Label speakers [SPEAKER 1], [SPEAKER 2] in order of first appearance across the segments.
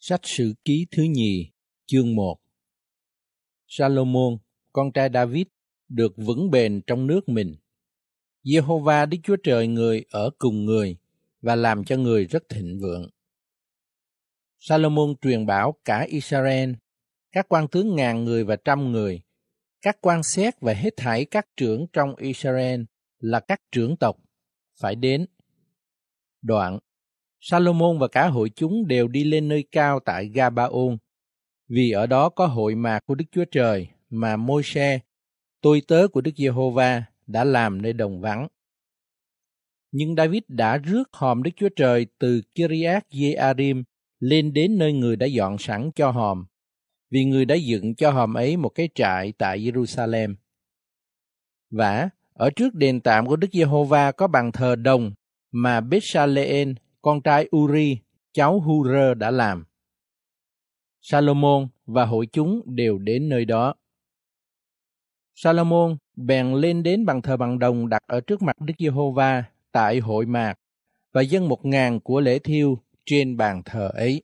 [SPEAKER 1] Sách Sử Ký thứ nhì, chương 1 Salomon, con trai David, được vững bền trong nước mình. Jehovah Đức Chúa Trời người ở cùng người và làm cho người rất thịnh vượng. Salomon truyền bảo cả Israel, các quan tướng ngàn người và trăm người, các quan xét và hết thảy các trưởng trong Israel là các trưởng tộc, phải đến. Đoạn Salomon và cả hội chúng đều đi lên nơi cao tại Gabaon, vì ở đó có hội mạc của Đức Chúa Trời mà Môi-se, tôi tớ của Đức Giê-hô-va, đã làm nơi đồng vắng. Nhưng David đã rước hòm Đức Chúa Trời từ Kiriath Jearim lên đến nơi người đã dọn sẵn cho hòm, vì người đã dựng cho hòm ấy một cái trại tại Jerusalem. Và ở trước đền tạm của Đức Giê-hô-va có bàn thờ đồng mà Bethsaleen con trai Uri, cháu Hurơ đã làm. Salomon và hội chúng đều đến nơi đó. Salomon bèn lên đến bằng thờ bằng đồng đặt ở trước mặt Đức Giê-hô-va tại hội mạc và dân một ngàn của lễ thiêu trên bàn thờ ấy.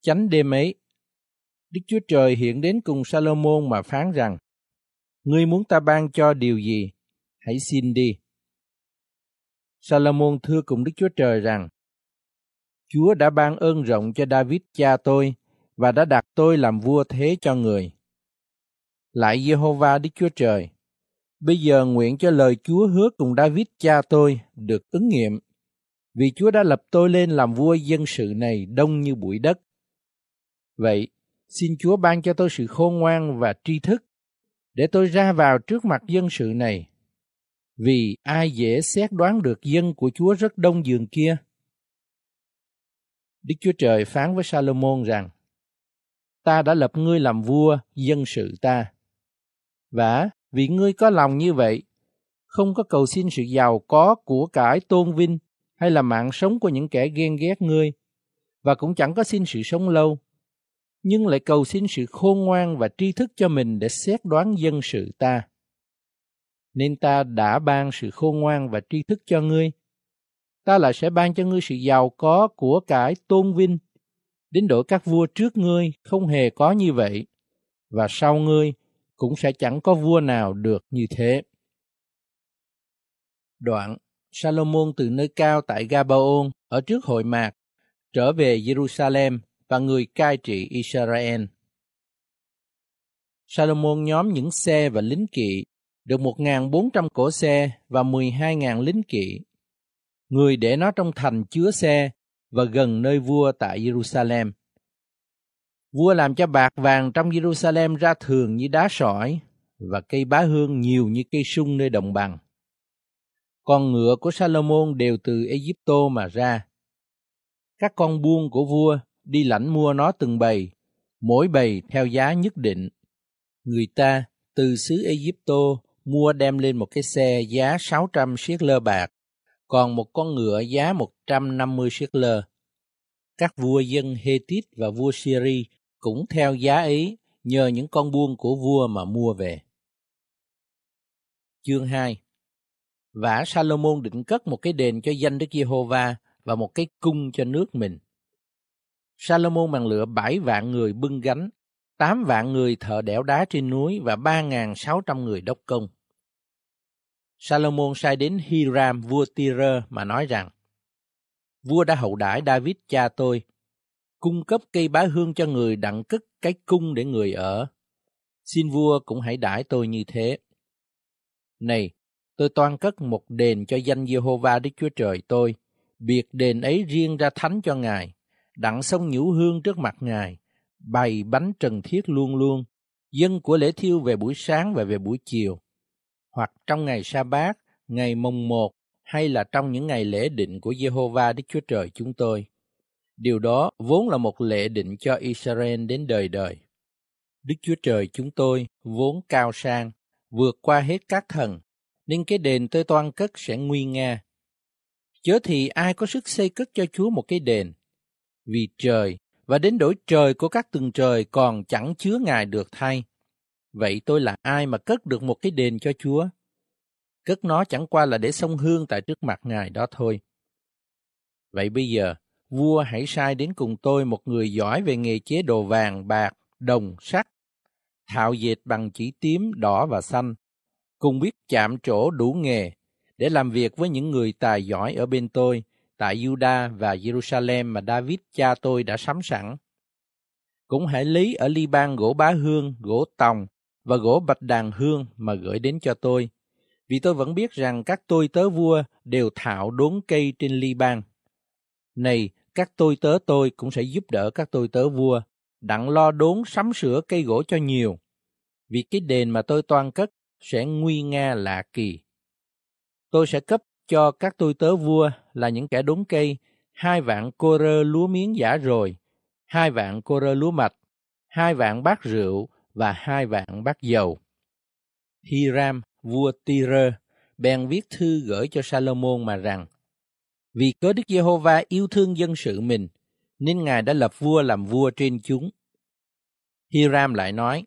[SPEAKER 1] Chánh đêm ấy, Đức Chúa Trời hiện đến cùng Salomon mà phán rằng, Ngươi muốn ta ban cho điều gì? Hãy xin đi. Salomon thưa cùng Đức Chúa Trời rằng, Chúa đã ban ơn rộng cho David cha tôi và đã đặt tôi làm vua thế cho người. Lại Jehovah Đức Chúa Trời, bây giờ nguyện cho lời Chúa hứa cùng David cha tôi được ứng nghiệm, vì Chúa đã lập tôi lên làm vua dân sự này đông như bụi đất. Vậy, xin Chúa ban cho tôi sự khôn ngoan và tri thức, để tôi ra vào trước mặt dân sự này vì ai dễ xét đoán được dân của Chúa rất đông giường kia. Đức Chúa Trời phán với Salomon rằng, Ta đã lập ngươi làm vua dân sự ta. Và vì ngươi có lòng như vậy, không có cầu xin sự giàu có của cải tôn vinh hay là mạng sống của những kẻ ghen ghét ngươi, và cũng chẳng có xin sự sống lâu, nhưng lại cầu xin sự khôn ngoan và tri thức cho mình để xét đoán dân sự ta nên ta đã ban sự khôn ngoan và tri thức cho ngươi. Ta lại sẽ ban cho ngươi sự giàu có của cải tôn vinh, đến đổi các vua trước ngươi không hề có như vậy, và sau ngươi cũng sẽ chẳng có vua nào được như thế. Đoạn, Salomon từ nơi cao tại Gabaon ở trước hội mạc trở về Jerusalem và người cai trị Israel. Salomon nhóm những xe và lính kỵ được 1.400 cổ xe và 12.000 lính kỵ. Người để nó trong thành chứa xe và gần nơi vua tại Jerusalem. Vua làm cho bạc vàng trong Jerusalem ra thường như đá sỏi và cây bá hương nhiều như cây sung nơi đồng bằng. Con ngựa của Salomon đều từ Egypto mà ra. Các con buôn của vua đi lãnh mua nó từng bầy, mỗi bầy theo giá nhất định. Người ta từ xứ Egypto mua đem lên một cái xe giá 600 siết lơ bạc, còn một con ngựa giá 150 siết lơ. Các vua dân Hethit và vua Syri cũng theo giá ấy nhờ những con buôn của vua mà mua về. Chương 2 Vả Salomon định cất một cái đền cho danh Đức Giê-hô-va và một cái cung cho nước mình. Salomon bằng lựa bảy vạn người bưng gánh, tám vạn người thợ đẽo đá trên núi và ba ngàn sáu trăm người đốc công. Salomon sai đến Hiram vua Tyre mà nói rằng, Vua đã hậu đãi David cha tôi, cung cấp cây bá hương cho người đặng cất cái cung để người ở. Xin vua cũng hãy đãi tôi như thế. Này, tôi toan cất một đền cho danh Giê-hô-va Đức Chúa Trời tôi, biệt đền ấy riêng ra thánh cho Ngài, đặng sông nhũ hương trước mặt Ngài, bày bánh trần thiết luôn luôn, dân của lễ thiêu về buổi sáng và về buổi chiều, hoặc trong ngày sa bát, ngày mồng một hay là trong những ngày lễ định của Jehovah Đức Chúa Trời chúng tôi. Điều đó vốn là một lệ định cho Israel đến đời đời. Đức Chúa Trời chúng tôi vốn cao sang, vượt qua hết các thần, nên cái đền tôi toan cất sẽ nguy nga. Chớ thì ai có sức xây cất cho Chúa một cái đền? Vì trời và đến đổi trời của các tầng trời còn chẳng chứa Ngài được thay. Vậy tôi là ai mà cất được một cái đền cho Chúa? Cất nó chẳng qua là để sông hương tại trước mặt Ngài đó thôi. Vậy bây giờ, vua hãy sai đến cùng tôi một người giỏi về nghề chế đồ vàng, bạc, đồng, sắt, thạo dệt bằng chỉ tím, đỏ và xanh, cùng biết chạm trổ đủ nghề để làm việc với những người tài giỏi ở bên tôi tại Juda và Jerusalem mà David cha tôi đã sắm sẵn. Cũng hãy lấy ở Liban gỗ bá hương, gỗ tòng và gỗ bạch đàn hương mà gửi đến cho tôi, vì tôi vẫn biết rằng các tôi tớ vua đều thạo đốn cây trên Liban. Này, các tôi tớ tôi cũng sẽ giúp đỡ các tôi tớ vua, đặng lo đốn sắm sửa cây gỗ cho nhiều, vì cái đền mà tôi toan cất sẽ nguy nga lạ kỳ. Tôi sẽ cấp cho các tôi tớ vua là những kẻ đốn cây, hai vạn cô rơ lúa miếng giả rồi, hai vạn cô rơ lúa mạch, hai vạn bát rượu và hai vạn bát dầu. Hiram, vua Tyre, bèn viết thư gửi cho Salomon mà rằng, vì cớ Đức Giê-hô-va yêu thương dân sự mình, nên Ngài đã lập vua làm vua trên chúng. Hiram lại nói,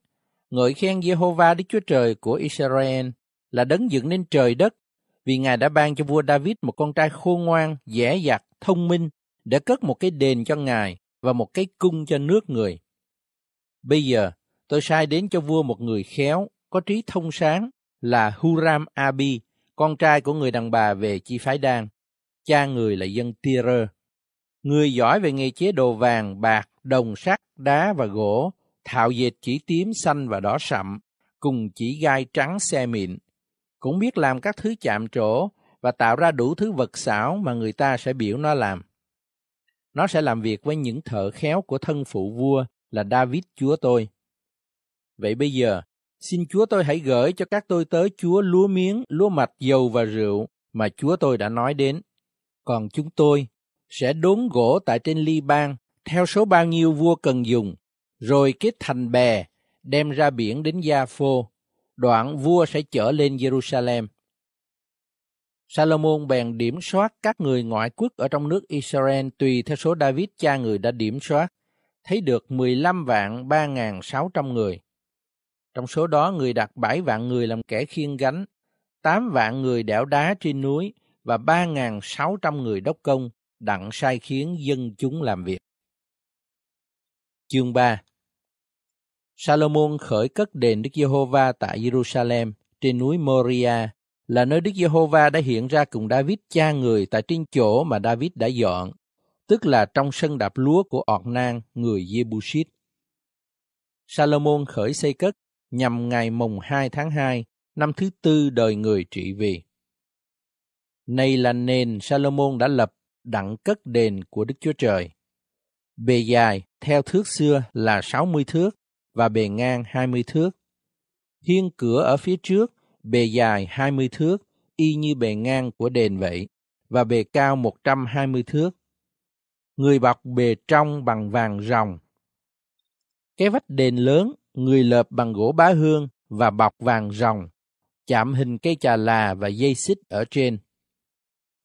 [SPEAKER 1] ngợi khen Giê-hô-va Đức Chúa Trời của Israel là đấng dựng nên trời đất, vì Ngài đã ban cho vua David một con trai khôn ngoan, dễ dặt, thông minh, để cất một cái đền cho Ngài và một cái cung cho nước người. Bây giờ, tôi sai đến cho vua một người khéo, có trí thông sáng, là Huram Abi, con trai của người đàn bà về chi phái đan, cha người là dân Tyre. Người giỏi về nghề chế đồ vàng, bạc, đồng sắt, đá và gỗ, thạo dệt chỉ tím, xanh và đỏ sậm, cùng chỉ gai trắng xe mịn. Cũng biết làm các thứ chạm trổ và tạo ra đủ thứ vật xảo mà người ta sẽ biểu nó làm. Nó sẽ làm việc với những thợ khéo của thân phụ vua là David chúa tôi. Vậy bây giờ, xin chúa tôi hãy gửi cho các tôi tớ chúa lúa miếng, lúa mạch, dầu và rượu mà chúa tôi đã nói đến. Còn chúng tôi sẽ đốn gỗ tại trên ly bang theo số bao nhiêu vua cần dùng, rồi kết thành bè, đem ra biển đến Gia Phô. Đoạn vua sẽ trở lên Jerusalem. Salomon bèn điểm soát các người ngoại quốc ở trong nước Israel tùy theo số David cha người đã điểm soát, thấy được 15 vạn 3.600 người. Trong số đó người đặt 7 vạn người làm kẻ khiêng gánh, 8 vạn người đẽo đá trên núi và 3.600 người đốc công đặng sai khiến dân chúng làm việc. Chương 3 Salomon khởi cất đền Đức Giê-hô-va tại Jerusalem trên núi Moria là nơi Đức Giê-hô-va đã hiện ra cùng David cha người tại trên chỗ mà David đã dọn, tức là trong sân đạp lúa của Ornan, người Jebusit. Salomon khởi xây cất nhằm ngày mùng 2 tháng 2, năm thứ tư đời người trị vì. Này là nền Salomon đã lập đặng cất đền của Đức Chúa Trời. Bề dài theo thước xưa là 60 thước và bề ngang 20 thước. Hiên cửa ở phía trước bề dài 20 thước, y như bề ngang của đền vậy, và bề cao 120 thước. Người bọc bề trong bằng vàng ròng. Cái vách đền lớn, người lợp bằng gỗ bá hương và bọc vàng ròng, chạm hình cây trà là và dây xích ở trên.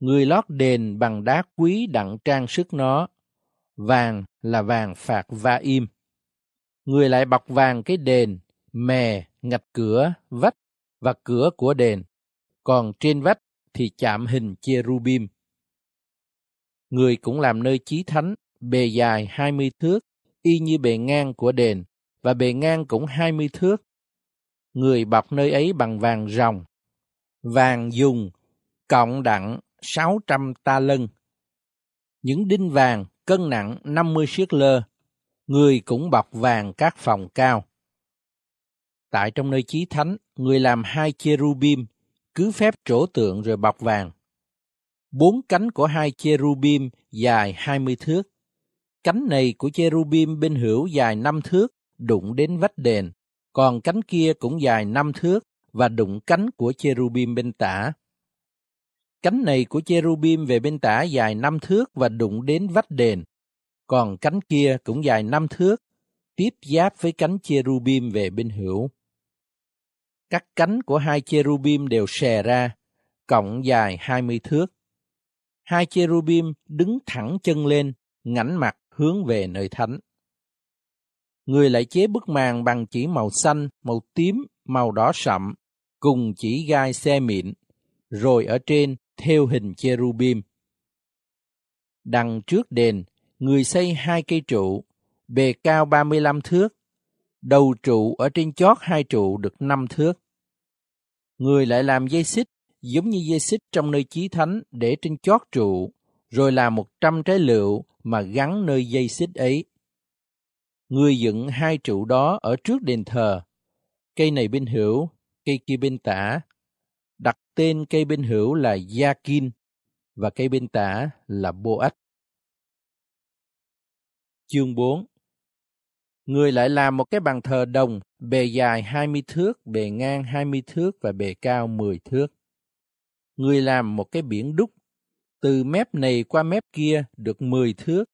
[SPEAKER 1] Người lót đền bằng đá quý đặng trang sức nó. Vàng là vàng phạt va im. Người lại bọc vàng cái đền, mè, ngạch cửa, vách và cửa của đền, còn trên vách thì chạm hình cherubim. Người cũng làm nơi chí thánh, bề dài 20 thước, y như bề ngang của đền, và bề ngang cũng 20 thước. Người bọc nơi ấy bằng vàng ròng. Vàng dùng cộng đặng 600 ta lân. Những đinh vàng cân nặng 50 siết lơ. Người cũng bọc vàng các phòng cao. Tại trong nơi chí thánh, người làm hai cherubim, cứ phép trổ tượng rồi bọc vàng. Bốn cánh của hai cherubim dài hai mươi thước. Cánh này của cherubim bên hữu dài năm thước, đụng đến vách đền, còn cánh kia cũng dài năm thước và đụng cánh của cherubim bên tả. Cánh này của cherubim về bên tả dài năm thước và đụng đến vách đền, còn cánh kia cũng dài năm thước, tiếp giáp với cánh cherubim về bên hữu. Các cánh của hai cherubim đều xè ra, cộng dài hai mươi thước. Hai cherubim đứng thẳng chân lên, ngảnh mặt hướng về nơi thánh. Người lại chế bức màn bằng chỉ màu xanh, màu tím, màu đỏ sậm, cùng chỉ gai xe mịn, rồi ở trên theo hình cherubim. Đằng trước đền người xây hai cây trụ, bề cao 35 thước, đầu trụ ở trên chót hai trụ được 5 thước. Người lại làm dây xích giống như dây xích trong nơi chí thánh để trên chót trụ, rồi làm một trăm trái lựu mà gắn nơi dây xích ấy. Người dựng hai trụ đó ở trước đền thờ, cây này bên hữu, cây kia bên tả, đặt tên cây bên hữu là Gia-kin và cây bên tả là Bô-ách. Chương 4 Người lại làm một cái bàn thờ đồng, bề dài 20 thước, bề ngang 20 thước và bề cao 10 thước. Người làm một cái biển đúc, từ mép này qua mép kia được 10 thước,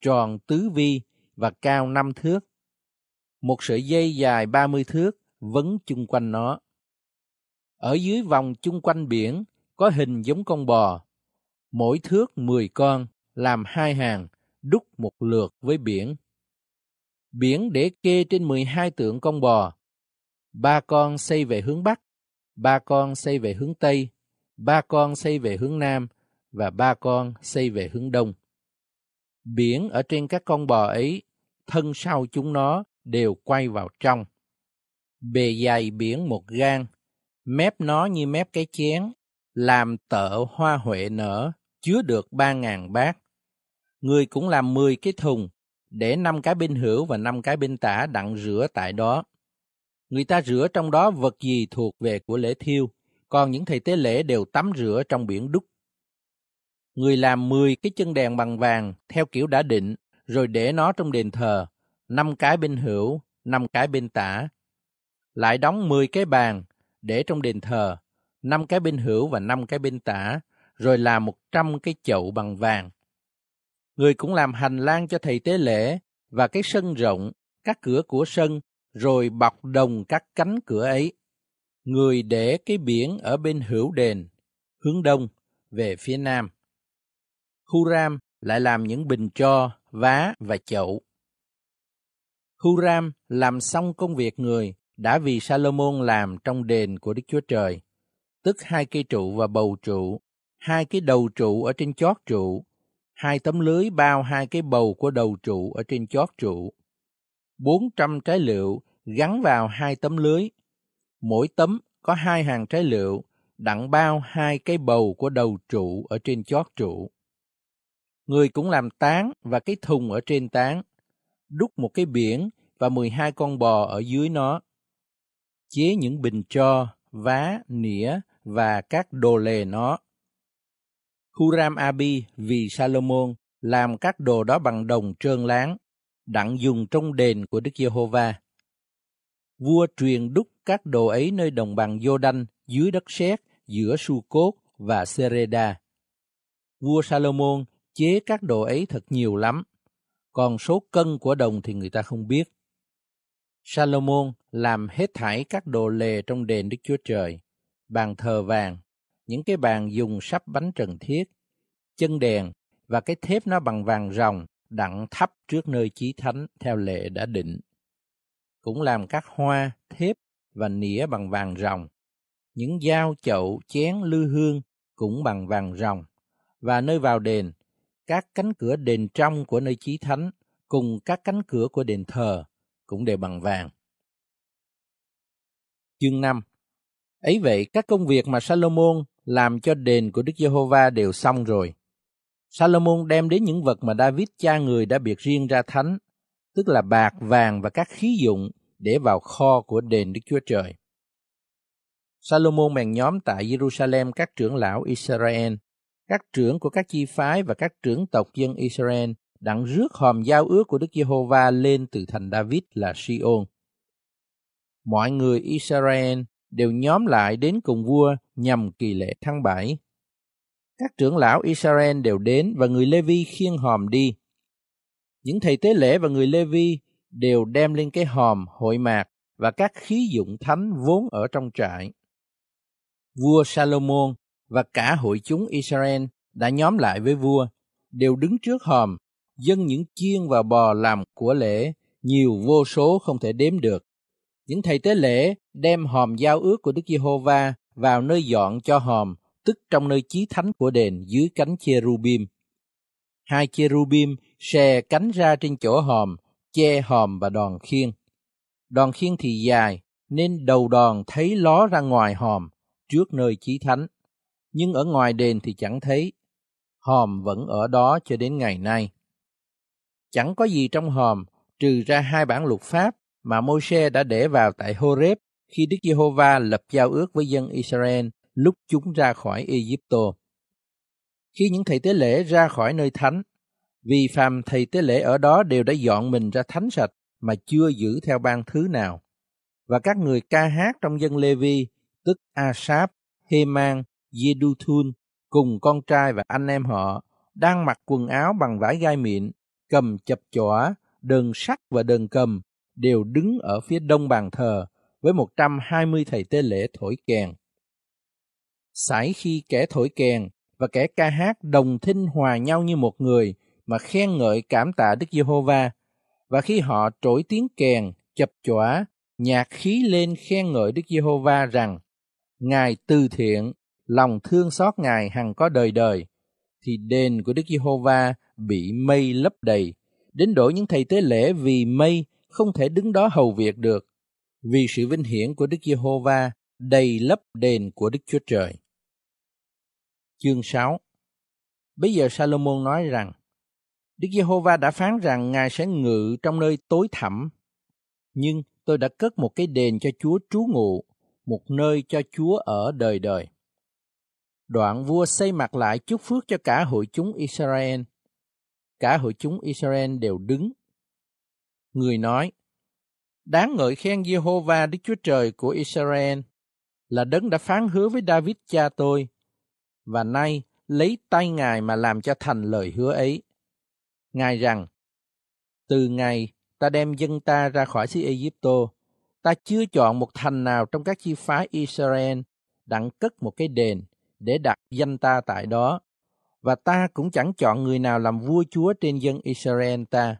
[SPEAKER 1] tròn tứ vi và cao 5 thước. Một sợi dây dài 30 thước vấn chung quanh nó. Ở dưới vòng chung quanh biển có hình giống con bò, mỗi thước 10 con, làm hai hàng, đúc một lượt với biển. Biển để kê trên 12 tượng con bò. Ba con xây về hướng Bắc, ba con xây về hướng Tây, ba con xây về hướng Nam và ba con xây về hướng Đông. Biển ở trên các con bò ấy, thân sau chúng nó đều quay vào trong. Bề dày biển một gan, mép nó như mép cái chén, làm tợ hoa huệ nở, chứa được ba ngàn bát. Người cũng làm mười cái thùng, để năm cái bên hữu và năm cái bên tả đặng rửa tại đó. Người ta rửa trong đó vật gì thuộc về của lễ thiêu, còn những thầy tế lễ đều tắm rửa trong biển đúc. Người làm 10 cái chân đèn bằng vàng theo kiểu đã định, rồi để nó trong đền thờ, năm cái bên hữu, năm cái bên tả. Lại đóng 10 cái bàn để trong đền thờ, năm cái bên hữu và năm cái bên tả, rồi làm 100 cái chậu bằng vàng. Người cũng làm hành lang cho thầy tế lễ và cái sân rộng, các cửa của sân, rồi bọc đồng các cánh cửa ấy. Người để cái biển ở bên hữu đền, hướng đông, về phía nam. Huram lại làm những bình cho, vá và chậu. Huram làm xong công việc người đã vì Salomon làm trong đền của Đức Chúa Trời, tức hai cây trụ và bầu trụ, hai cái đầu trụ ở trên chót trụ, hai tấm lưới bao hai cái bầu của đầu trụ ở trên chót trụ, bốn trăm trái lựu gắn vào hai tấm lưới, mỗi tấm có hai hàng trái lựu đặng bao hai cái bầu của đầu trụ ở trên chót trụ. Người cũng làm tán và cái thùng ở trên tán, đúc một cái biển và 12 con bò ở dưới nó. Chế những bình cho, vá, nĩa và các đồ lề nó. Huram Abi vì Salomon làm các đồ đó bằng đồng trơn láng, đặng dùng trong đền của Đức Giê-hô-va. Vua truyền đúc các đồ ấy nơi đồng bằng Giô-đanh dưới đất sét giữa Su-cốt và Sereda. Vua Salomon chế các đồ ấy thật nhiều lắm, còn số cân của đồng thì người ta không biết. Salomon làm hết thảy các đồ lề trong đền Đức Chúa Trời, bàn thờ vàng, những cái bàn dùng sắp bánh trần thiết, chân đèn và cái thép nó bằng vàng ròng đặng thắp trước nơi chí thánh theo lệ đã định. Cũng làm các hoa, thép và nĩa bằng vàng ròng. Những dao, chậu, chén, lư hương cũng bằng vàng ròng. Và nơi vào đền, các cánh cửa đền trong của nơi chí thánh cùng các cánh cửa của đền thờ cũng đều bằng vàng. Chương 5 Ấy vậy, các công việc mà Salomon làm cho đền của Đức Giê-hô-va đều xong rồi. Salomon đem đến những vật mà David cha người đã biệt riêng ra thánh, tức là bạc, vàng và các khí dụng để vào kho của đền Đức Chúa Trời. Salomon bèn nhóm tại Jerusalem các trưởng lão Israel, các trưởng của các chi phái và các trưởng tộc dân Israel đặng rước hòm giao ước của Đức Giê-hô-va lên từ thành David là Sion. Mọi người Israel đều nhóm lại đến cùng vua nhằm kỳ lễ tháng bảy. Các trưởng lão Israel đều đến và người Lê-vi khiêng hòm đi. Những thầy tế lễ và người Lê-vi đều đem lên cái hòm hội mạc và các khí dụng thánh vốn ở trong trại. Vua Salomon và cả hội chúng Israel đã nhóm lại với vua, đều đứng trước hòm, dâng những chiên và bò làm của lễ, nhiều vô số không thể đếm được. Những thầy tế lễ đem hòm giao ước của Đức Giê-hô-va vào nơi dọn cho hòm, tức trong nơi chí thánh của đền dưới cánh cherubim. Hai cherubim xè cánh ra trên chỗ hòm, che hòm và đòn khiên. Đòn khiên thì dài, nên đầu đòn thấy ló ra ngoài hòm, trước nơi chí thánh. Nhưng ở ngoài đền thì chẳng thấy. Hòm vẫn ở đó cho đến ngày nay. Chẳng có gì trong hòm, trừ ra hai bản luật pháp mà Môi-se đã để vào tại Horeb khi Đức Giê-hô-va lập giao ước với dân Israel lúc chúng ra khỏi Egypto. Khi những thầy tế lễ ra khỏi nơi thánh, vì phàm thầy tế lễ ở đó đều đã dọn mình ra thánh sạch mà chưa giữ theo ban thứ nào. Và các người ca hát trong dân Lê-vi, tức Asap, Heman, Jeduthun, cùng con trai và anh em họ, đang mặc quần áo bằng vải gai mịn, cầm chập chõa, đờn sắt và đờn cầm, đều đứng ở phía đông bàn thờ với 120 thầy tế lễ thổi kèn. Sải khi kẻ thổi kèn và kẻ ca hát đồng thinh hòa nhau như một người mà khen ngợi cảm tạ Đức Giê-hô-va. Và khi họ trỗi tiếng kèn, chập chọa, nhạc khí lên khen ngợi Đức Giê-hô-va rằng Ngài từ thiện, lòng thương xót Ngài hằng có đời đời, thì đền của Đức Giê-hô-va bị mây lấp đầy, đến độ những thầy tế lễ vì mây không thể đứng đó hầu việc được, vì sự vinh hiển của Đức Giê-hô-va đầy lấp đền của Đức Chúa Trời. Chương 6 Bây giờ Salomon nói rằng, Đức Giê-hô-va đã phán rằng Ngài sẽ ngự trong nơi tối thẳm, nhưng tôi đã cất một cái đền cho Chúa trú ngụ, một nơi cho Chúa ở đời đời. Đoạn vua xây mặt lại chúc phước cho cả hội chúng Israel. Cả hội chúng Israel đều đứng. Người nói, Đáng ngợi khen Jehovah Đức Chúa Trời của Israel là đấng đã phán hứa với David cha tôi, và nay lấy tay Ngài mà làm cho thành lời hứa ấy. Ngài rằng, từ ngày ta đem dân ta ra khỏi xứ Egypto, ta chưa chọn một thành nào trong các chi phái Israel đặng cất một cái đền để đặt danh ta tại đó, và ta cũng chẳng chọn người nào làm vua chúa trên dân Israel ta.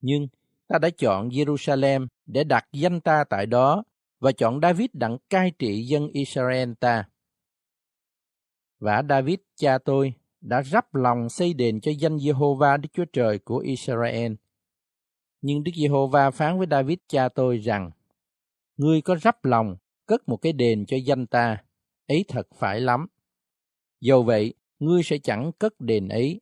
[SPEAKER 1] Nhưng ta đã chọn Jerusalem để đặt danh ta tại đó và chọn David đặng cai trị dân Israel ta. Và David cha tôi đã rắp lòng xây đền cho danh Jehovah Đức Chúa Trời của Israel. Nhưng Đức Giê-hô-va phán với David cha tôi rằng, Ngươi có rắp lòng cất một cái đền cho danh ta, ấy thật phải lắm. Dầu vậy, ngươi sẽ chẳng cất đền ấy,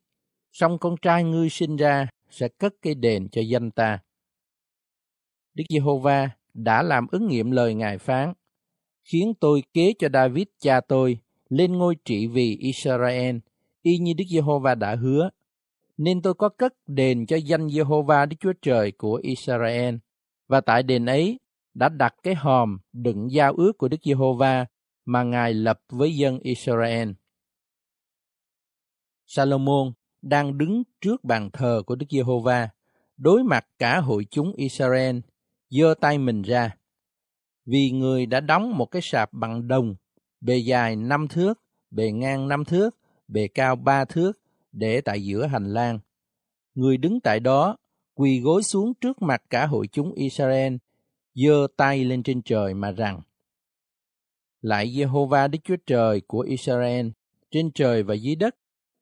[SPEAKER 1] song con trai ngươi sinh ra sẽ cất cái đền cho danh ta. Đức Giê-hô-va đã làm ứng nghiệm lời Ngài phán, khiến tôi kế cho David cha tôi lên ngôi trị vì Israel, y như Đức Giê-hô-va đã hứa. Nên tôi có cất đền cho danh Giê-hô-va Đức Chúa Trời của Israel, và tại đền ấy đã đặt cái hòm đựng giao ước của Đức Giê-hô-va mà Ngài lập với dân Israel. Salomon đang đứng trước bàn thờ của Đức Giê-hô-va, đối mặt cả hội chúng Israel, giơ tay mình ra. Vì người đã đóng một cái sạp bằng đồng, bề dài năm thước, bề ngang năm thước, bề cao ba thước, để tại giữa hành lang. Người đứng tại đó, quỳ gối xuống trước mặt cả hội chúng Israel, giơ tay lên trên trời mà rằng, Lại Jehovah Đức Chúa Trời của Israel, trên trời và dưới đất,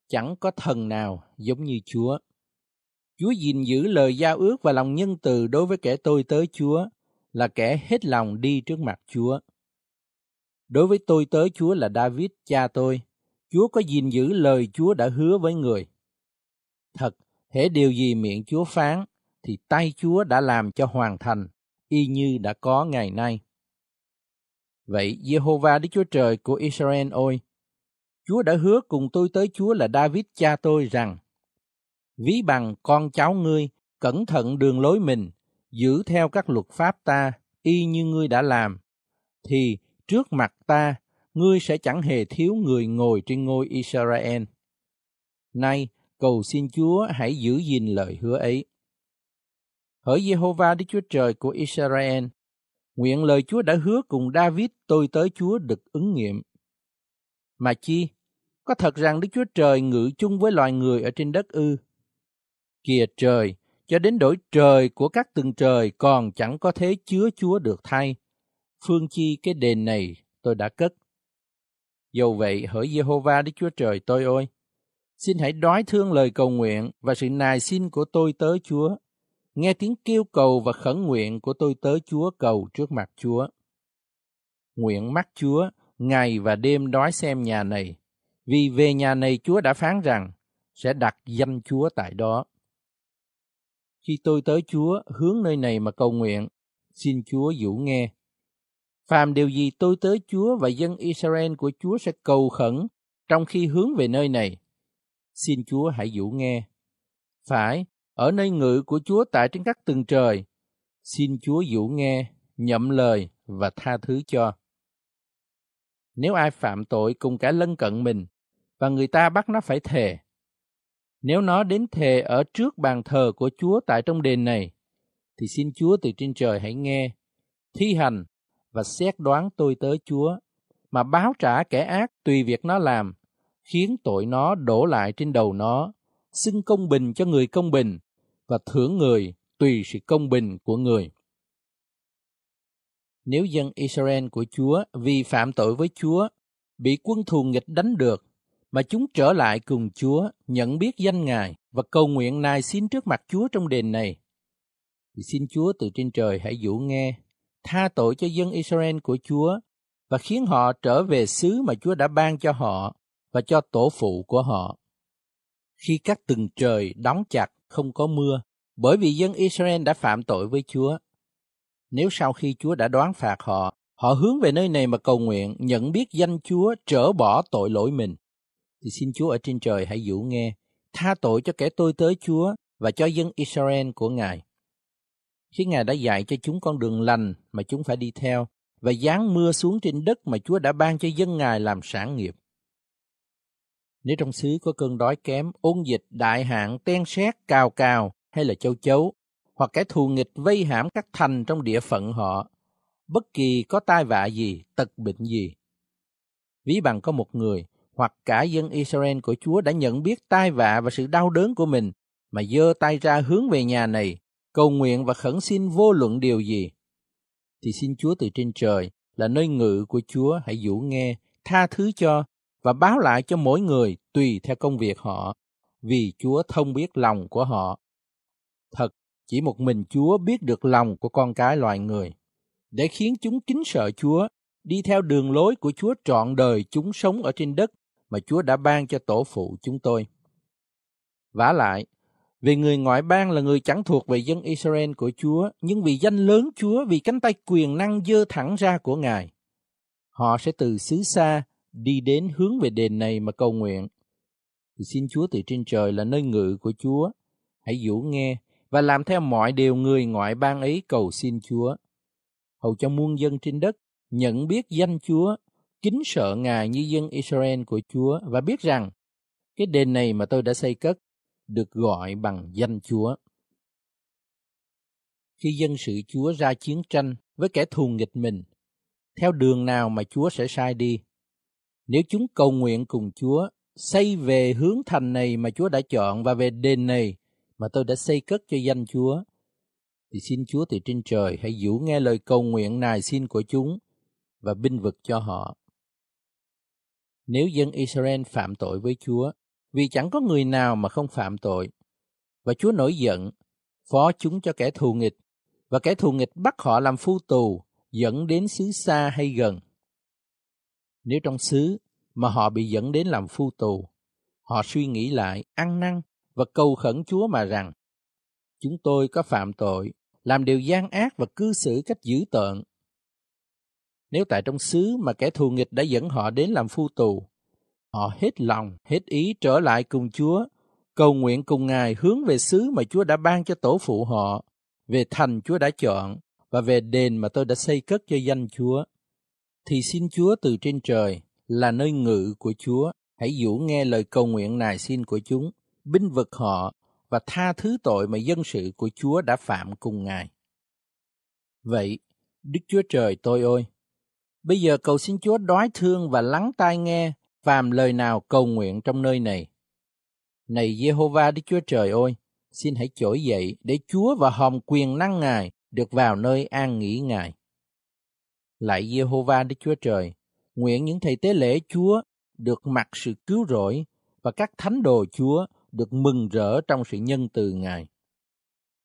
[SPEAKER 1] chẳng có thần nào giống như Chúa. Chúa gìn giữ lời giao ước và lòng nhân từ đối với kẻ tôi tới Chúa, là kẻ hết lòng đi trước mặt Chúa. Đối với tôi tới Chúa là David, cha tôi, Chúa có gìn giữ lời Chúa đã hứa với người. Thật, hễ điều gì miệng Chúa phán, thì tay Chúa đã làm cho hoàn thành, y như đã có ngày nay. Vậy Jehovah Đức Chúa Trời của Israel ôi, Chúa đã hứa cùng tôi tới Chúa là David cha tôi rằng, ví bằng con cháu ngươi, cẩn thận đường lối mình, giữ theo các luật pháp ta, y như ngươi đã làm, thì trước mặt ta, ngươi sẽ chẳng hề thiếu người ngồi trên ngôi Israel. Nay, cầu xin Chúa hãy giữ gìn lời hứa ấy. Hỡi Jehovah Đức Chúa Trời của Israel, nguyện lời Chúa đã hứa cùng David tôi tới Chúa được ứng nghiệm. Mà chi, có thật rằng Đức Chúa Trời ngự chung với loài người ở trên đất ư? Kìa trời, cho đến đổi trời của các từng trời còn chẳng có thế chứa Chúa được thay. Phương chi cái đền này tôi đã cất. Dầu vậy hỡi Jehovah Đức Chúa Trời tôi ơi, Xin hãy đói thương lời cầu nguyện và sự nài xin của tôi tới Chúa. Nghe tiếng kêu cầu và khẩn nguyện của tôi tới Chúa cầu trước mặt Chúa. Nguyện mắt Chúa ngày và đêm đói xem nhà này, vì về nhà này Chúa đã phán rằng sẽ đặt danh Chúa tại đó. Khi tôi tới Chúa hướng nơi này mà cầu nguyện, xin Chúa dũ nghe. Phàm điều gì tôi tới Chúa và dân Israel của Chúa sẽ cầu khẩn trong khi hướng về nơi này. Xin Chúa hãy dũ nghe. Phải, ở nơi ngự của Chúa tại trên các tầng trời, xin Chúa dũ nghe, nhậm lời và tha thứ cho. Nếu ai phạm tội cùng cả lân cận mình, và người ta bắt nó phải thề, nếu nó đến thề ở trước bàn thờ của Chúa tại trong đền này, thì xin Chúa từ trên trời hãy nghe, thi hành và xét đoán tôi tới Chúa, mà báo trả kẻ ác tùy việc nó làm, khiến tội nó đổ lại trên đầu nó, xưng công bình cho người công bình, và thưởng người tùy sự công bình của người. Nếu dân Israel của Chúa vì phạm tội với Chúa, bị quân thù nghịch đánh được, mà chúng trở lại cùng Chúa, nhận biết danh Ngài và cầu nguyện nài xin trước mặt Chúa trong đền này. Thì xin Chúa từ trên trời hãy dụ nghe, tha tội cho dân Israel của Chúa và khiến họ trở về xứ mà Chúa đã ban cho họ và cho tổ phụ của họ. Khi các tầng trời đóng chặt không có mưa, bởi vì dân Israel đã phạm tội với Chúa. Nếu sau khi Chúa đã đoán phạt họ, họ hướng về nơi này mà cầu nguyện, nhận biết danh Chúa, trở bỏ tội lỗi mình, thì xin Chúa ở trên trời hãy dụ nghe, tha tội cho kẻ tôi tới Chúa và cho dân Israel của Ngài. Khi Ngài đã dạy cho chúng con đường lành mà chúng phải đi theo và giáng mưa xuống trên đất mà Chúa đã ban cho dân Ngài làm sản nghiệp. Nếu trong xứ có cơn đói kém, ôn dịch, đại hạn, ten sét, cào cào hay là châu chấu, hoặc kẻ thù nghịch vây hãm các thành trong địa phận họ, bất kỳ có tai vạ gì, tật bệnh gì. Ví bằng có một người hoặc cả dân Israel của Chúa đã nhận biết tai vạ và sự đau đớn của mình mà giơ tay ra hướng về nhà này, cầu nguyện và khẩn xin vô luận điều gì. Thì xin Chúa từ trên trời là nơi ngự của Chúa hãy dũ nghe, tha thứ cho và báo lại cho mỗi người tùy theo công việc họ, vì Chúa thông biết lòng của họ. Thật, chỉ một mình Chúa biết được lòng của con cái loài người, để khiến chúng kính sợ Chúa, đi theo đường lối của Chúa trọn đời chúng sống ở trên đất mà Chúa đã ban cho tổ phụ chúng tôi. Vả lại, vì người ngoại bang là người chẳng thuộc về dân Israel của Chúa, nhưng vì danh lớn Chúa, vì cánh tay quyền năng dơ thẳng ra của Ngài, họ sẽ từ xứ xa đi đến hướng về đền này mà cầu nguyện. Thì xin Chúa từ trên trời là nơi ngự của Chúa, hãy dũ nghe và làm theo mọi điều người ngoại bang ấy cầu xin Chúa. Hầu cho muôn dân trên đất nhận biết danh Chúa kính sợ Ngài như dân Israel của Chúa và biết rằng cái đền này mà tôi đã xây cất được gọi bằng danh Chúa. Khi dân sự Chúa ra chiến tranh với kẻ thù nghịch mình, theo đường nào mà Chúa sẽ sai đi? Nếu chúng cầu nguyện cùng Chúa, xây về hướng thành này mà Chúa đã chọn và về đền này mà tôi đã xây cất cho danh Chúa, thì xin Chúa từ trên trời hãy dụ nghe lời cầu nguyện nài xin của chúng và binh vực cho họ. Nếu dân Israel phạm tội với Chúa, vì chẳng có người nào mà không phạm tội, và Chúa nổi giận, phó chúng cho kẻ thù nghịch, và kẻ thù nghịch bắt họ làm phu tù, dẫn đến xứ xa hay gần. Nếu trong xứ mà họ bị dẫn đến làm phu tù, họ suy nghĩ lại, ăn năn và cầu khẩn Chúa mà rằng, chúng tôi có phạm tội, làm điều gian ác và cư xử cách dữ tợn, nếu tại trong xứ mà kẻ thù nghịch đã dẫn họ đến làm phu tù, họ hết lòng, hết ý trở lại cùng Chúa, cầu nguyện cùng Ngài hướng về xứ mà Chúa đã ban cho tổ phụ họ, về thành Chúa đã chọn và về đền mà tôi đã xây cất cho danh Chúa. Thì xin Chúa từ trên trời là nơi ngự của Chúa, hãy dũ nghe lời cầu nguyện nài xin của chúng, binh vực họ và tha thứ tội mà dân sự của Chúa đã phạm cùng Ngài. Vậy, Đức Chúa Trời tôi ơi, Bây giờ cầu xin Chúa đói thương và lắng tai nghe phàm lời nào cầu nguyện trong nơi này. Này Jehovah Đức Chúa Trời ơi, xin hãy trỗi dậy để Chúa và hòm quyền năng Ngài được vào nơi an nghỉ Ngài. Lại Jehovah Đức Chúa Trời, nguyện những thầy tế lễ Chúa được mặc sự cứu rỗi và và các thánh đồ Chúa được mừng rỡ trong sự nhân từ Ngài.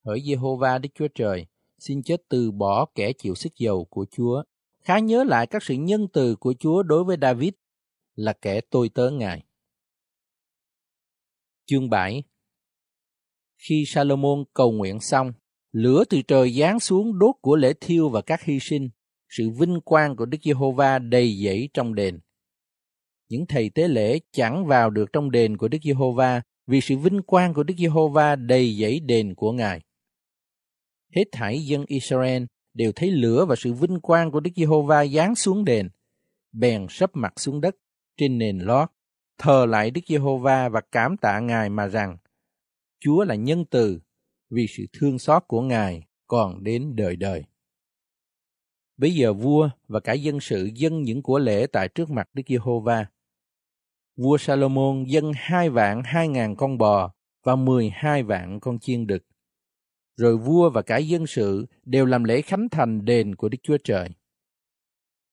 [SPEAKER 1] Hỡi Giê-hô-va Đức Chúa Trời, xin chết từ bỏ kẻ chịu sức dầu của Chúa. Khá nhớ lại các sự nhân từ của Chúa đối với David là kẻ tôi tớ Ngài. Chương 7 Khi Salomon cầu nguyện xong, lửa từ trời giáng xuống đốt của lễ thiêu và các hy sinh, sự vinh quang của Đức Giê-hô-va đầy dẫy trong đền. Những thầy tế lễ chẳng vào được trong đền của Đức Giê-hô-va vì sự vinh quang của Đức Giê-hô-va đầy dẫy đền của Ngài. Hết thảy dân Israel đều thấy lửa và sự vinh quang của Đức Giê-hô-va giáng xuống đền, bèn sấp mặt xuống đất trên nền lót, thờ lại Đức Giê-hô-va và cảm tạ Ngài mà rằng, Chúa là nhân từ, vì sự thương xót của Ngài còn đến đời đời. Bây giờ vua và cả dân sự dâng những của lễ tại trước mặt Đức Giê-hô-va. Vua Salomon dâng hai vạn hai ngàn con bò và mười hai vạn con chiên đực. Rồi vua và cả dân sự đều làm lễ khánh thành đền của Đức Chúa Trời.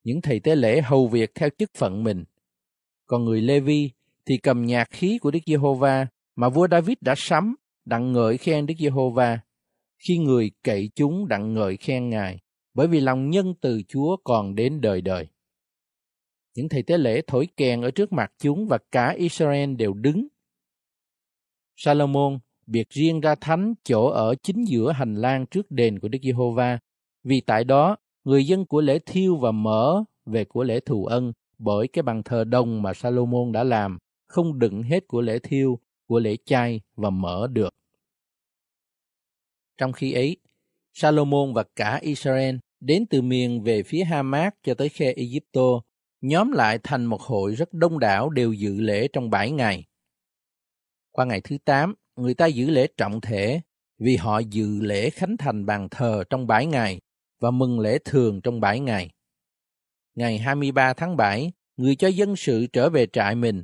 [SPEAKER 1] Những thầy tế lễ hầu việc theo chức phận mình. Còn người Lê-vi thì cầm nhạc khí của Đức Giê-hô-va mà vua David đã sắm đặng ngợi khen Đức Giê-hô-va. Khi người cậy chúng đặng ngợi khen Ngài, bởi vì lòng nhân từ Chúa còn đến đời đời. Những thầy tế lễ thổi kèn ở trước mặt chúng và cả Israel đều đứng. Salomon biệt riêng ra thánh chỗ ở chính giữa hành lang trước đền của Đức Giê-hô-va, vì tại đó người dân của lễ thiêu và mở về của lễ thù ân bởi cái bàn thờ đồng mà Salomon đã làm, không đựng hết của lễ thiêu, của lễ chay và mở được. Trong khi ấy, Salomon và cả Israel đến từ miền về phía Hamas cho tới khe Egypto, nhóm lại thành một hội rất đông đảo đều dự lễ trong bảy ngày. Qua ngày thứ tám, người ta giữ lễ trọng thể vì họ dự lễ khánh thành bàn thờ trong bảy ngày và mừng lễ thường trong bảy ngày. Ngày 23 tháng 7, người cho dân sự trở về trại mình,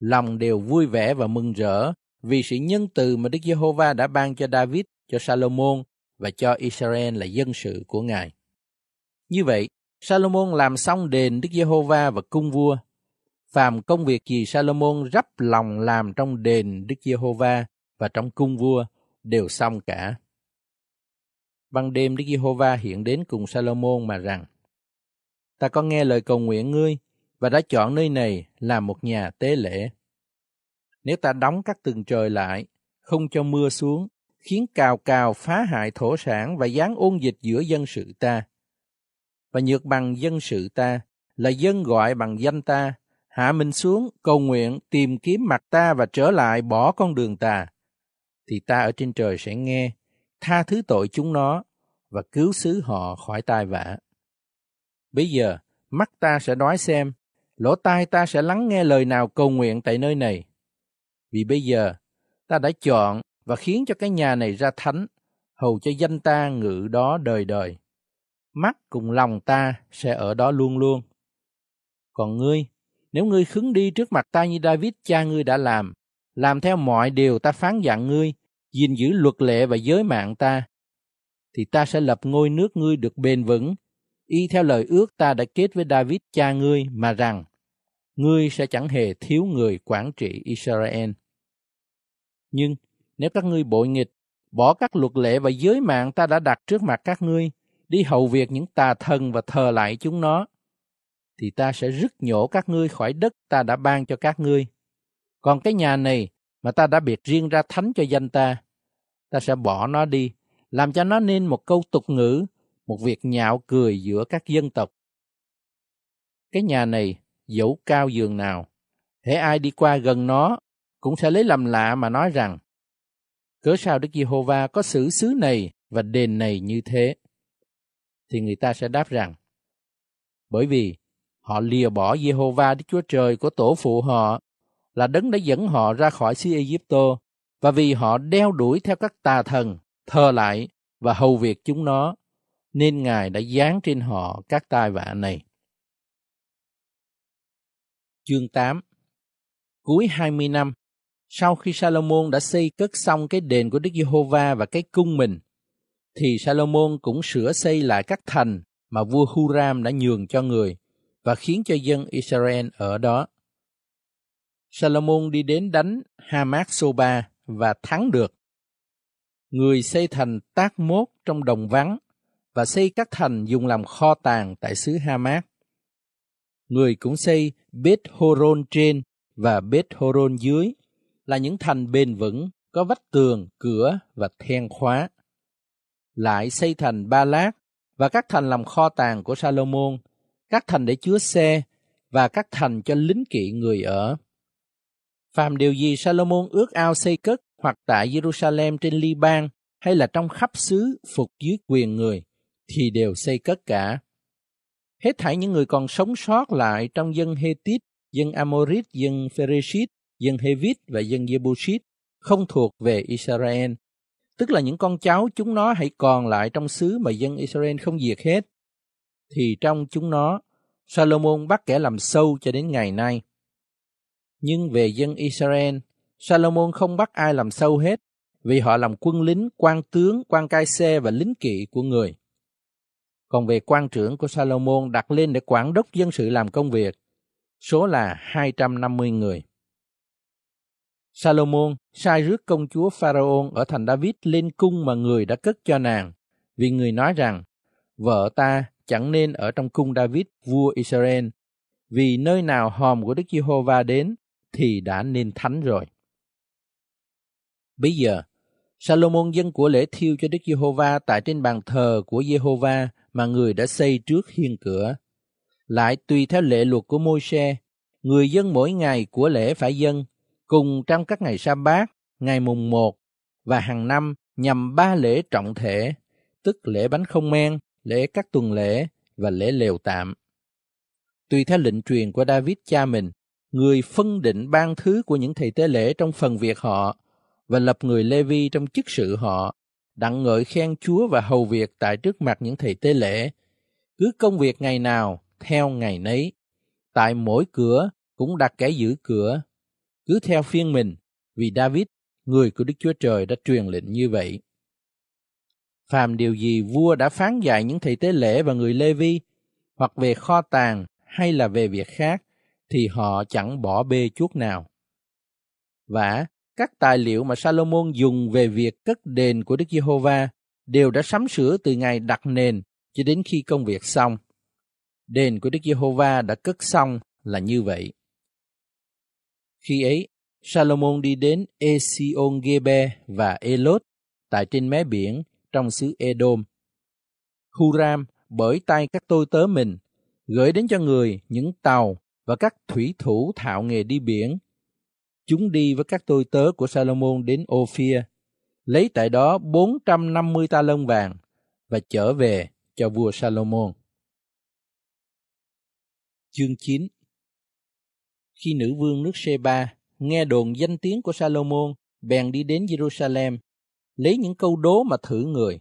[SPEAKER 1] lòng đều vui vẻ và mừng rỡ vì sự nhân từ mà Đức Giê-hô-va đã ban cho David, cho Salomon và cho Israel là dân sự của Ngài. Như vậy, Salomon làm xong đền Đức Giê-hô-va và cung vua. Phàm công việc gì Salomon rắp lòng làm trong đền Đức Giê-hô-va và trong cung vua đều xong cả. Ban đêm Đức Giê-hô-va hiện đến cùng Salomon mà rằng: Ta có nghe lời cầu nguyện ngươi và đã chọn nơi này làm một nhà tế lễ. Nếu ta đóng các tường trời lại, không cho mưa xuống, khiến cào cào phá hại thổ sản và gián ôn dịch giữa dân sự ta, và nhược bằng dân sự ta, là dân gọi bằng danh ta, hạ mình xuống, cầu nguyện, tìm kiếm mặt ta và trở lại bỏ con đường ta, thì ta ở trên trời sẽ nghe, tha thứ tội chúng nó và cứu xứ họ khỏi tai vạ. Bây giờ, mắt ta sẽ nói xem, lỗ tai ta sẽ lắng nghe lời nào cầu nguyện tại nơi này. Vì bây giờ, ta đã chọn và khiến cho cái nhà này ra thánh, hầu cho danh ta ngự đó đời đời mắt cùng lòng ta sẽ ở đó luôn luôn. Còn ngươi, nếu ngươi khứng đi trước mặt ta như David cha ngươi đã làm, làm theo mọi điều ta phán dặn ngươi, gìn giữ luật lệ và giới mạng ta, thì ta sẽ lập ngôi nước ngươi được bền vững, y theo lời ước ta đã kết với David cha ngươi mà rằng, ngươi sẽ chẳng hề thiếu người quản trị Israel. Nhưng nếu các ngươi bội nghịch, bỏ các luật lệ và giới mạng ta đã đặt trước mặt các ngươi, đi hầu việc những tà thần và thờ lại chúng nó, thì ta sẽ rứt nhổ các ngươi khỏi đất ta đã ban cho các ngươi. Còn cái nhà này mà ta đã biệt riêng ra thánh cho danh ta, ta sẽ bỏ nó đi, làm cho nó nên một câu tục ngữ, một việc nhạo cười giữa các dân tộc. Cái nhà này dẫu cao giường nào, hễ ai đi qua gần nó cũng sẽ lấy làm lạ mà nói rằng cớ sao Đức Giê-hô-va có xử xứ này và đền này như thế thì người ta sẽ đáp rằng bởi vì họ lìa bỏ Giê-hô-va, Đức Chúa Trời của tổ phụ họ là đấng đã dẫn họ ra khỏi xứ Egypto và vì họ đeo đuổi theo các tà thần, thờ lại và hầu việc chúng nó, nên Ngài đã giáng trên họ các tai vạ này. Chương 8 Cuối 20 năm, sau khi Salomon đã xây cất xong cái đền của Đức Giê-hô-va và cái cung mình, thì Salomon cũng sửa xây lại các thành mà vua Huram đã nhường cho người và khiến cho dân Israel ở đó. Salomon đi đến đánh Hamat Soba và thắng được. Người xây thành tác mốt trong đồng vắng và xây các thành dùng làm kho tàng tại xứ Hamat. Người cũng xây Bết Horon trên và Bết Horon dưới là những thành bền vững, có vách tường, cửa và then khóa. Lại xây thành Ba Lát và các thành làm kho tàng của Salomon, các thành để chứa xe và các thành cho lính kỵ người ở. Phàm điều gì Salomon ước ao xây cất hoặc tại Jerusalem trên Liban hay là trong khắp xứ phục dưới quyền người, thì đều xây cất cả. Hết thảy những người còn sống sót lại trong dân Hethit, dân Amorit, dân Pheresit, dân Hevit và dân Jebusit không thuộc về Israel, tức là những con cháu chúng nó hãy còn lại trong xứ mà dân Israel không diệt hết, thì trong chúng nó, Salomon bắt kẻ làm sâu cho đến ngày nay. Nhưng về dân Israel, Salomon không bắt ai làm sâu hết, vì họ làm quân lính, quan tướng, quan cai xe và lính kỵ của người. Còn về quan trưởng của Salomon đặt lên để quản đốc dân sự làm công việc, số là 250 người. Salomon sai rước công chúa Pharaon ở thành David lên cung mà người đã cất cho nàng, vì người nói rằng, vợ ta chẳng nên ở trong cung David vua Israel, vì nơi nào hòm của Đức Giê-hô-va đến thì đã nên thánh rồi. Bây giờ, Salomon dân của lễ thiêu cho Đức Giê-hô-va tại trên bàn thờ của Giê-hô-va mà người đã xây trước hiên cửa. Lại tùy theo lệ luật của Môi-se, người dân mỗi ngày của lễ phải dân, cùng trong các ngày sa bát, ngày mùng một và hàng năm nhằm ba lễ trọng thể, tức lễ bánh không men, lễ các tuần lễ và lễ lều tạm. Tùy theo lệnh truyền của David cha mình, người phân định ban thứ của những thầy tế lễ trong phần việc họ và lập người Lê Vi trong chức sự họ, đặng ngợi khen Chúa và hầu việc tại trước mặt những thầy tế lễ. Cứ công việc ngày nào, theo ngày nấy. Tại mỗi cửa cũng đặt kẻ giữ cửa. Cứ theo phiên mình, vì David, người của Đức Chúa Trời đã truyền lệnh như vậy. Phàm điều gì vua đã phán dạy những thầy tế lễ và người Lê Vi, hoặc về kho tàng hay là về việc khác, thì họ chẳng bỏ bê chút nào. Và các tài liệu mà Salomon dùng về việc cất đền của Đức Giê-hô-va đều đã sắm sửa từ ngày đặt nền cho đến khi công việc xong. Đền của Đức Giê-hô-va đã cất xong là như vậy. Khi ấy, Salomon đi đến Esion-gebe và Elot tại trên mé biển trong xứ Edom. Huram bởi tay các tôi tớ mình gửi đến cho người những tàu và các thủy thủ thạo nghề đi biển chúng đi với các tôi tớ của Salomon đến Ophir, lấy tại đó 450 ta lông vàng và trở về cho vua Salomon. Chương 9 Khi nữ vương nước Sheba nghe đồn danh tiếng của Salomon, bèn đi đến Jerusalem, lấy những câu đố mà thử người.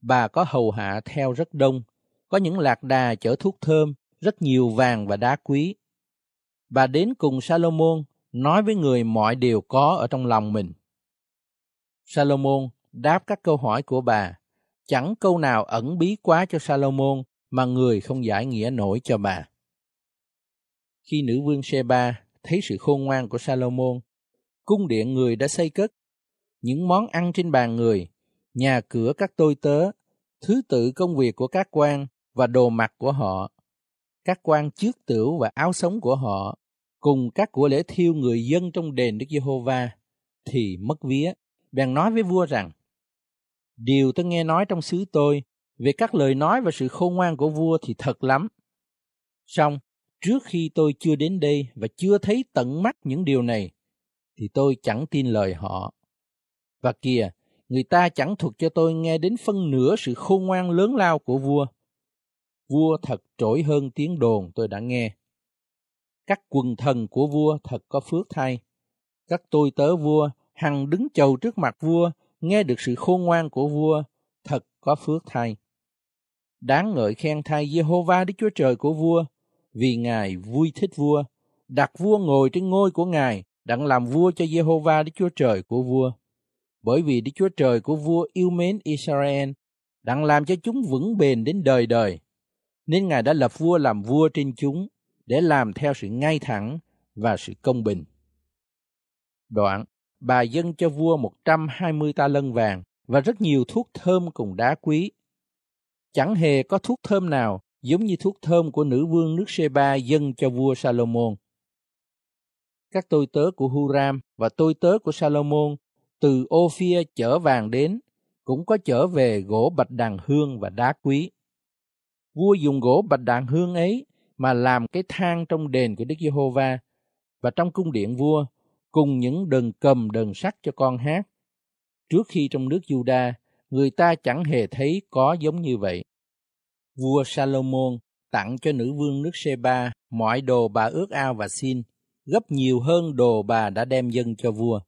[SPEAKER 1] Bà có hầu hạ theo rất đông, có những lạc đà chở thuốc thơm, rất nhiều vàng và đá quý. Bà đến cùng Salomon nói với người mọi điều có ở trong lòng mình. Salomon đáp các câu hỏi của bà, chẳng câu nào ẩn bí quá cho Salomon mà người không giải nghĩa nổi cho bà. Khi nữ vương Sheba thấy sự khôn ngoan của Salomon, cung điện người đã xây cất, những món ăn trên bàn người, nhà cửa các tôi tớ, thứ tự công việc của các quan và đồ mặc của họ, các quan trước tửu và áo sống của họ cùng các của lễ thiêu người dân trong đền Đức Giê-hô-va thì mất vía, bèn nói với vua rằng: Điều tôi nghe nói trong xứ tôi về các lời nói và sự khôn ngoan của vua thì thật lắm. Song, trước khi tôi chưa đến đây và chưa thấy tận mắt những điều này, thì tôi chẳng tin lời họ. Và kìa, người ta chẳng thuật cho tôi nghe đến phân nửa sự khôn ngoan lớn lao của vua. Vua thật trỗi hơn tiếng đồn tôi đã nghe các quần thần của vua thật có phước thay. Các tôi tớ vua hằng đứng chầu trước mặt vua, nghe được sự khôn ngoan của vua, thật có phước thay. Đáng ngợi khen thay Jehovah Đức Chúa Trời của vua, vì Ngài vui thích vua, đặt vua ngồi trên ngôi của Ngài, đặng làm vua cho Jehovah Đức Chúa Trời của vua. Bởi vì Đức Chúa Trời của vua yêu mến Israel, đặng làm cho chúng vững bền đến đời đời. Nên Ngài đã lập vua làm vua trên chúng, để làm theo sự ngay thẳng và sự công bình. Đoạn, bà dâng cho vua 120 ta lân vàng và rất nhiều thuốc thơm cùng đá quý. Chẳng hề có thuốc thơm nào giống như thuốc thơm của nữ vương nước Seba dâng cho vua Salomon. Các tôi tớ của Huram và tôi tớ của Salomon từ Ophia chở vàng đến cũng có chở về gỗ bạch đàn hương và đá quý. Vua dùng gỗ bạch đàn hương ấy mà làm cái thang trong đền của Đức Giê-hô-va và trong cung điện vua cùng những đờn cầm đờn sắt cho con hát. Trước khi trong nước Juda, người ta chẳng hề thấy có giống như vậy. Vua Salomon tặng cho nữ vương nước Seba mọi đồ bà ước ao và xin, gấp nhiều hơn đồ bà đã đem dâng cho vua.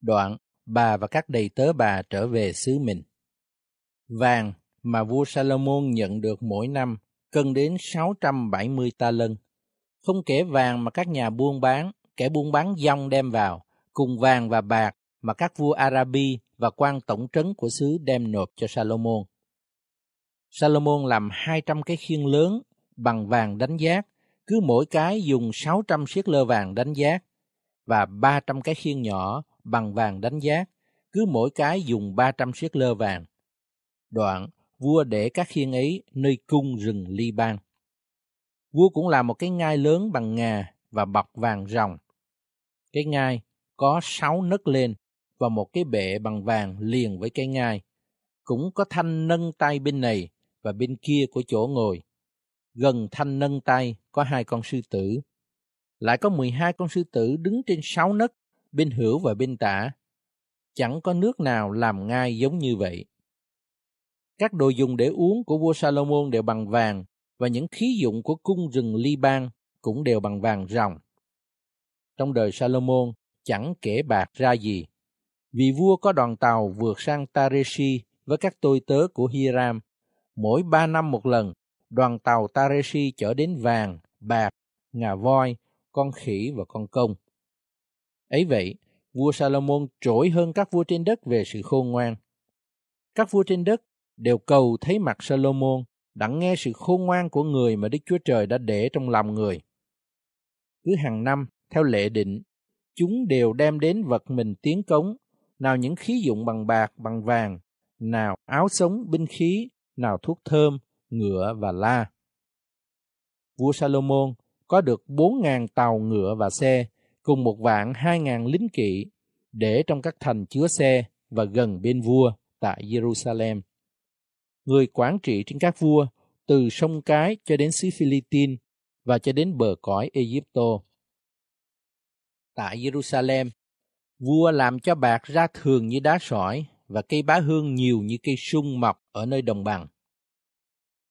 [SPEAKER 1] Đoạn, bà và các đầy tớ bà trở về xứ mình. Vàng mà vua Salomon nhận được mỗi năm cân đến 670 ta lân. Không kể vàng mà các nhà buôn bán, kẻ buôn bán dòng đem vào, cùng vàng và bạc mà các vua Arabi và quan tổng trấn của xứ đem nộp cho Salomon. Salomon làm 200 cái khiên lớn bằng vàng đánh giác, cứ mỗi cái dùng 600 siết lơ vàng đánh giác, và 300 cái khiên nhỏ bằng vàng đánh giác, cứ mỗi cái dùng 300 siết lơ vàng. Đoạn, vua để các khiên ấy nơi cung rừng ly ban. Vua cũng làm một cái ngai lớn bằng ngà và bọc vàng ròng. Cái ngai có sáu nấc lên và một cái bệ bằng vàng liền với cái ngai. Cũng có thanh nâng tay bên này và bên kia của chỗ ngồi. Gần thanh nâng tay có hai con sư tử. Lại có 12 con sư tử đứng trên sáu nấc, bên hữu và bên tả. Chẳng có nước nào làm ngai giống như vậy. Các đồ dùng để uống của vua Salomon đều bằng vàng và những khí dụng của cung rừng Liban cũng đều bằng vàng ròng. Trong đời Salomon chẳng kể bạc ra gì, vì vua có đoàn tàu vượt sang Tareshi với các tôi tớ của Hiram. Mỗi ba năm một lần, đoàn tàu Tareshi chở đến vàng, bạc, ngà voi, con khỉ và con công. Ấy vậy, vua Salomon trỗi hơn các vua trên đất về sự khôn ngoan. Các vua trên đất đều cầu thấy mặt Salomon, đặng nghe sự khôn ngoan của người mà Đức Chúa Trời đã để trong lòng người. Cứ hàng năm, theo lệ định, chúng đều đem đến vật mình tiến cống, nào những khí dụng bằng bạc, bằng vàng, nào áo sống, binh khí, nào thuốc thơm, ngựa và la. Vua Salomon có được bốn ngàn tàu ngựa và xe, cùng một vạn hai ngàn lính kỵ, để trong các thành chứa xe và gần bên vua tại Jerusalem người quản trị trên các vua từ sông Cái cho đến xứ Philippines và cho đến bờ cõi Egypto. Tại Jerusalem, vua làm cho bạc ra thường như đá sỏi và cây bá hương nhiều như cây sung mọc ở nơi đồng bằng.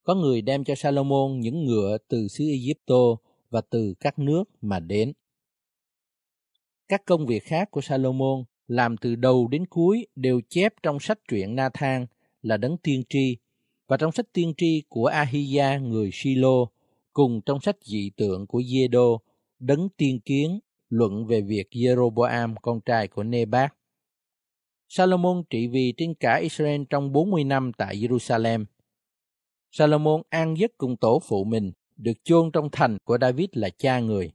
[SPEAKER 1] Có người đem cho Salomon những ngựa từ xứ Egypto và từ các nước mà đến. Các công việc khác của Salomon làm từ đầu đến cuối đều chép trong sách truyện Nathan là đấng tiên tri và trong sách tiên tri của Ahia người Silo cùng trong sách dị tượng của Giê-đô đấng tiên kiến luận về việc Jeroboam con trai của Nebat. Salomon trị vì trên cả Israel trong 40 năm tại Jerusalem. Salomon an giấc cùng tổ phụ mình, được chôn trong thành của David là cha người.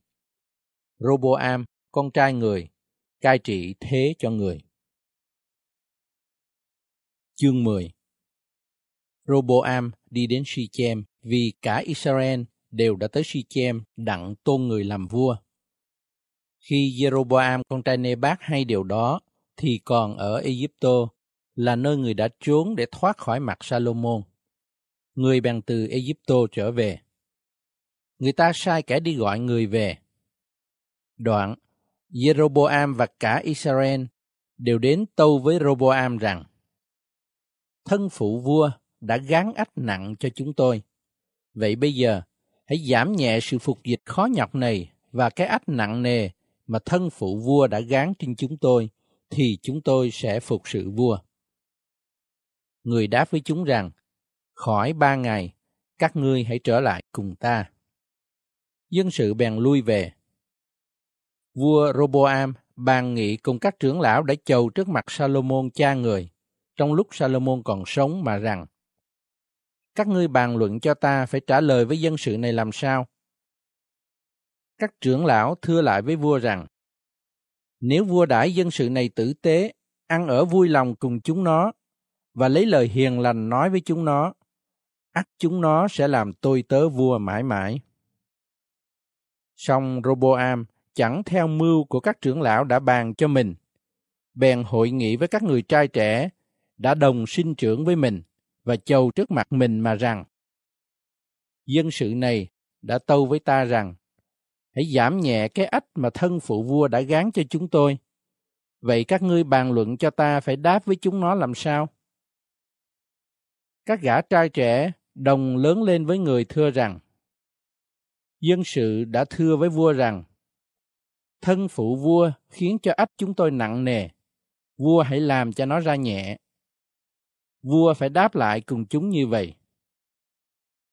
[SPEAKER 1] Roboam, con trai người, cai trị thế cho người. Chương 10 Roboam đi đến Shechem vì cả Israel đều đã tới Shechem đặng tôn người làm vua. Khi Jeroboam con trai Nebat hay điều đó, thì còn ở Egypto là nơi người đã trốn để thoát khỏi mặt Salomon. Người bèn từ Egypto trở về. Người ta sai kẻ đi gọi người về. Đoạn, Jeroboam và cả Israel đều đến tâu với Roboam rằng thân phụ vua đã gán ách nặng cho chúng tôi. Vậy bây giờ, hãy giảm nhẹ sự phục dịch khó nhọc này và cái ách nặng nề mà thân phụ vua đã gán trên chúng tôi, thì chúng tôi sẽ phục sự vua. Người đáp với chúng rằng, khỏi ba ngày, các ngươi hãy trở lại cùng ta. Dân sự bèn lui về. Vua Roboam bàn nghị cùng các trưởng lão đã chầu trước mặt Salomon cha người, trong lúc Salomon còn sống mà rằng, các ngươi bàn luận cho ta phải trả lời với dân sự này làm sao? Các trưởng lão thưa lại với vua rằng, nếu vua đãi dân sự này tử tế, ăn ở vui lòng cùng chúng nó, và lấy lời hiền lành nói với chúng nó, ắt chúng nó sẽ làm tôi tớ vua mãi mãi. Song Roboam chẳng theo mưu của các trưởng lão đã bàn cho mình, bèn hội nghị với các người trai trẻ đã đồng sinh trưởng với mình và chầu trước mặt mình mà rằng, dân sự này đã tâu với ta rằng, hãy giảm nhẹ cái ách mà thân phụ vua đã gán cho chúng tôi. Vậy các ngươi bàn luận cho ta phải đáp với chúng nó làm sao? Các gã trai trẻ đồng lớn lên với người thưa rằng, dân sự đã thưa với vua rằng, thân phụ vua khiến cho ách chúng tôi nặng nề vua hãy làm cho nó ra nhẹ vua phải đáp lại cùng chúng như vậy.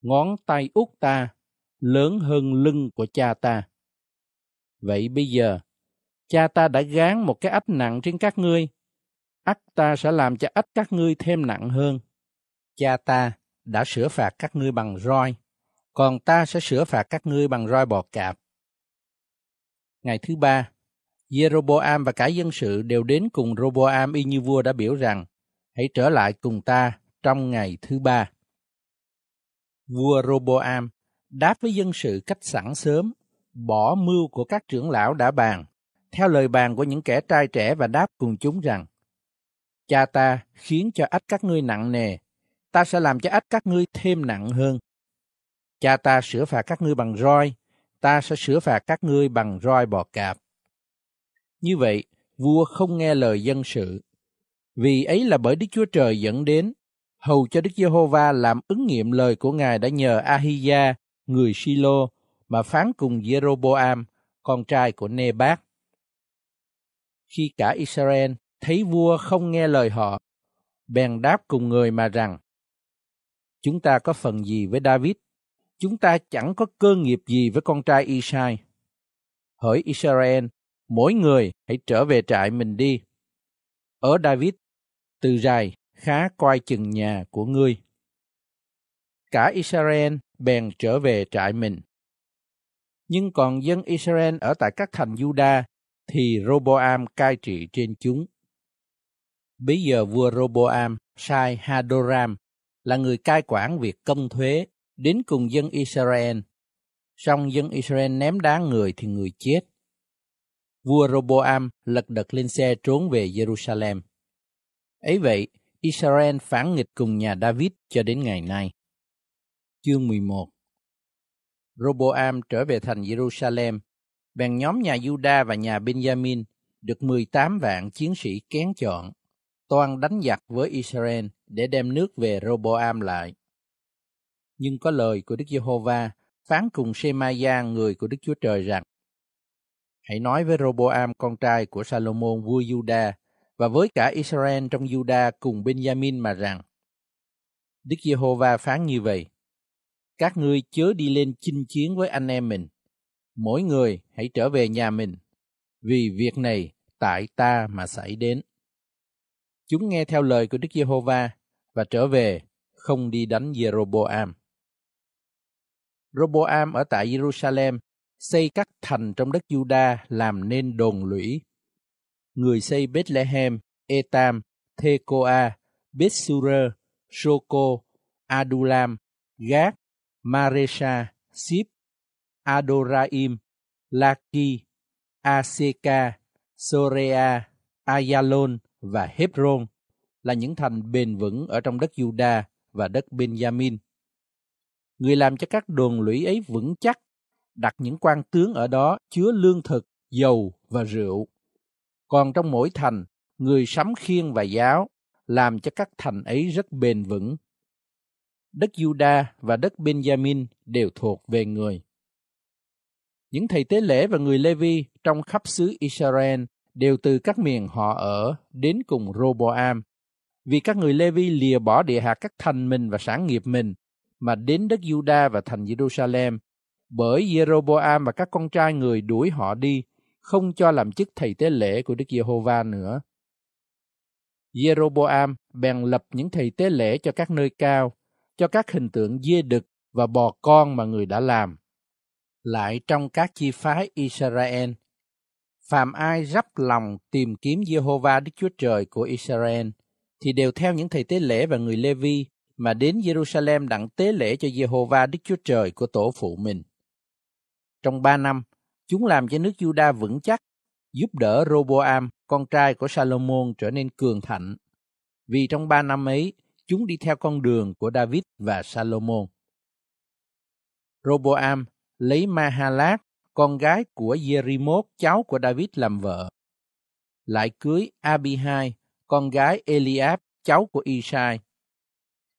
[SPEAKER 1] Ngón tay út ta lớn hơn lưng của cha ta. Vậy bây giờ cha ta đã gán một cái ách nặng trên các ngươi. Ách ta sẽ làm cho ách các ngươi thêm nặng hơn. Cha ta đã sửa phạt các ngươi bằng roi còn ta sẽ sửa phạt các ngươi bằng roi bọt cạp. Ngày thứ ba Jeroboam và cả dân sự đều đến cùng Roboam y như vua đã biểu rằng, hãy trở lại cùng ta trong ngày thứ ba. Vua Roboam đáp với dân sự cách sẵn sớm, bỏ mưu của các trưởng lão đã bàn, theo lời bàn của những kẻ trai trẻ và đáp cùng chúng rằng, Cha ta khiến cho ách các ngươi nặng nề, ta sẽ làm cho ách các ngươi thêm nặng hơn. Cha ta sửa phạt các ngươi bằng roi, ta sẽ sửa phạt các ngươi bằng roi bò cạp. Như vậy, vua không nghe lời dân sự. Vì ấy là bởi Đức Chúa Trời dẫn đến, hầu cho Đức Giê-hô-va làm ứng nghiệm lời của Ngài đã nhờ Ahia, người Silo, mà phán cùng Jeroboam, con trai của Nebat. Khi cả Israel thấy vua không nghe lời họ, bèn đáp cùng người mà rằng, Chúng ta có phần gì với David? Chúng ta chẳng có cơ nghiệp gì với con trai Isai. Hỡi Israel, mỗi người hãy trở về trại mình đi. Ở David, từ dài, khá coi chừng nhà của ngươi. Cả Israel bèn trở về trại mình. Nhưng còn dân Israel ở tại các thành Juda thì Roboam cai trị trên chúng. Bây giờ vua Roboam, sai Hadoram, là người cai quản việc công thuế đến cùng dân Israel. Song dân Israel ném đá người thì người chết vua Roboam lật đật lên xe trốn về Jerusalem. Ấy vậy, Israel phản nghịch cùng nhà David cho đến ngày nay. Chương 11 Roboam trở về thành Jerusalem, bèn nhóm nhà Juda và nhà Benjamin được 18 vạn chiến sĩ kén chọn, toan đánh giặc với Israel để đem nước về Roboam lại. Nhưng có lời của Đức Giê-hô-va phán cùng Shemaiah người của Đức Chúa Trời rằng: Hãy nói với Roboam con trai của Salomon vua Juda và với cả Israel trong Juda cùng Benjamin mà rằng, Đức Giê-hô-va phán như vậy, các ngươi chớ đi lên chinh chiến với anh em mình mỗi người hãy trở về nhà mình, vì việc này tại ta mà xảy đến chúng nghe theo lời của Đức Giê-hô-va và trở về, không đi đánh Jeroboam. Roboam ở tại Jerusalem xây các thành trong đất Juda làm nên đồn lũy. Người xây Bethlehem, Etam, Thekoa, Bethsura, Soko, Adulam, Gác, Maresha, Sip, Adoraim, Laki, Aseka, Sorea, Ayalon và Hebron là những thành bền vững ở trong đất Juda và đất Benjamin. Người làm cho các đồn lũy ấy vững chắc đặt những quan tướng ở đó chứa lương thực, dầu và rượu. Còn trong mỗi thành, người sắm khiên và giáo làm cho các thành ấy rất bền vững. Đất Juda và đất Benjamin đều thuộc về người. Những thầy tế lễ và người Levi trong khắp xứ Israel đều từ các miền họ ở đến cùng Roboam. Vì các người Levi lìa bỏ địa hạt các thành mình và sản nghiệp mình, mà đến đất Juda và thành Jerusalem bởi Jeroboam và các con trai người đuổi họ đi, không cho làm chức thầy tế lễ của Đức Giê-hô-va nữa. Jeroboam bèn lập những thầy tế lễ cho các nơi cao, cho các hình tượng dê đực và bò con mà người đã làm. Lại trong các chi phái Israel, phàm ai rắp lòng tìm kiếm Jehovah Đức Chúa Trời của Israel, thì đều theo những thầy tế lễ và người Lê-vi mà đến Jerusalem đặng tế lễ cho Jehovah Đức Chúa Trời của tổ phụ mình. Trong ba năm, chúng làm cho nước Juda vững chắc, giúp đỡ Roboam, con trai của Salomon trở nên cường thạnh. Vì trong ba năm ấy, chúng đi theo con đường của David và Salomon. Roboam lấy Mahalat, con gái của Jerimot, cháu của David làm vợ. Lại cưới Abihai, con gái Eliab, cháu của Isai.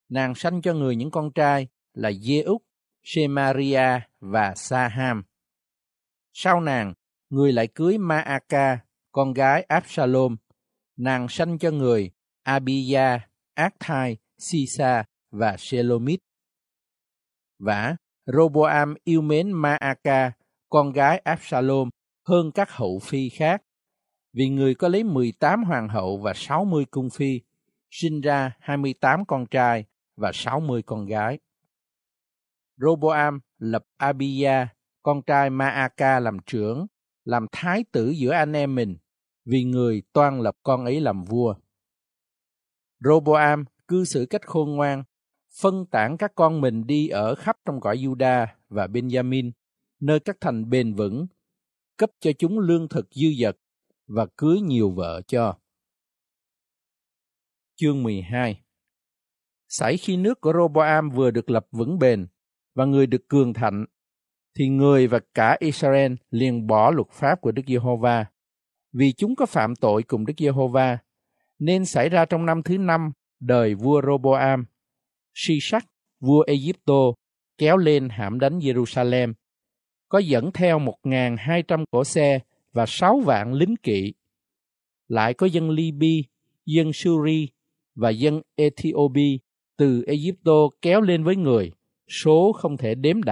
[SPEAKER 1] Nàng sanh cho người những con trai là Jeúc, Shemaria và Saham. Sau nàng, người lại cưới Maaka, con gái Absalom. Nàng sanh cho người Abiya, Ác-thai, Sisa và Shelomit. Vả, Roboam yêu mến Maaka, con gái Absalom, hơn các hậu phi khác, vì người có lấy 18 hoàng hậu và 60 cung phi, sinh ra 28 con trai và 60 con gái. Roboam lập Abia, con trai Maaka làm trưởng, làm thái tử giữa anh em mình, vì người toan lập con ấy làm vua. Roboam cư xử cách khôn ngoan, phân tản các con mình đi ở khắp trong cõi Juda và Benjamin, nơi các thành bền vững, cấp cho chúng lương thực dư dật và cưới nhiều vợ cho. Chương 12 Xảy khi nước của Roboam vừa được lập vững bền và người được cường thạnh, thì người và cả Israel liền bỏ luật pháp của Đức Giê-hô-va, vì chúng có phạm tội cùng Đức Giê-hô-va, nên xảy ra trong năm thứ năm đời vua Roboam. Shishak vua Egypto, kéo lên hãm đánh Jerusalem, có dẫn theo 1.200 cỗ xe và 6 vạn lính kỵ. Lại có dân Liby, dân Suri và dân Ethiopia từ Egypto kéo lên với người, số không thể đếm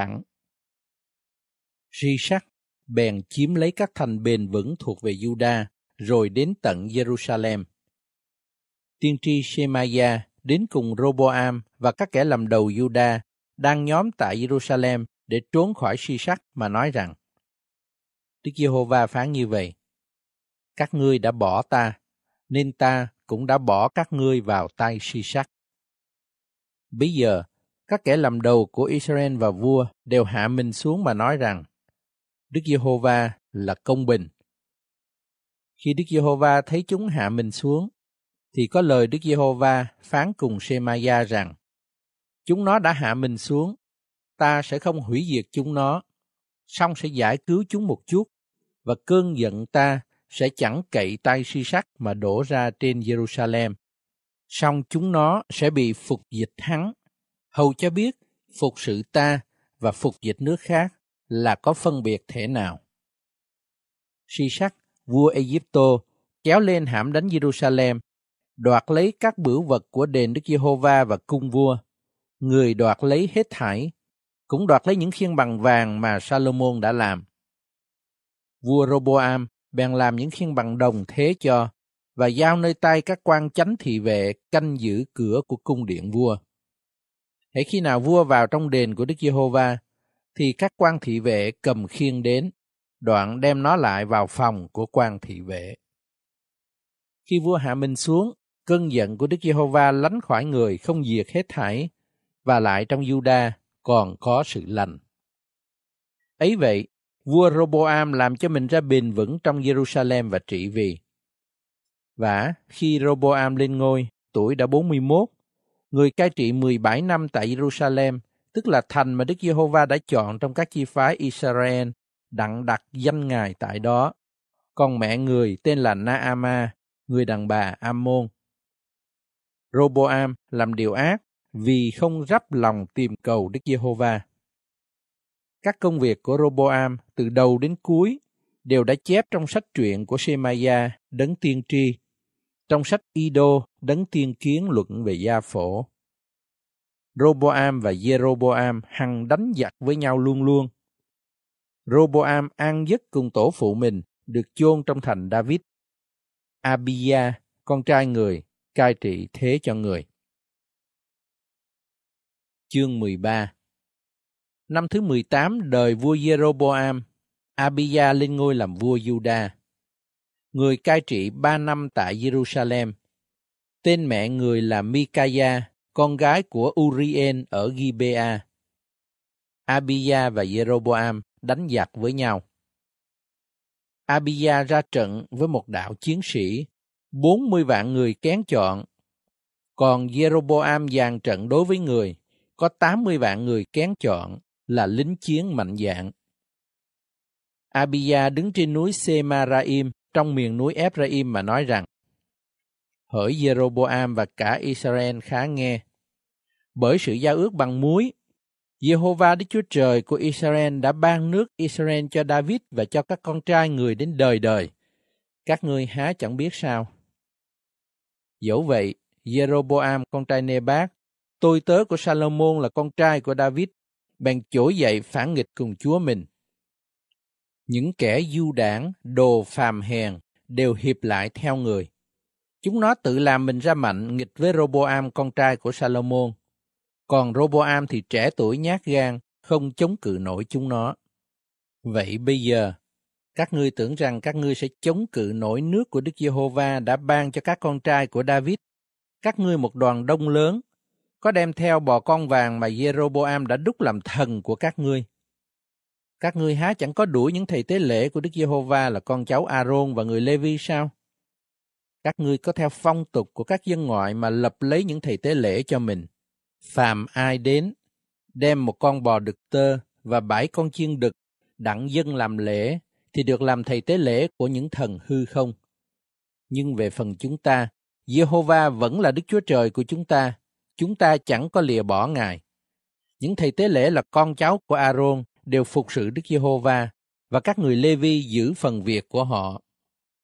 [SPEAKER 1] đẳng. sắc, bèn chiếm lấy các thành bền vững thuộc về Juda, rồi đến tận Jerusalem. Tiên tri Shemaya đến cùng Roboam và các kẻ làm đầu Juda đang nhóm tại Jerusalem để trốn khỏi si sắc mà nói rằng Đức Giê-hô-va phán như vậy Các ngươi đã bỏ ta nên ta cũng đã bỏ các ngươi vào tay si sắc. Bây giờ, các kẻ làm đầu của Israel và vua đều hạ mình xuống mà nói rằng Đức Giê-hô-va là công bình. Khi Đức Giê-hô-va thấy chúng hạ mình xuống, thì có lời Đức Giê-hô-va phán cùng Shemaya rằng Chúng nó đã hạ mình xuống, ta sẽ không hủy diệt chúng nó, song sẽ giải cứu chúng một chút, và cơn giận ta sẽ chẳng cậy tay si sắt mà đổ ra trên Jerusalem. Song chúng nó sẽ bị phục dịch hắn, hầu cho biết phục sự ta và phục dịch nước khác là có phân biệt thể nào. Si sắc, vua Egypto, kéo lên hãm đánh Jerusalem, đoạt lấy các bửu vật của đền Đức Giê-hô-va và cung vua. Người đoạt lấy hết thảy, cũng đoạt lấy những khiên bằng vàng mà Salomon đã làm. Vua Roboam bèn làm những khiên bằng đồng thế cho và giao nơi tay các quan chánh thị vệ canh giữ cửa của cung điện vua. Hãy khi nào vua vào trong đền của Đức Giê-hô-va, thì các quan thị vệ cầm khiên đến, đoạn đem nó lại vào phòng của quan thị vệ. Khi vua hạ mình xuống, cơn giận của Đức Giê-hô-va lánh khỏi người không diệt hết thảy, và lại trong Juda còn có sự lành. Ấy vậy, vua Roboam làm cho mình ra bền vững trong Jerusalem và trị vì. Và khi Roboam lên ngôi, tuổi đã 41, người cai trị 17 năm tại Jerusalem, tức là thành mà Đức Giê-hô-va đã chọn trong các chi phái Israel, đặng đặt danh ngài tại đó. Còn mẹ người tên là Naama, người đàn bà Ammon. Roboam làm điều ác vì không rắp lòng tìm cầu Đức Giê-hô-va. Các công việc của Roboam từ đầu đến cuối đều đã chép trong sách truyện của Shemaya, đấng tiên tri, trong sách Ido đấng tiên kiến luận về gia phổ. Roboam và Jeroboam hằng đánh giặc với nhau luôn luôn. Roboam an giấc cùng tổ phụ mình được chôn trong thành David. Abia, con trai người, cai trị thế cho người. Chương 13 năm thứ 18 đời vua Jeroboam, Abia lên ngôi làm vua Juda. Người cai trị ba năm tại Jerusalem. Tên mẹ người là Mikaya, con gái của Urien ở Gibea. Abia và Jeroboam đánh giặc với nhau. Abia ra trận với một đạo chiến sĩ, 40 vạn người kén chọn. Còn Jeroboam dàn trận đối với người, có 80 vạn người kén chọn là lính chiến mạnh dạng. Abia đứng trên núi Semaraim trong miền núi Ephraim mà nói rằng, Hỡi Jeroboam và cả Israel khá nghe, bởi sự giao ước bằng muối Jehovah Đức Chúa Trời của Israel đã ban nước Israel cho David và cho các con trai người đến đời đời. Các ngươi há chẳng biết sao. Dẫu vậy, Jeroboam con trai Nebat, tôi tớ của Salomon là con trai của David, bèn trỗi dậy phản nghịch cùng Chúa mình. Những kẻ du đảng, đồ phàm hèn đều hiệp lại theo người. Chúng nó tự làm mình ra mạnh nghịch với Roboam con trai của Salomon còn Roboam thì trẻ tuổi nhát gan, không chống cự nổi chúng nó. Vậy bây giờ, các ngươi tưởng rằng các ngươi sẽ chống cự nổi nước của Đức Giê-hô-va đã ban cho các con trai của David. Các ngươi một đoàn đông lớn, có đem theo bò con vàng mà Jeroboam đã đúc làm thần của các ngươi. Các ngươi há chẳng có đuổi những thầy tế lễ của Đức Giê-hô-va là con cháu A-rôn và người Lê-vi sao? Các ngươi có theo phong tục của các dân ngoại mà lập lấy những thầy tế lễ cho mình phàm ai đến, đem một con bò đực tơ và bảy con chiên đực đặng dân làm lễ, thì được làm thầy tế lễ của những thần hư không. Nhưng về phần chúng ta, Jehovah vẫn là Đức Chúa Trời của chúng ta, chúng ta chẳng có lìa bỏ Ngài. Những thầy tế lễ là con cháu của Aaron đều phục sự Đức Giê-hô-va và các người Lê-vi giữ phần việc của họ.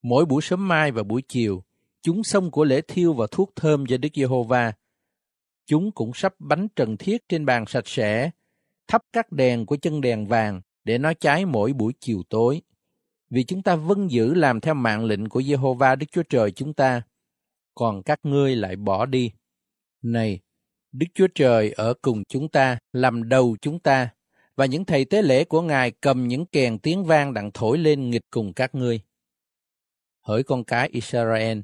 [SPEAKER 1] Mỗi buổi sớm mai và buổi chiều, chúng xông của lễ thiêu và thuốc thơm cho Đức Giê-hô-va Chúng cũng sắp bánh trần thiết trên bàn sạch sẽ, thắp các đèn của chân đèn vàng để nó cháy mỗi buổi chiều tối. Vì chúng ta vâng giữ làm theo mạng lệnh của giê-hô-va Đức Chúa Trời chúng ta, còn các ngươi lại bỏ đi. Này, Đức Chúa Trời ở cùng chúng ta, làm đầu chúng ta, và những thầy tế lễ của Ngài cầm những kèn tiếng vang đặng thổi lên nghịch cùng các ngươi. Hỡi con cái Israel,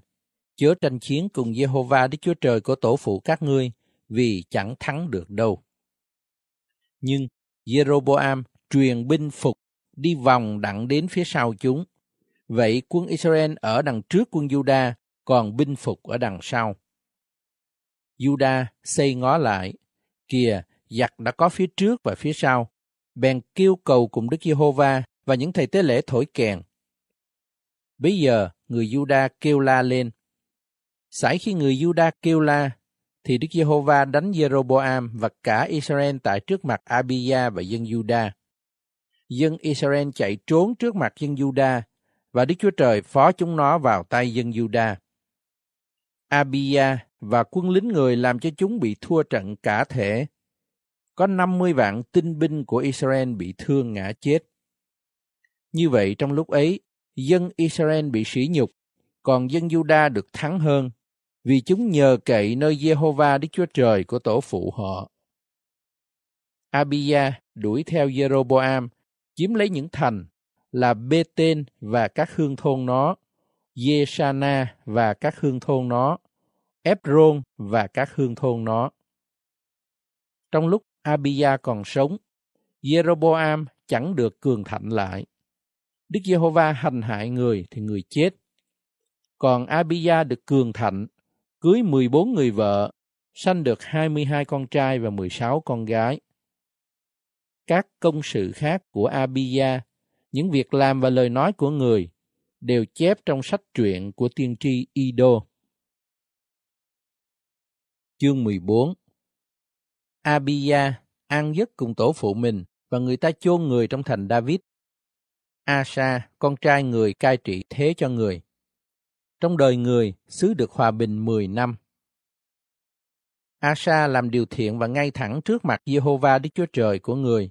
[SPEAKER 1] chớ tranh chiến cùng Jehovah Đức Chúa Trời của tổ phụ các ngươi, vì chẳng thắng được đâu. Nhưng Jeroboam truyền binh phục đi vòng đặng đến phía sau chúng. Vậy quân Israel ở đằng trước quân Juda, còn binh phục ở đằng sau. Juda xây ngó lại, kìa, giặc đã có phía trước và phía sau, bèn kêu cầu cùng Đức Giê-hô-va và những thầy tế lễ thổi kèn. Bây giờ, người Juda kêu la lên. Sải khi người Juda kêu la, thì Đức Giê-hô-va đánh Jeroboam và cả Israel tại trước mặt Abia và dân Juda. Dân Israel chạy trốn trước mặt dân Juda và Đức Chúa Trời phó chúng nó vào tay dân Juda. Abia và quân lính người làm cho chúng bị thua trận cả thể. Có 50 vạn tinh binh của Israel bị thương ngã chết. Như vậy trong lúc ấy, dân Israel bị sỉ nhục, còn dân Juda được thắng hơn vì chúng nhờ cậy nơi Jehovah Đức Chúa Trời của tổ phụ họ. Abia đuổi theo Jeroboam, chiếm lấy những thành là Bê-tên và các hương thôn nó, Yeshana và các hương thôn nó, Ebron và các hương thôn nó. Trong lúc Abia còn sống, Jeroboam chẳng được cường thạnh lại. Đức Giê-hô-va hành hại người thì người chết. Còn Abia được cường thạnh cưới 14 người vợ, sanh được 22 con trai và 16 con gái. Các công sự khác của Abia, những việc làm và lời nói của người, đều chép trong sách truyện của tiên tri Ido. Chương 14 Abia ăn giấc cùng tổ phụ mình và người ta chôn người trong thành David. Asa, con trai người cai trị thế cho người. Trong đời người, xứ được hòa bình 10 năm. Asa làm điều thiện và ngay thẳng trước mặt Jehovah Đức Chúa Trời của người.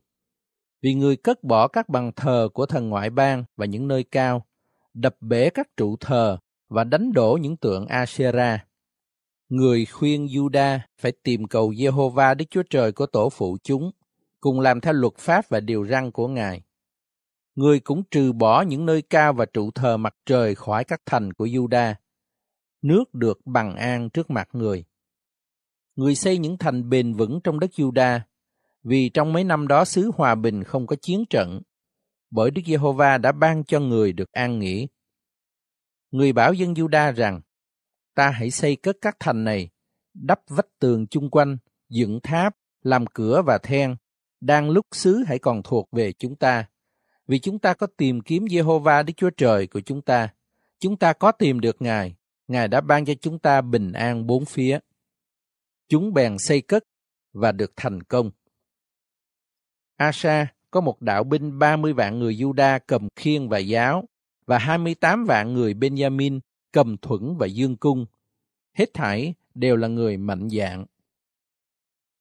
[SPEAKER 1] Vì người cất bỏ các bằng thờ của thần ngoại bang và những nơi cao, đập bể các trụ thờ và đánh đổ những tượng Asera. Người khuyên Juda phải tìm cầu Jehovah Đức Chúa Trời của tổ phụ chúng, cùng làm theo luật pháp và điều răn của Ngài. Người cũng trừ bỏ những nơi cao và trụ thờ mặt trời khỏi các thành của Juda. Nước được bằng an trước mặt người. Người xây những thành bền vững trong đất Juda, vì trong mấy năm đó xứ hòa bình không có chiến trận, bởi Đức Giê-hô-va đã ban cho người được an nghỉ. Người bảo dân Juda rằng, ta hãy xây cất các thành này, đắp vách tường chung quanh, dựng tháp, làm cửa và then, đang lúc xứ hãy còn thuộc về chúng ta. Vì chúng ta có tìm kiếm Jehovah Đức Chúa Trời của chúng ta. Chúng ta có tìm được Ngài. Ngài đã ban cho chúng ta bình an bốn phía. Chúng bèn xây cất và được thành công. Asa có một đạo binh 30 vạn người Juda cầm khiên và giáo và 28 vạn người Benjamin cầm thuẫn và dương cung. Hết thảy đều là người mạnh dạng.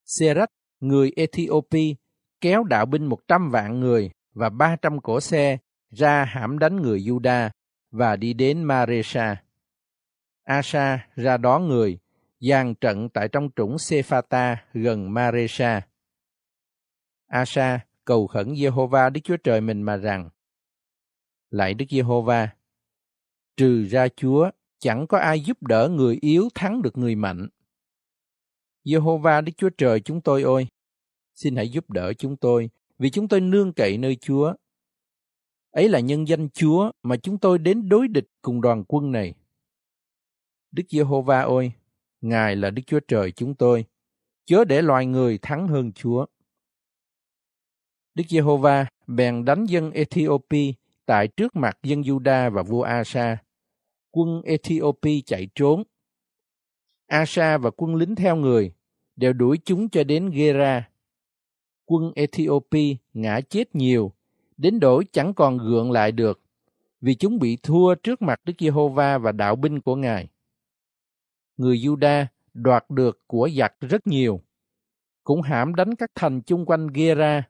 [SPEAKER 1] Serach, người Ethiopia, kéo đạo binh 100 vạn người và 300 cỗ xe ra hãm đánh người Juda và đi đến Maresha. Asa ra đón người, dàn trận tại trong trũng Sephata gần Maresha. Asa cầu khẩn Jehovah Đức Chúa Trời mình mà rằng, Lạy Đức Giê-hô-va, trừ ra Chúa, chẳng có ai giúp đỡ người yếu thắng được người mạnh. Giê-hô-va Đức Chúa Trời chúng tôi ơi, xin hãy giúp đỡ chúng tôi, vì chúng tôi nương cậy nơi Chúa. Ấy là nhân danh Chúa mà chúng tôi đến đối địch cùng đoàn quân này. Đức Giê-hô-va ơi, Ngài là Đức Chúa Trời chúng tôi, chớ để loài người thắng hơn Chúa. Đức Giê-hô-va bèn đánh dân Ethiopia tại trước mặt dân Juda và vua Asa. Quân Ethiopia chạy trốn. Asa và quân lính theo người đều đuổi chúng cho đến Gera. Quân Ethiopia ngã chết nhiều, đến đổi chẳng còn gượng lại được, vì chúng bị thua trước mặt Đức Giê-hô-va và đạo binh của Ngài. Người Juda đoạt được của giặc rất nhiều, cũng hãm đánh các thành chung quanh Gera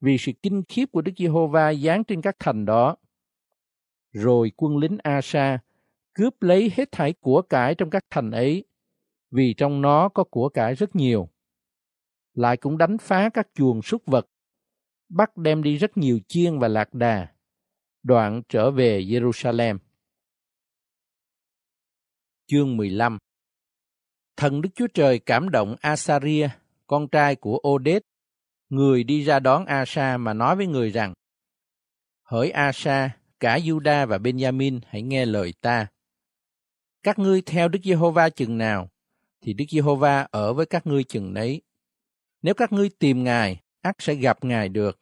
[SPEAKER 1] vì sự kinh khiếp của Đức Giê-hô-va giáng trên các thành đó. Rồi quân lính Asa cướp lấy hết thảy của cải trong các thành ấy, vì trong nó có của cải rất nhiều. Lại cũng đánh phá các chuồng súc vật, bắt đem đi rất nhiều chiên và lạc đà, đoạn trở về Jerusalem. Chương 15 Thần Đức Chúa Trời cảm động Asaria, con trai của Odet, người đi ra đón Asa mà nói với người rằng, Hỡi Asa, cả Juda và Benjamin hãy nghe lời ta. Các ngươi theo Đức Giê-hô-va chừng nào, thì Đức Giê-hô-va ở với các ngươi chừng nấy. Nếu các ngươi tìm Ngài, ắt sẽ gặp Ngài được.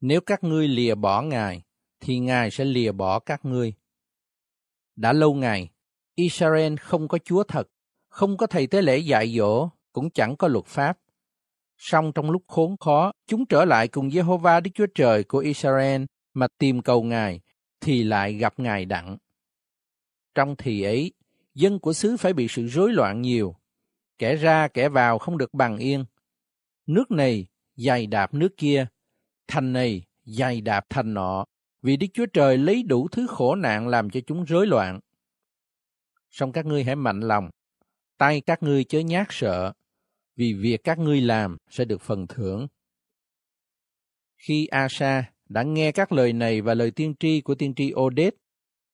[SPEAKER 1] Nếu các ngươi lìa bỏ Ngài, thì Ngài sẽ lìa bỏ các ngươi. Đã lâu ngày, Israel không có Chúa thật, không có thầy tế lễ dạy dỗ, cũng chẳng có luật pháp. Song trong lúc khốn khó, chúng trở lại cùng Jehovah Đức Chúa Trời của Israel mà tìm cầu Ngài, thì lại gặp Ngài đặng. Trong thì ấy, dân của xứ phải bị sự rối loạn nhiều, kẻ ra kẻ vào không được bằng yên. Nước này dày đạp nước kia, thành này dày đạp thành nọ, vì Đức Chúa Trời lấy đủ thứ khổ nạn làm cho chúng rối loạn. Song các ngươi hãy mạnh lòng, tay các ngươi chớ nhát sợ, vì việc các ngươi làm sẽ được phần thưởng. Khi Asa đã nghe các lời này và lời tiên tri của tiên tri Odet,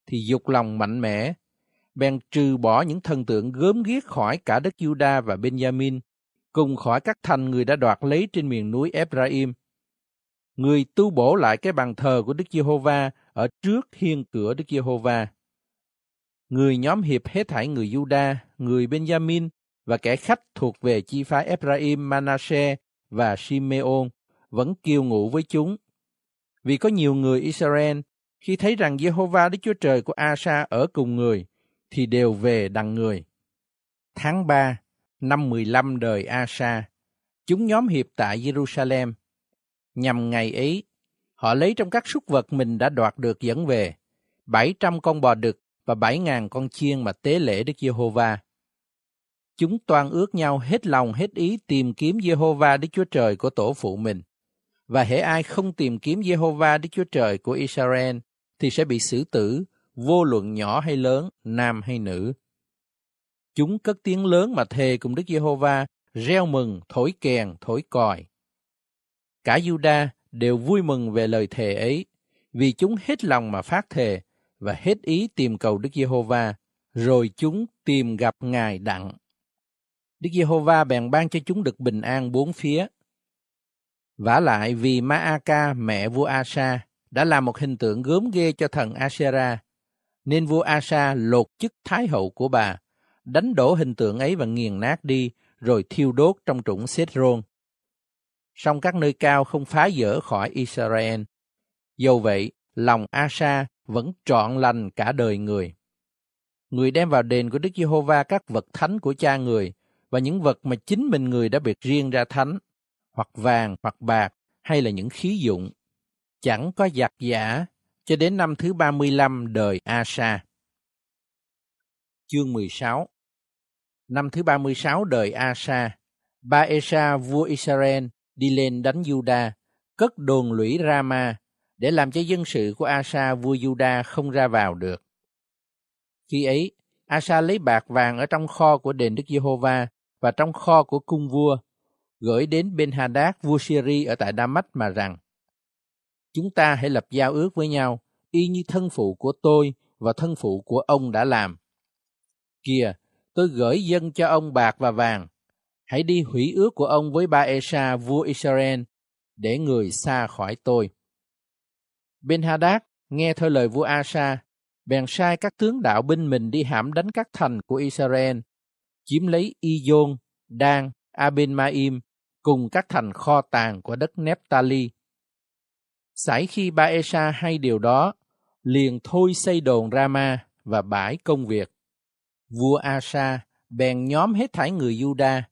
[SPEAKER 1] thì dục lòng mạnh mẽ, bèn trừ bỏ những thần tượng gớm ghiếc khỏi cả đất Juda và Benjamin, cùng khỏi các thành người đã đoạt lấy trên miền núi Ephraim. Người tu bổ lại cái bàn thờ của Đức Giê-hô-va ở trước hiên cửa Đức Giê-hô-va. Người nhóm hiệp hết thảy người Juda, người Benjamin và kẻ khách thuộc về chi phái Ephraim, Manasseh và Simeon vẫn kiêu ngụ với chúng. Vì có nhiều người Israel khi thấy rằng Jehovah Đức Chúa Trời của Asa ở cùng người thì đều về đằng người. Tháng 3 năm 15 đời Asa, chúng nhóm hiệp tại Jerusalem. Nhằm ngày ấy, họ lấy trong các súc vật mình đã đoạt được dẫn về 700 con bò đực và 7.000 con chiên mà tế lễ Đức Giê-hô-va. Chúng toan ước nhau hết lòng hết ý tìm kiếm Giê-hô-va Đức Chúa Trời của tổ phụ mình. Và hễ ai không tìm kiếm Giê-hô-va Đức Chúa Trời của Israel thì sẽ bị xử tử, vô luận nhỏ hay lớn, nam hay nữ. Chúng cất tiếng lớn mà thề cùng Đức Giê-hô-va, reo mừng, thổi kèn, thổi còi. cả Juda đều vui mừng về lời thề ấy, vì chúng hết lòng mà phát thề và hết ý tìm cầu Đức Giê-hô-va, rồi chúng tìm gặp Ngài đặng. Đức Giê-hô-va bèn ban cho chúng được bình an bốn phía. Vả lại vì Ma-a-ca mẹ vua Asa đã làm một hình tượng gớm ghê cho thần Asera, nên vua Asa lột chức thái hậu của bà, đánh đổ hình tượng ấy và nghiền nát đi, rồi thiêu đốt trong trũng xét rôn. Song các nơi cao không phá dỡ khỏi Israel. Dầu vậy, lòng Asa vẫn trọn lành cả đời người. Người đem vào đền của Đức Giê-hô-va các vật thánh của cha người và những vật mà chính mình người đã biệt riêng ra thánh, hoặc vàng hoặc bạc hay là những khí dụng, chẳng có giặc giả cho đến năm thứ 35 đời Asa. Chương 16 Năm thứ 36 đời Asa, ba Esa vua Israel đi lên đánh Juda, cất đồn lũy Rama để làm cho dân sự của Asa vua Juda không ra vào được. Khi ấy, Asa lấy bạc vàng ở trong kho của đền Đức Giê-hô-va và trong kho của cung vua, gửi đến Ben Hadad vua Syri ở tại Damas mà rằng: Chúng ta hãy lập giao ước với nhau, y như thân phụ của tôi và thân phụ của ông đã làm. Kìa, tôi gửi dân cho ông bạc và vàng. Hãy đi hủy ước của ông với ba Esa vua Israel để người xa khỏi tôi. Ben Hadad nghe theo lời vua Asa, bèn sai các tướng đạo binh mình đi hãm đánh các thành của Israel, chiếm lấy Ijon, Dan, Abin-maim cùng các thành kho tàng của đất Nephtali. Sải khi ba Esa hay điều đó, liền thôi xây đồn Rama và bãi công việc. Vua Asa bèn nhóm hết thảy người Juda.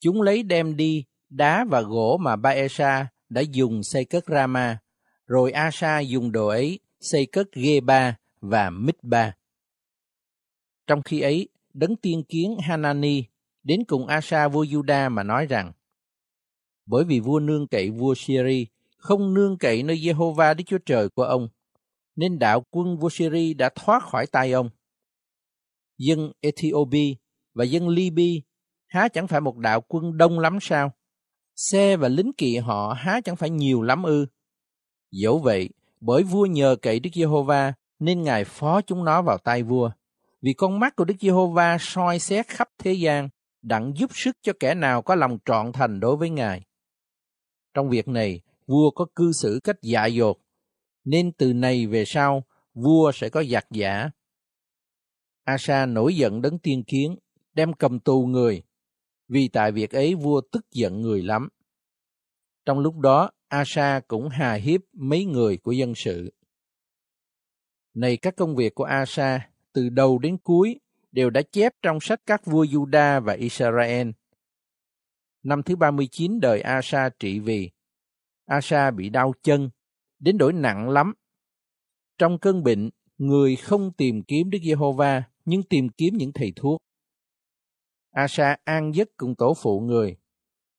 [SPEAKER 1] Chúng lấy đem đi đá và gỗ mà baesa đã dùng xây cất Rama, rồi Asa dùng đồ ấy xây cất Geba và Mitba. Trong khi ấy, đấng tiên kiến Hanani đến cùng Asa vua Juda mà nói rằng, bởi vì vua nương cậy vua Syri, không nương cậy nơi Jehovah Đức Chúa Trời của ông, nên đạo quân vua Syri đã thoát khỏi tay ông. Dân Ethiopia và dân Libya há chẳng phải một đạo quân đông lắm sao? Xe và lính kỵ họ há chẳng phải nhiều lắm ư? Dẫu vậy, bởi vua nhờ cậy Đức Giê-hô-va nên Ngài phó chúng nó vào tay vua. Vì con mắt của Đức Giê-hô-va soi xét khắp thế gian, đặng giúp sức cho kẻ nào có lòng trọn thành đối với Ngài. Trong việc này, vua có cư xử cách dạ dột, nên từ này về sau, vua sẽ có giặc giả. Asa nổi giận đấng tiên kiến, đem cầm tù người, vì tại việc ấy vua tức giận người lắm. Trong lúc đó, Asa cũng hà hiếp mấy người của dân sự. Này các công việc của Asa, từ đầu đến cuối, đều đã chép trong sách các vua Juda và Israel. Năm thứ 39 đời Asa trị vì, Asa bị đau chân, đến đổi nặng lắm. Trong cơn bệnh, người không tìm kiếm Đức Giê-hô-va, nhưng tìm kiếm những thầy thuốc. Asa an giấc cùng tổ phụ người.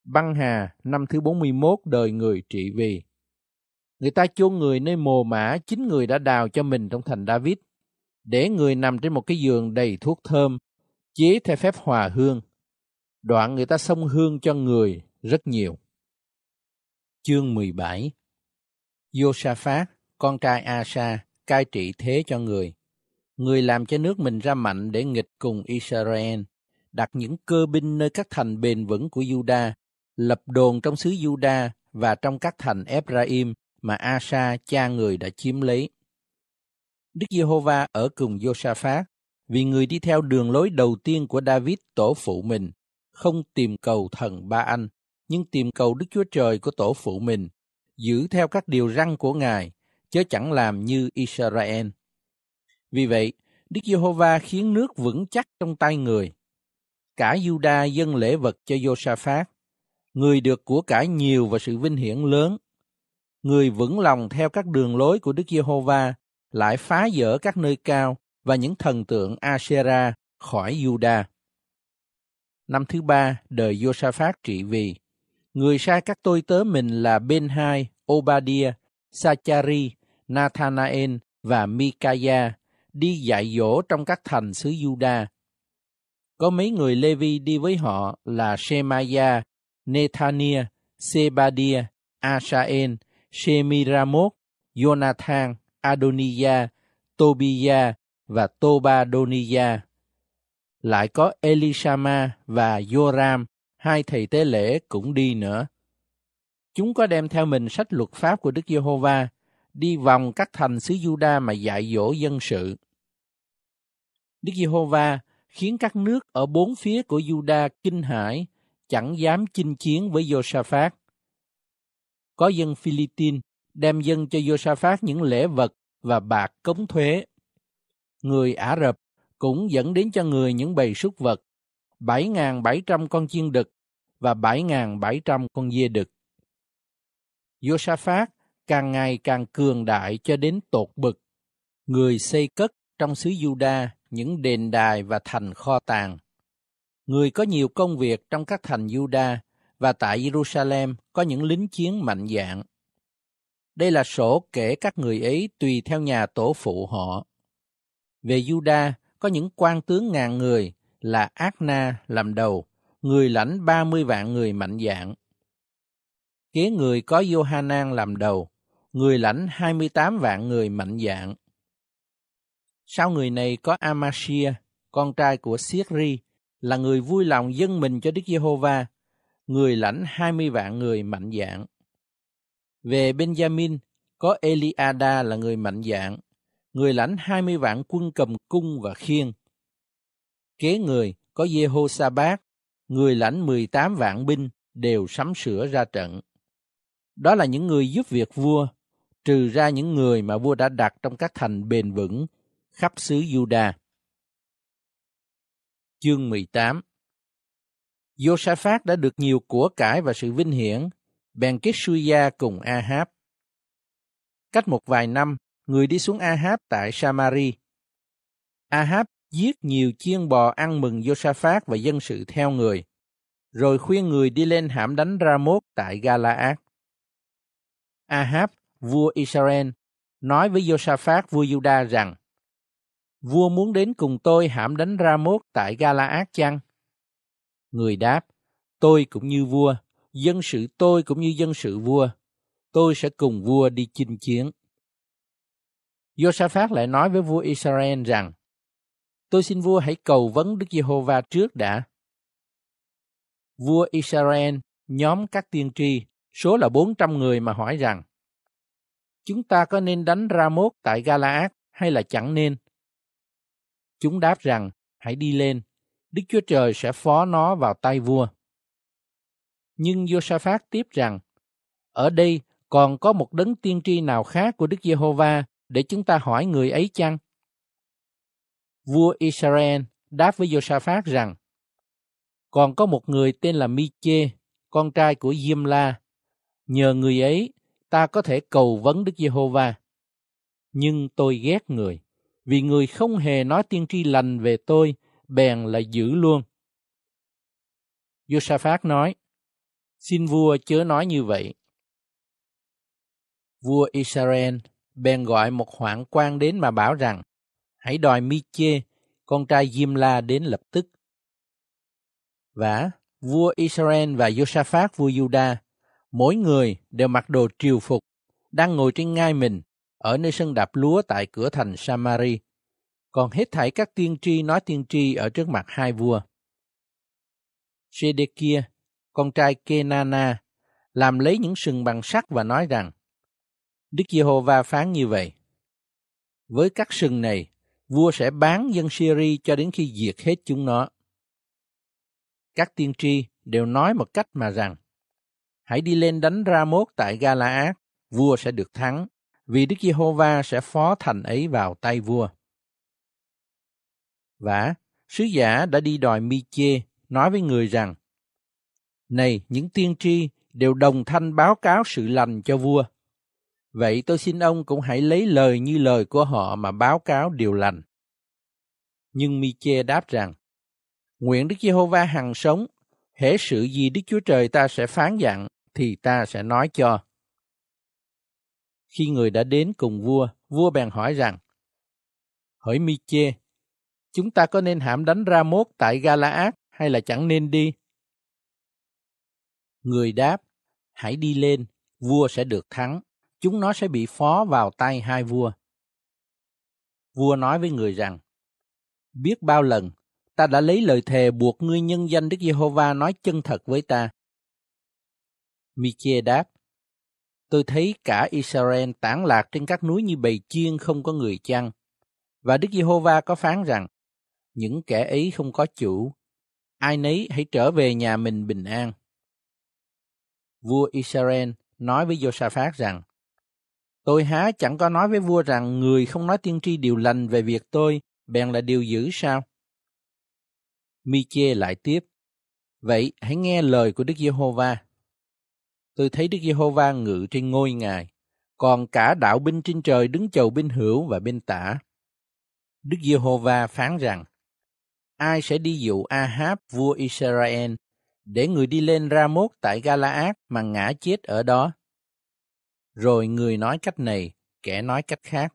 [SPEAKER 1] Băng Hà năm thứ 41 đời người trị vì. Người ta chôn người nơi mồ mã chính người đã đào cho mình trong thành David, để người nằm trên một cái giường đầy thuốc thơm, chế theo phép hòa hương. Đoạn người ta xông hương cho người rất nhiều. Chương 17 Josaphat, con trai Asa, cai trị thế cho người. Người làm cho nước mình ra mạnh để nghịch cùng Israel, đặt những cơ binh nơi các thành bền vững của Juda, lập đồn trong xứ Juda và trong các thành Ephraim mà Asa cha người đã chiếm lấy. Đức Giê-hô-va ở cùng Josaphat vì người đi theo đường lối đầu tiên của David tổ phụ mình, không tìm cầu thần ba anh, nhưng tìm cầu Đức Chúa Trời của tổ phụ mình, giữ theo các điều răn của Ngài, chớ chẳng làm như Israel. Vì vậy, Đức Giê-hô-va khiến nước vững chắc trong tay người. Cả Juda dâng lễ vật cho Josaphat. Người được của cải nhiều và sự vinh hiển lớn. Người vững lòng theo các đường lối của Đức Giê-hô-va, lại phá dỡ các nơi cao và những thần tượng Asherah khỏi Juda. Năm thứ ba, đời Josaphat trị vì, người sai các tôi tớ mình là Ben-hai, Obadiah, Sachari, Nathanael và Micaiah đi dạy dỗ trong các thành xứ Juda. Có mấy người Levi đi với họ là Shemaya, Nethania, Sebadia, Asael, Shemiramot, Jonathan, Adoniya, Tobia và Tobadoniya. Lại có Elishama và Joram, hai thầy tế lễ cũng đi nữa. Chúng có đem theo mình sách luật pháp của Đức Giê-hô-va, đi vòng các thành xứ Juda mà dạy dỗ dân sự. Đức Giê-hô-va khiến các nước ở bốn phía của Juda kinh hãi, chẳng dám chinh chiến với Josaphat. Có dân Philippines đem dân cho Josaphat những lễ vật và bạc cống thuế. Người Ả Rập cũng dẫn đến cho người những bầy súc vật, 7.700 con chiên đực và 7.700 con dê đực. Josaphat càng ngày càng cường đại cho đến tột bực. Người xây cất trong xứ Juda những đền đài và thành kho tàng. Người có nhiều công việc trong các thành Juda và tại Jerusalem có những lính chiến mạnh dạng. Đây là sổ kể các người ấy tùy theo nhà tổ phụ họ. Về Juda có những quan tướng ngàn người là Ác-na làm đầu, người lãnh ba mươi vạn người mạnh dạng. Kế người có Johanan làm đầu, người lãnh hai mươi tám vạn người mạnh dạng. Sau người này có Amashia, con trai của Siết-ri, là người vui lòng dâng mình cho Đức Giê-hô-va, người lãnh hai mươi vạn người mạnh dạng. Về Benjamin, có Eliada là người mạnh dạng, người lãnh hai mươi vạn quân cầm cung và khiên. Kế người có Jehoshaphat, người lãnh mười tám vạn binh đều sắm sửa ra trận. Đó là những người giúp việc vua, trừ ra những người mà vua đã đặt trong các thành bền vững khắp xứ Juda. Chương 18 Josaphat đã được nhiều của cải và sự vinh hiển, bèn kết Suya cùng Ahab. Cách một vài năm, người đi xuống Ahab tại Samari. Ahab giết nhiều chiên bò ăn mừng Josaphat và dân sự theo người, rồi khuyên người đi lên hãm đánh Ramoth tại Galaad. Ahab, vua Israel, nói với Josaphat vua Juda rằng, Vua muốn đến cùng tôi hãm đánh ra mốt tại Galaad chăng? Người đáp, tôi cũng như vua, dân sự tôi cũng như dân sự vua. Tôi sẽ cùng vua đi chinh chiến. Josaphat lại nói với vua Israel rằng, Tôi xin vua hãy cầu vấn Đức Giê-hô-va trước đã. Vua Israel nhóm các tiên tri, số là 400 người mà hỏi rằng, Chúng ta có nên đánh Ramoth tại Galaad hay là chẳng nên? Chúng đáp rằng, hãy đi lên, Đức Chúa Trời sẽ phó nó vào tay vua. Nhưng Josaphat tiếp rằng, ở đây còn có một đấng tiên tri nào khác của Đức Giê-hô-va để chúng ta hỏi người ấy chăng? Vua Israel đáp với Josaphat rằng, còn có một người tên là Mi-chê, con trai của Diêm-la. Nhờ người ấy, ta có thể cầu vấn Đức Giê-hô-va. Nhưng tôi ghét người, vì người không hề nói tiên tri lành về tôi, bèn là giữ luôn. Josaphat nói, xin vua chớ nói như vậy. Vua Israel bèn gọi một hoạn quan đến mà bảo rằng, hãy đòi Mi-chê, con trai Diêm-la đến lập tức. Và vua Israel và Josaphat vua Juda, mỗi người đều mặc đồ triều phục, đang ngồi trên ngai mình ở nơi sân đạp lúa tại cửa thành Samari. Còn hết thảy các tiên tri nói tiên tri ở trước mặt hai vua. Sedekia, con trai Kenana, làm lấy những sừng bằng sắt và nói rằng, Đức Giê-hô-va phán như vậy. Với các sừng này, vua sẽ bán dân Syria cho đến khi diệt hết chúng nó. Các tiên tri đều nói một cách mà rằng, hãy đi lên đánh ra mốt tại Gala-át, vua sẽ được thắng, vì Đức Giê-hô-va sẽ phó thành ấy vào tay vua. Và sứ giả đã đi đòi Mi-chê, nói với người rằng, Này, những tiên tri đều đồng thanh báo cáo sự lành cho vua. Vậy tôi xin ông cũng hãy lấy lời như lời của họ mà báo cáo điều lành. Nhưng Mi-chê đáp rằng, Nguyện Đức Giê-hô-va hằng sống, hễ sự gì Đức Chúa Trời ta sẽ phán dặn, thì ta sẽ nói cho. Khi người đã đến cùng vua, vua bèn hỏi rằng, Hỏi Mi-chê, chúng ta có nên hãm đánh ra mốt tại Galaad hay là chẳng nên đi? Người đáp, hãy đi lên, vua sẽ được thắng, chúng nó sẽ bị phó vào tay hai vua. Vua nói với người rằng, biết bao lần ta đã lấy lời thề buộc ngươi nhân danh Đức Giê-hô-va nói chân thật với ta. Mi-chê đáp, tôi thấy cả Israel tản lạc trên các núi như bầy chiên không có người chăn. Và Đức Giê-hô-va có phán rằng, những kẻ ấy không có chủ, ai nấy hãy trở về nhà mình bình an. Vua Israel nói với Josaphat rằng, Tôi há chẳng có nói với vua rằng người không nói tiên tri điều lành về việc tôi, bèn là điều dữ sao? Mi-chê lại tiếp, Vậy hãy nghe lời của Đức Giê-hô-va. Tôi thấy Đức Giê-hô-va ngự trên ngôi ngài, còn cả đạo binh trên trời đứng chầu bên hữu và bên tả. Đức Giê-hô-va phán rằng, ai sẽ đi dụ Ahab vua Israel để người đi lên ra mốt tại Galaad mà ngã chết ở đó. Rồi người nói cách này, kẻ nói cách khác.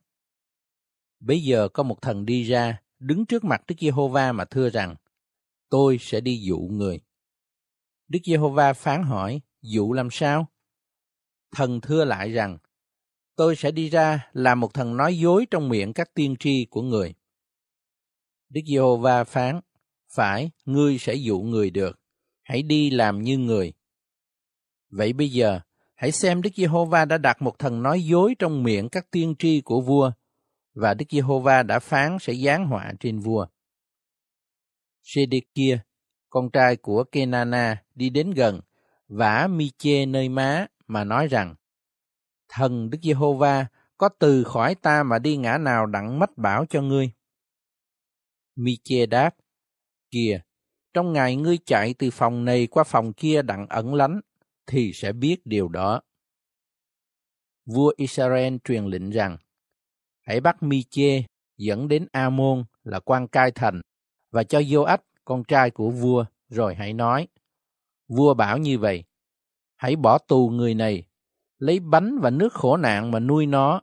[SPEAKER 1] Bây giờ có một thần đi ra, đứng trước mặt Đức Giê-hô-va mà thưa rằng, tôi sẽ đi dụ người. Đức Giê-hô-va phán hỏi, dụ làm sao? Thần thưa lại rằng, tôi sẽ đi ra làm một thần nói dối trong miệng các tiên tri của người. Đức Giê-hô-va phán, phải, ngươi sẽ dụ người được, hãy đi làm như người. Vậy bây giờ, hãy xem Đức Giê-hô-va đã đặt một thần nói dối trong miệng các tiên tri của vua, và Đức Giê-hô-va đã phán sẽ giáng họa trên vua. Sê-đê-kia, con trai của Kenana, đi đến gần, vả mi-chê nơi má mà nói rằng, Thần Đức Giê-hô-va có từ khỏi ta mà đi ngã nào đặng mách bảo cho ngươi. Mi-chê đáp, Kìa, trong ngày ngươi chạy từ phòng này qua phòng kia đặng ẩn lánh, thì sẽ biết điều đó. Vua Israel truyền lệnh rằng, hãy bắt Mi-chê dẫn đến A-môn là quan cai thành và cho Vô-ách, con trai của vua, rồi hãy nói. Vua bảo như vậy, hãy bỏ tù người này, lấy bánh và nước khổ nạn mà nuôi nó,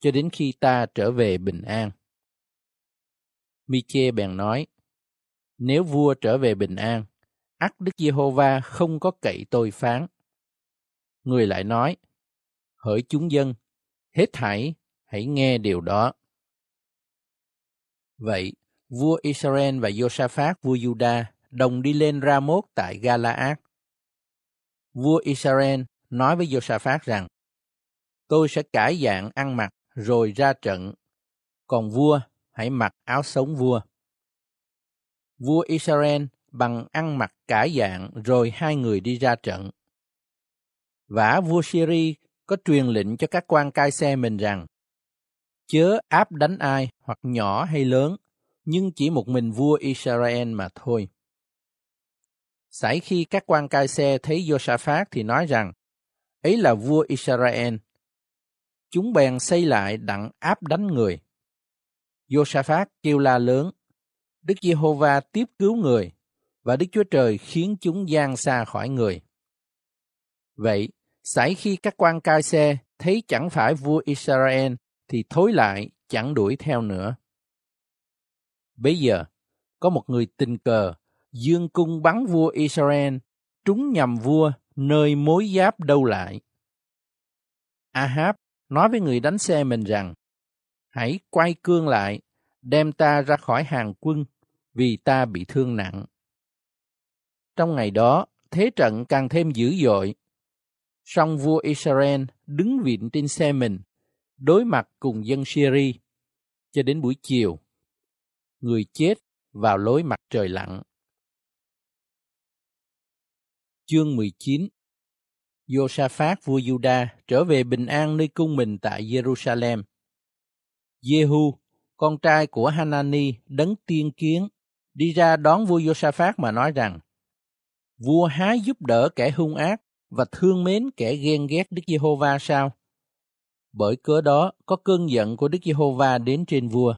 [SPEAKER 1] cho đến khi ta trở về bình an. Miche bèn nói, nếu vua trở về bình an, ắt Đức Giê-hô-va không có cậy tôi phán. Người lại nói, hỡi chúng dân, hết thảy, hãy nghe điều đó. Vậy, vua Israel và Josaphat vua Juda đồng đi lên Ra-mốt tại Galaad. Vua Israel nói với Josaphat rằng, tôi sẽ cải dạng ăn mặc rồi ra trận, còn vua hãy mặc áo sống vua vua Israel bằng ăn mặc cải dạng rồi hai người đi ra trận. Vả vua Syri có truyền lệnh cho các quan cai xe mình rằng chớ áp đánh ai hoặc nhỏ hay lớn, nhưng chỉ một mình vua Israel mà thôi. Sải khi các quan cai xe thấy Josaphat thì nói rằng, ấy là vua Israel. Chúng bèn xây lại đặng áp đánh người. Josaphat kêu la lớn, Đức Giê-hô-va tiếp cứu người và Đức Chúa Trời khiến chúng gian xa khỏi người. Vậy, xảy khi các quan cai xe thấy chẳng phải vua Israel thì thối lại chẳng đuổi theo nữa. Bây giờ, có một người tình cờ dương cung bắn vua Israel trúng nhầm vua nơi mối giáp đâu lại. Ahab nói với người đánh xe mình rằng, hãy quay cương lại, đem ta ra khỏi hàng quân vì ta bị thương nặng. Trong ngày đó, thế trận càng thêm dữ dội. Song vua Israel đứng viện trên xe mình, đối mặt cùng dân Syria, cho đến buổi chiều. Người chết vào lối mặt trời lặn. Chương 19 Josaphat vua Juda trở về bình an nơi cung mình tại Jerusalem. Jehu, con trai của Hanani, đấng tiên kiến, đi ra đón vua Josaphat mà nói rằng, vua há giúp đỡ kẻ hung ác và thương mến kẻ ghen ghét Đức Giê-hô-va sao? Bởi cớ đó có cơn giận của Đức Giê-hô-va đến trên vua.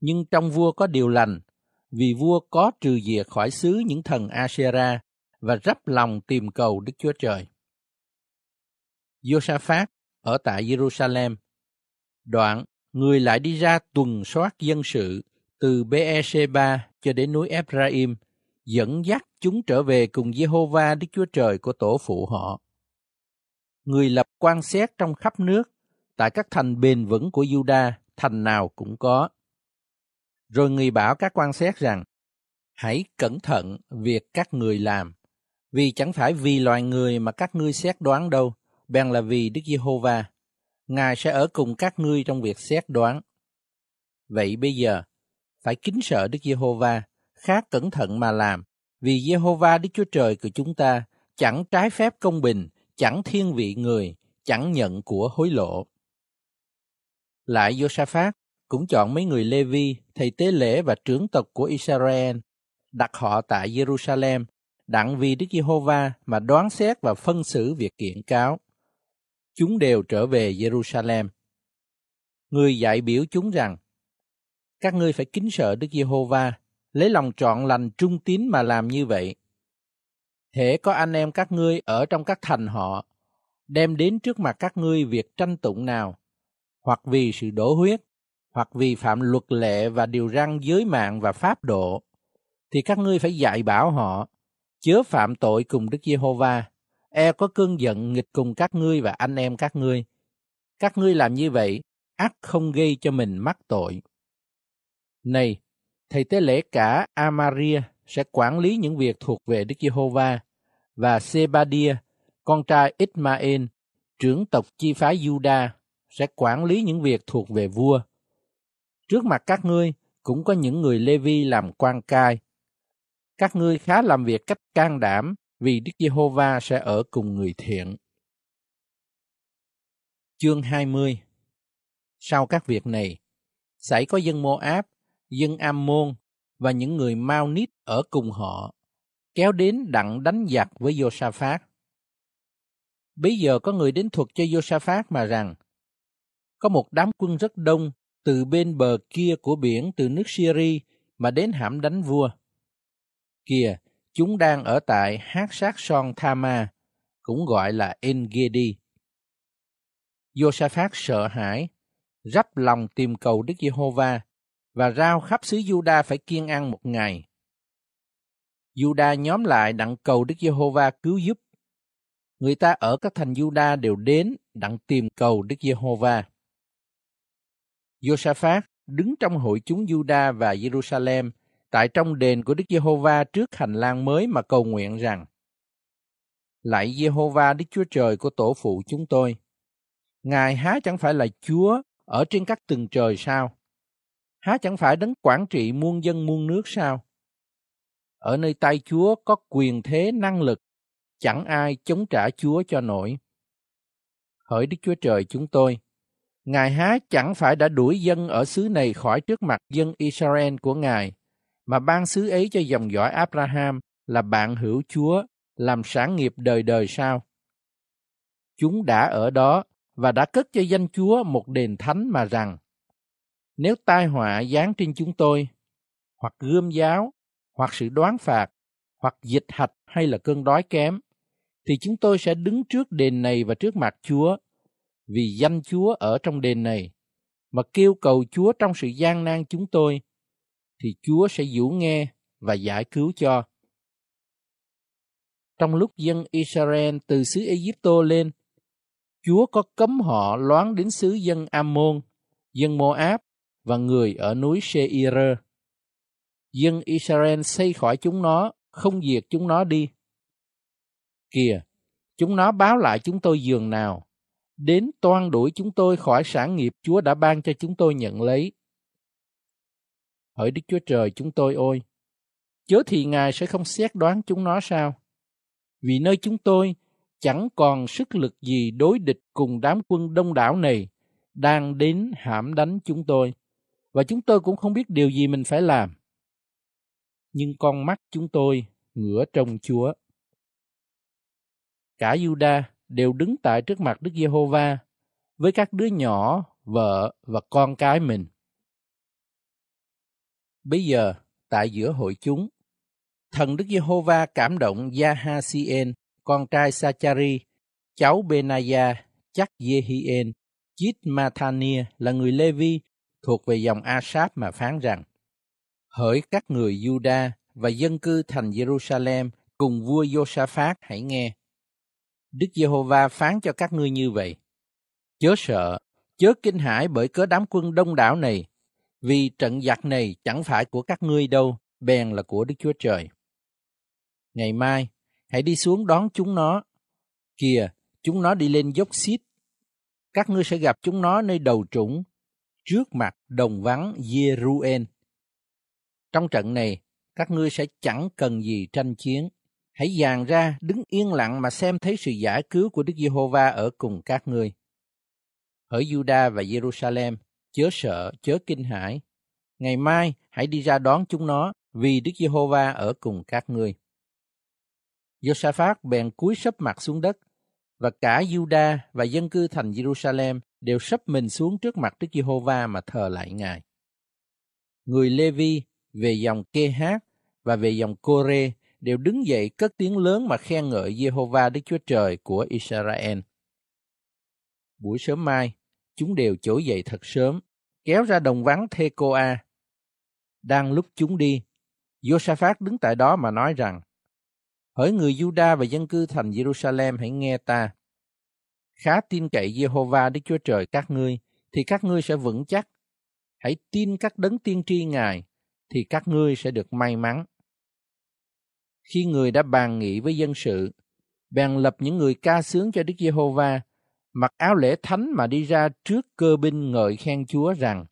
[SPEAKER 1] Nhưng trong vua có điều lành, vì vua có trừ diệt khỏi xứ những thần Asera và rắp lòng tìm cầu Đức Chúa Trời. Josaphat ở tại Jerusalem. Đoạn, người lại đi ra tuần soát dân sự từ Beersheba cho đến núi Ephraim, dẫn dắt chúng trở về cùng Jehovah Đức Chúa Trời của tổ phụ họ. người lập quan xét trong khắp nước, tại các thành bền vững của Juda, thành nào cũng có. Rồi người bảo các quan xét rằng, hãy cẩn thận việc các người làm, vì chẳng phải vì loài người mà các ngươi xét đoán đâu, bèn là vì Đức Giê-hô-va. Ngài sẽ ở cùng các ngươi trong việc xét đoán. Vậy bây giờ, phải kính sợ Đức Giê-hô-va, khác cẩn thận mà làm, vì Giê-hô-va Đức Chúa Trời của chúng ta chẳng trái phép công bình, chẳng thiên vị người, chẳng nhận của hối lộ. Lại Josaphat cũng chọn mấy người Lê-vi, thầy tế lễ và trưởng tộc của Israel, đặt họ tại Jerusalem, đặng vì Đức Giê-hô-va mà đoán xét và phân xử việc kiện cáo. Chúng đều trở về Jerusalem. Người dạy biểu chúng rằng, các ngươi phải kính sợ Đức Giê-hô-va, lấy lòng trọn lành trung tín mà làm như vậy. Thể có anh em các ngươi ở trong các thành họ, đem đến trước mặt các ngươi việc tranh tụng nào, hoặc vì sự đổ huyết, hoặc vì phạm luật lệ và điều răn giới mạng và pháp độ, thì các ngươi phải dạy bảo họ, chớ phạm tội cùng Đức Giê-hô-va, e có cơn giận nghịch cùng các ngươi và anh em các ngươi. Các ngươi làm như vậy, ắt không gây cho mình mắc tội. Này, thầy tế lễ cả Amaria sẽ quản lý những việc thuộc về Đức Giê-hô-va và Sebadia, con trai Ismael, trưởng tộc chi phái Juda sẽ quản lý những việc thuộc về vua. Trước mặt các ngươi cũng có những người Lê-vi làm quan cai. Các ngươi khá làm việc cách can đảm vì Đức Giê-hô-va sẽ ở cùng người thiện. Chương 20 Sau các việc này, xảy có dân Mô-áp, dân Am-môn và những người Mao-nít ở cùng họ, kéo đến đặng đánh giặc với Josaphat. Bây giờ có người đến thuật cho Josaphat mà rằng, có một đám quân rất đông từ bên bờ kia của biển từ nước Syria mà đến hãm đánh vua. Kìa, chúng đang ở tại hát sát son Thama, cũng gọi là Engedi. Josaphat sợ hãi, rắp lòng tìm cầu Đức Giê-hô-va và rao khắp xứ Juda phải kiên ăn một ngày. Juda nhóm lại đặng cầu Đức Giê-hô-va cứu giúp. Người ta ở các thành Juda đều đến đặng tìm cầu Đức Giê-hô-va. Josaphat đứng trong hội chúng Juda và Jerusalem tại trong đền của Đức Giê-hô-va trước hành lang mới mà cầu nguyện rằng Lạy Giê-hô-va Đức Chúa Trời của tổ phụ chúng tôi, Ngài há chẳng phải là Chúa ở trên các tầng trời sao? Há chẳng phải đấng quản trị muôn dân muôn nước sao? Ở nơi tay Chúa có quyền thế năng lực, chẳng ai chống trả Chúa cho nổi. Hỡi Đức Chúa Trời chúng tôi, Ngài há chẳng phải đã đuổi dân ở xứ này khỏi trước mặt dân Israel của Ngài, mà ban xứ ấy cho dòng dõi Abraham là bạn hữu Chúa, làm sản nghiệp đời đời sao? Chúng đã ở đó và đã cất cho danh Chúa một đền thánh mà rằng, nếu tai họa giáng trên chúng tôi, hoặc gươm giáo, hoặc sự đoán phạt, hoặc dịch hạch hay là cơn đói kém, thì chúng tôi sẽ đứng trước đền này và trước mặt Chúa vì danh Chúa ở trong đền này, mà kêu cầu Chúa trong sự gian nan chúng tôi, thì Chúa sẽ dũ nghe và giải cứu cho. Trong lúc dân Israel từ xứ Egypto lên, Chúa có cấm họ loán đến xứ dân Ammon, dân Moab và người ở núi Seir. Dân Israel xây khỏi chúng nó, không diệt chúng nó đi. Kìa, chúng nó báo lại chúng tôi giường nào, đến toan đuổi chúng tôi khỏi sản nghiệp Chúa đã ban cho chúng tôi nhận lấy. Hỡi Đức Chúa Trời chúng tôi ôi, chớ thì Ngài sẽ không xét đoán chúng nó sao? Vì nơi chúng tôi chẳng còn sức lực gì đối địch cùng đám quân đông đảo này đang đến hãm đánh chúng tôi, và chúng tôi cũng không biết điều gì mình phải làm. Nhưng con mắt chúng tôi ngửa trong Chúa. Cả Juda đều đứng tại trước mặt Đức Giê-hô-va với các đứa nhỏ, vợ và con cái mình. Bây giờ, tại giữa hội chúng, thần Đức Giê-hô-va cảm động Gia-ha-si-en, con trai Sachi-ri cháu Benaya, chắc Giê-hi-en, Chít Ma-tha-nia là người Lê-vi thuộc về dòng Asap mà phán rằng Hỡi các người Juda và dân cư thành Jerusalem cùng vua Josaphat hãy nghe Đức Giê-hô-va phán cho các ngươi như vậy. Chớ sợ, chớ kinh hãi bởi cớ đám quân đông đảo này, vì trận giặc này chẳng phải của các ngươi đâu, bèn là của Đức Chúa Trời. Ngày mai, hãy đi xuống đón chúng nó. Kìa, chúng nó đi lên dốc xít. Các ngươi sẽ gặp chúng nó nơi đầu trũng, trước mặt đồng vắng Jeruel. Trong trận này, các ngươi sẽ chẳng cần gì tranh chiến. Hãy dàn ra, đứng yên lặng mà xem thấy sự giải cứu của Đức Giê-hô-va ở cùng các ngươi. hỡi Juda và Jerusalem, chớ sợ, chớ kinh hãi. Ngày mai, hãy đi ra đón chúng nó, vì Đức Giê-hô-va ở cùng các ngươi. Josaphat bèn cúi sấp mặt xuống đất, và cả Juda và dân cư thành Jerusalem đều sấp mình xuống trước mặt Đức Giê-hô-va mà thờ lại Ngài. Người Lê-vi về dòng Kê-hát và về dòng Cô-rê đều đứng dậy cất tiếng lớn mà khen ngợi Giê-hô-va Đức Chúa Trời của Israel. Buổi sớm mai, chúng đều trỗi dậy thật sớm, kéo ra đồng vắng Thê-cô-a. Đang lúc chúng đi, Josaphat đứng tại đó mà nói rằng, Hỡi người Juda và dân cư thành Jerusalem hãy nghe ta. Khá tin cậy Jehovah Đức Chúa Trời các ngươi, thì các ngươi sẽ vững chắc. Hãy tin các đấng tiên tri Ngài, thì các ngươi sẽ được may mắn. Khi người đã bàn nghị với dân sự, bèn lập những người ca sướng cho Đức Giê-hô-va, mặc áo lễ thánh mà đi ra trước cơ binh ngợi khen Chúa rằng: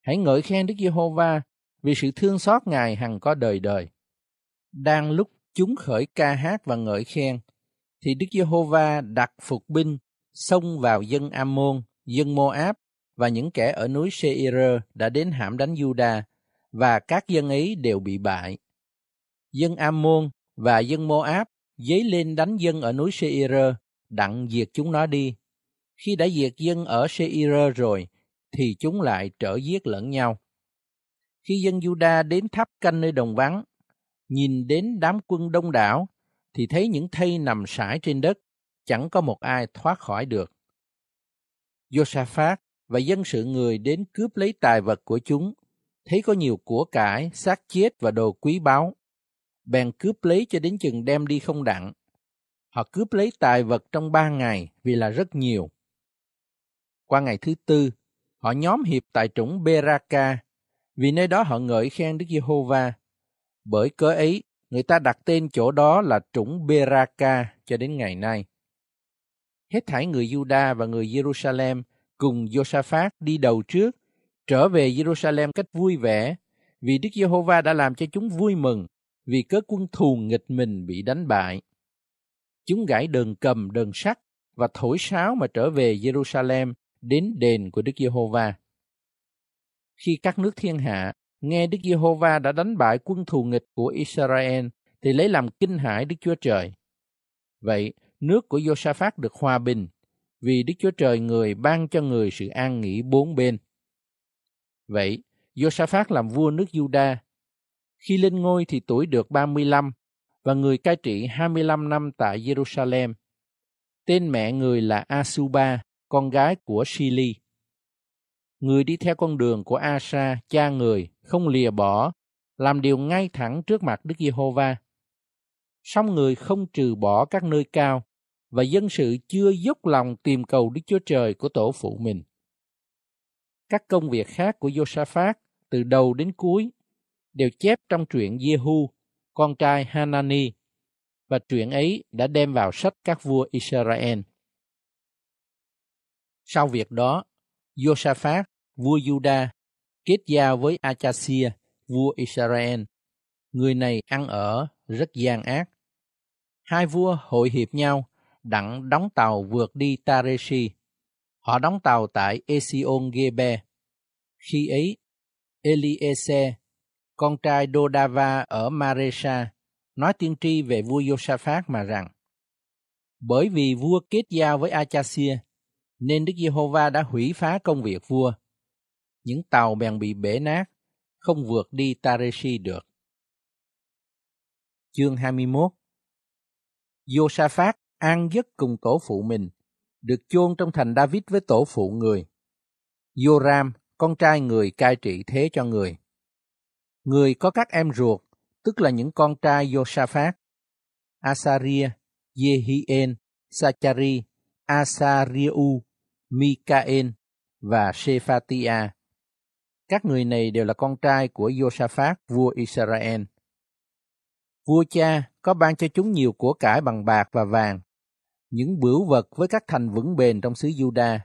[SPEAKER 1] Hãy ngợi khen Đức Giê-hô-va vì sự thương xót Ngài hằng có đời đời. Đang lúc chúng khởi ca hát và ngợi khen, thì Đức Giê-hô-va đặt phục binh xông vào dân Ammon, dân Moab và những kẻ ở núi Seir đã đến hãm đánh Juda và các dân ấy đều bị bại. Dân Ammon và dân Moab dấy lên đánh dân ở núi Seir, đặng diệt chúng nó đi. Khi đã diệt dân ở Seir rồi, thì chúng lại trở giết lẫn nhau. Khi dân Juda đến tháp canh nơi đồng vắng, nhìn đến đám quân đông đảo, thì thấy những thây nằm sải trên đất, chẳng có một ai thoát khỏi được. Josaphat và dân sự người đến cướp lấy tài vật của chúng, thấy có nhiều của cải, xác chết và đồ quý báu. Bèn cướp lấy cho đến chừng đem đi không đặng. Họ cướp lấy tài vật trong ba ngày vì là rất nhiều. Qua ngày thứ tư, họ nhóm hiệp tại trũng Beraka, vì nơi đó họ ngợi khen Đức Giê-hô-va. Bởi cớ ấy, người ta đặt tên chỗ đó là trũng Beraka cho đến ngày nay. Hết thảy người Juda và người Jerusalem cùng Josaphat đi đầu trước, trở về Jerusalem cách vui vẻ, vì Đức Giê-hô-va đã làm cho chúng vui mừng, vì cớ quân thù nghịch mình bị đánh bại. Chúng gãi đờn cầm, đờn sắt và thổi sáo mà trở về Jerusalem đến đền của Đức Giê-hô-va. Khi các nước thiên hạ nghe Đức Giê-hô-va đã đánh bại quân thù nghịch của Israel thì lấy làm kinh hãi Đức Chúa Trời. Vậy, nước của Josaphat được hòa bình, vì Đức Chúa Trời người ban cho người sự an nghỉ bốn bên. Vậy, Josaphat làm vua nước Juda. Khi lên ngôi thì tuổi được 35 và người cai trị 25 năm tại Jerusalem. Tên mẹ người là Asuba, con gái của Shili. Người đi theo con đường của Asa, cha người, không lìa bỏ, làm điều ngay thẳng trước mặt Đức Giê-hô-va. Song người không trừ bỏ các nơi cao, và dân sự chưa dốc lòng tìm cầu Đức Chúa Trời của tổ phụ mình. Các công việc khác của Josaphat từ đầu đến cuối đều chép trong truyện Jehu, con trai Hanani, và truyện ấy đã đem vào sách các vua Israel. Sau việc đó, Josaphat, vua Juda, kết giao với Achasia, vua Israel. Người này ăn ở rất gian ác. Hai vua hội hiệp nhau đặng đóng tàu vượt đi Tareshi. Họ đóng tàu tại Esion Gebe. Khi ấy, Eliese, con trai Dodava ở Maresha, nói tiên tri về vua Josaphat mà rằng, bởi vì vua kết giao với Achasia, nên Đức Giê-hô-va đã hủy phá công việc vua. Những tàu bèn bị bể nát, không vượt đi Tareshi được. Chương 21 Josaphat an giấc cùng tổ phụ mình, được chôn trong thành David với tổ phụ người. Joram, con trai người cai trị thế cho người. Người có các em ruột, tức là những con trai Josaphat, Asaria, Jehien, Sachari, Asariu, Mikael và Sephatia. Các người này đều là con trai của Josaphat, vua Israel. Vua cha có ban cho chúng nhiều của cải bằng bạc và vàng, những bửu vật với các thành vững bền trong xứ Juda.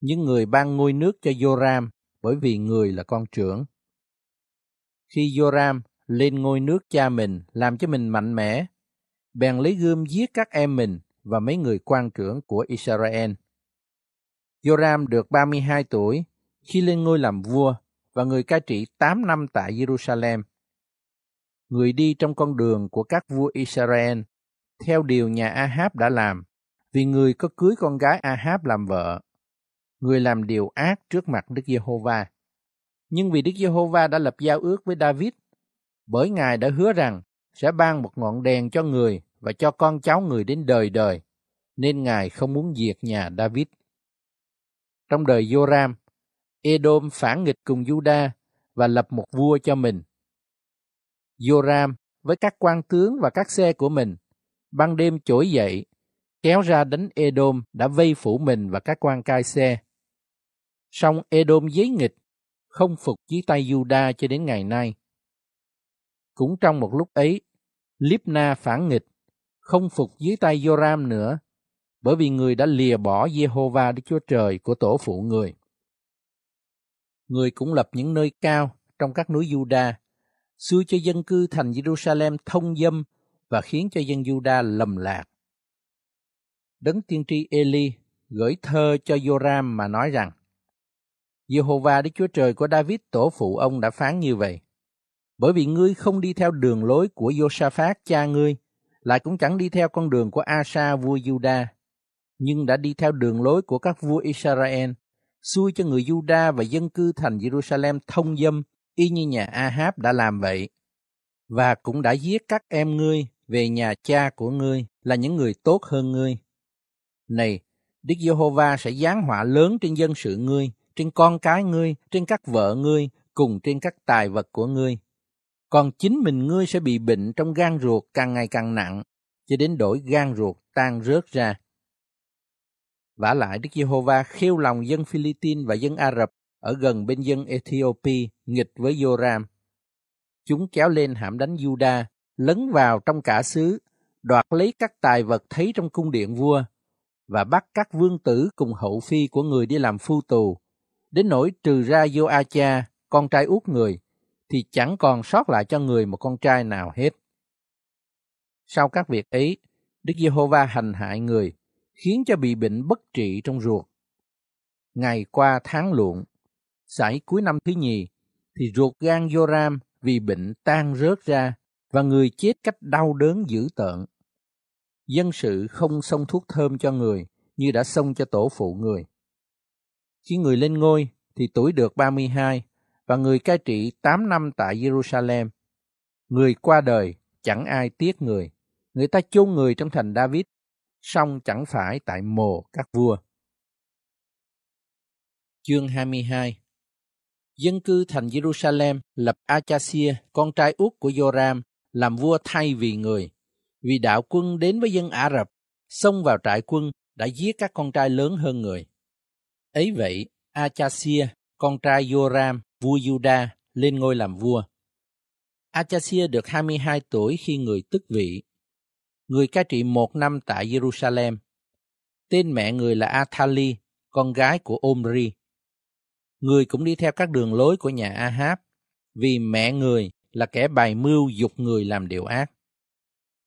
[SPEAKER 1] Nhưng người ban ngôi nước cho Joram bởi vì người là con trưởng. Khi Joram lên ngôi nước cha mình làm cho mình mạnh mẽ, bèn lấy gươm giết các em mình và mấy người quan trưởng của Israel. Joram được 32 tuổi khi lên ngôi làm vua và người cai trị 8 năm tại Jerusalem. Người đi trong con đường của các vua Israel theo điều nhà Ahab đã làm, vì người có cưới con gái Ahab làm vợ. Người làm điều ác trước mặt Đức Giê-hô-va. Nhưng vì Đức Giê-hô-va đã lập giao ước với David, bởi Ngài đã hứa rằng sẽ ban một ngọn đèn cho người và cho con cháu người đến đời đời, nên Ngài không muốn diệt nhà David. Trong đời Joram, Edom phản nghịch cùng Juda và lập một vua cho mình. Joram với các quan tướng và các xe của mình, ban đêm trỗi dậy, kéo ra đánh Edom đã vây phủ mình và các quan cai xe. Song Edom giấy nghịch, không phục dưới tay Juda cho đến ngày nay. Cũng trong một lúc ấy, Libna phản nghịch, không phục dưới tay Joram nữa, bởi vì người đã lìa bỏ Jehovah Đức Chúa Trời của tổ phụ người. Người cũng lập những nơi cao trong các núi Juda, xưa cho dân cư thành Jerusalem thông dâm và khiến cho dân Juda lầm lạc. Đấng tiên tri Eli gửi thơ cho Joram mà nói rằng, Jehovah Đức Chúa Trời của David tổ phụ ông đã phán như vậy. Bởi vì ngươi không đi theo đường lối của Josaphat cha ngươi, lại cũng chẳng đi theo con đường của Asa vua Juda, nhưng đã đi theo đường lối của các vua Israel, xui cho người Juda và dân cư thành Jerusalem thông dâm, y như nhà Ahab đã làm vậy. Và cũng đã giết các em ngươi về nhà cha của ngươi là những người tốt hơn ngươi. Này, Đức Giê-hô-va sẽ giáng họa lớn trên dân sự ngươi, trên con cái ngươi, trên các vợ ngươi, cùng trên các tài vật của ngươi. Còn chính mình ngươi sẽ bị bệnh trong gan ruột càng ngày càng nặng, cho đến đổi gan ruột tan rớt ra. Vả lại Đức Giê-hô-va khiêu lòng dân Philippines và dân Ả Rập ở gần bên dân Ethiopia nghịch với Joram. Chúng kéo lên hãm đánh Juda, lấn vào trong cả xứ, đoạt lấy các tài vật thấy trong cung điện vua và bắt các vương tử cùng hậu phi của người đi làm phu tù, đến nỗi trừ ra Joacha, con trai út người, thì chẳng còn sót lại cho người một con trai nào hết. Sau các việc ấy, Đức Giê-hô-va hành hại người, khiến cho bị bệnh bất trị trong ruột. Ngày qua tháng luộn, sải cuối năm thứ nhì, thì ruột gan Joram vì bệnh tan rớt ra và người chết cách đau đớn dữ tợn. Dân sự không xông thuốc thơm cho người như đã xông cho tổ phụ người. Khi người lên ngôi thì tuổi được 32 và người cai trị 8 năm tại Jerusalem. Người qua đời chẳng ai tiếc người. Người ta chôn người trong thành David song chẳng phải tại mồ các vua. Chương 22 Dân cư thành Jerusalem lập Achasia, con trai út của Joram, làm vua thay vì người. Vì đạo quân đến với dân Ả Rập, xông vào trại quân đã giết các con trai lớn hơn người. Ấy vậy, Achasia, con trai Joram, vua Juda, lên ngôi làm vua. Achasia được 22 tuổi khi người tức vị người cai trị một năm tại Jerusalem. Tên mẹ người là Athali, con gái của Omri. Người cũng đi theo các đường lối của nhà Ahab, vì mẹ người là kẻ bày mưu dục người làm điều ác.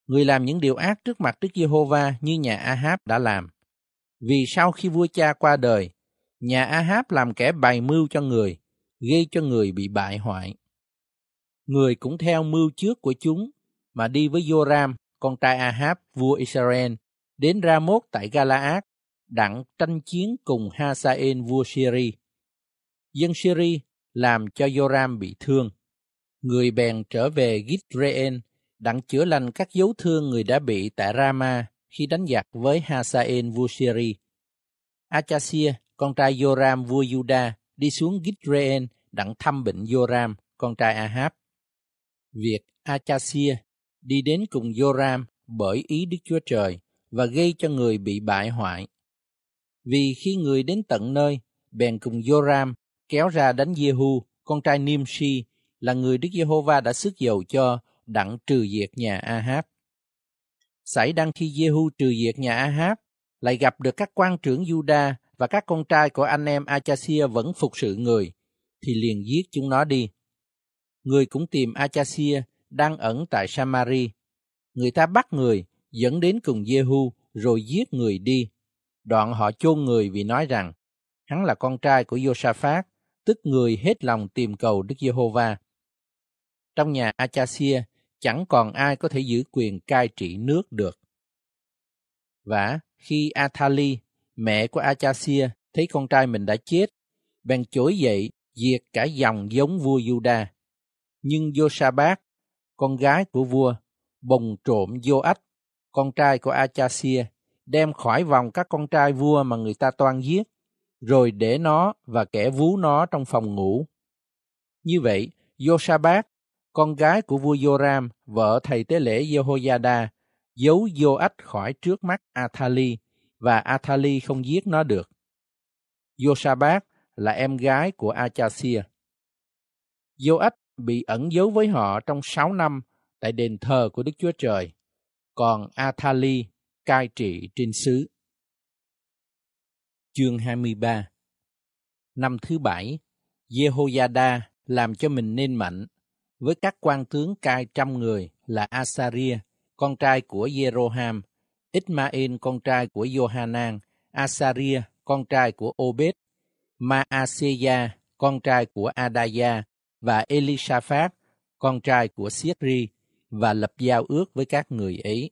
[SPEAKER 1] Người làm những điều ác trước mặt Đức Giê-hô-va như nhà Ahab đã làm. Vì sau khi vua cha qua đời, nhà Ahab làm kẻ bày mưu cho người, gây cho người bị bại hoại. Người cũng theo mưu trước của chúng mà đi với Joram con trai Ahab, vua Israel, đến Ramoth tại Galaad, đặng tranh chiến cùng Hasael vua Syri. Dân Syri làm cho Joram bị thương. Người bèn trở về Gitreen, đặng chữa lành các dấu thương người đã bị tại Rama khi đánh giặc với Hasael vua Syri. Achasia, con trai Joram vua Juda, đi xuống Gitreen đặng thăm bệnh Joram, con trai Ahab. Việc Achasia đi đến cùng Joram bởi ý Đức Chúa Trời và gây cho người bị bại hoại. Vì khi người đến tận nơi, bèn cùng Joram kéo ra đánh Jehu, con trai Nimshi, là người Đức Giê-hô-va đã sức dầu cho đặng trừ diệt nhà Ahab. Xảy đang khi Jehu trừ diệt nhà Ahab, lại gặp được các quan trưởng Juda và các con trai của anh em Achasia vẫn phục sự người, thì liền giết chúng nó đi. Người cũng tìm Achasia đang ẩn tại Samari. Người ta bắt người, dẫn đến cùng Jehu, rồi giết người đi. Đoạn họ chôn người vì nói rằng, hắn là con trai của Josaphat, tức người hết lòng tìm cầu Đức Giê-hô-va. Trong nhà Achasia, chẳng còn ai có thể giữ quyền cai trị nước được. Và khi Athali, mẹ của Achasia, thấy con trai mình đã chết, bèn chối dậy diệt cả dòng giống vua Juda. Nhưng Josaphat, con gái của vua, bồng trộm Joach, con trai của Achasia, đem khỏi vòng các con trai vua mà người ta toan giết, rồi để nó và kẻ vú nó trong phòng ngủ. Như vậy, Josabat, con gái của vua Joram, vợ thầy tế lễ Jehoiada, giấu Joach khỏi trước mắt Athali, và Athali không giết nó được. Josabat là em gái của Achasia. Joach bị ẩn giấu với họ trong sáu năm tại đền thờ của Đức Chúa Trời, còn Athali cai trị trên xứ. Chương 23 Năm thứ bảy, Jehoiada làm cho mình nên mạnh với các quan tướng cai trăm người là Asaria, con trai của Jeroham, Ismael, con trai của Johanan, Asaria, con trai của Obed, Maaseya, con trai của Adaya, và Elisaphat, con trai của Sietri, và lập giao ước với các người ấy.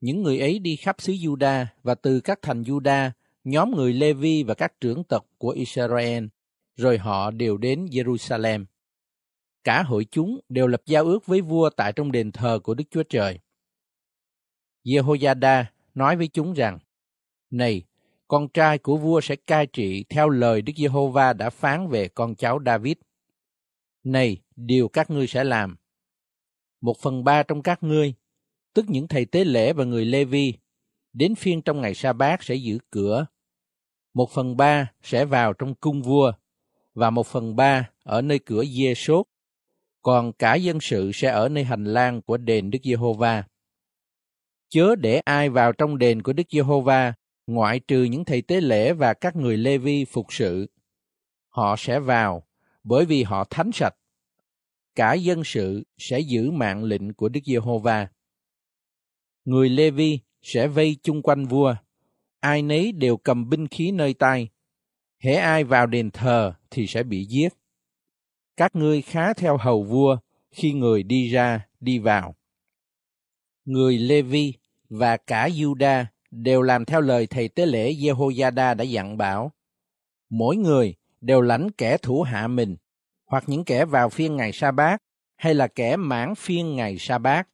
[SPEAKER 1] Những người ấy đi khắp xứ Juda và từ các thành Juda, nhóm người Levi và các trưởng tộc của Israel, rồi họ đều đến Jerusalem. Cả hội chúng đều lập giao ước với vua tại trong đền thờ của Đức Chúa Trời. Jehoiada nói với chúng rằng, Này, con trai của vua sẽ cai trị theo lời Đức Giê-hô-va đã phán về con cháu David. Này, điều các ngươi sẽ làm. Một phần ba trong các ngươi, tức những thầy tế lễ và người Lê-vi, đến phiên trong ngày sa bát sẽ giữ cửa. Một phần ba sẽ vào trong cung vua, và một phần ba ở nơi cửa dê sốt, còn cả dân sự sẽ ở nơi hành lang của đền Đức Giê-hô-va. Chớ để ai vào trong đền của Đức Giê-hô-va ngoại trừ những thầy tế lễ và các người Lê Vi phục sự. Họ sẽ vào bởi vì họ thánh sạch. Cả dân sự sẽ giữ mạng lệnh của Đức Giê-hô-va. Người Lê Vi sẽ vây chung quanh vua. Ai nấy đều cầm binh khí nơi tay. Hễ ai vào đền thờ thì sẽ bị giết. Các ngươi khá theo hầu vua khi người đi ra, đi vào. Người Lê Vi và cả Juda đều làm theo lời thầy tế lễ Jehoiada đã dặn bảo. Mỗi người đều lãnh kẻ thủ hạ mình, hoặc những kẻ vào phiên ngày sa bát hay là kẻ mãn phiên ngày sa bát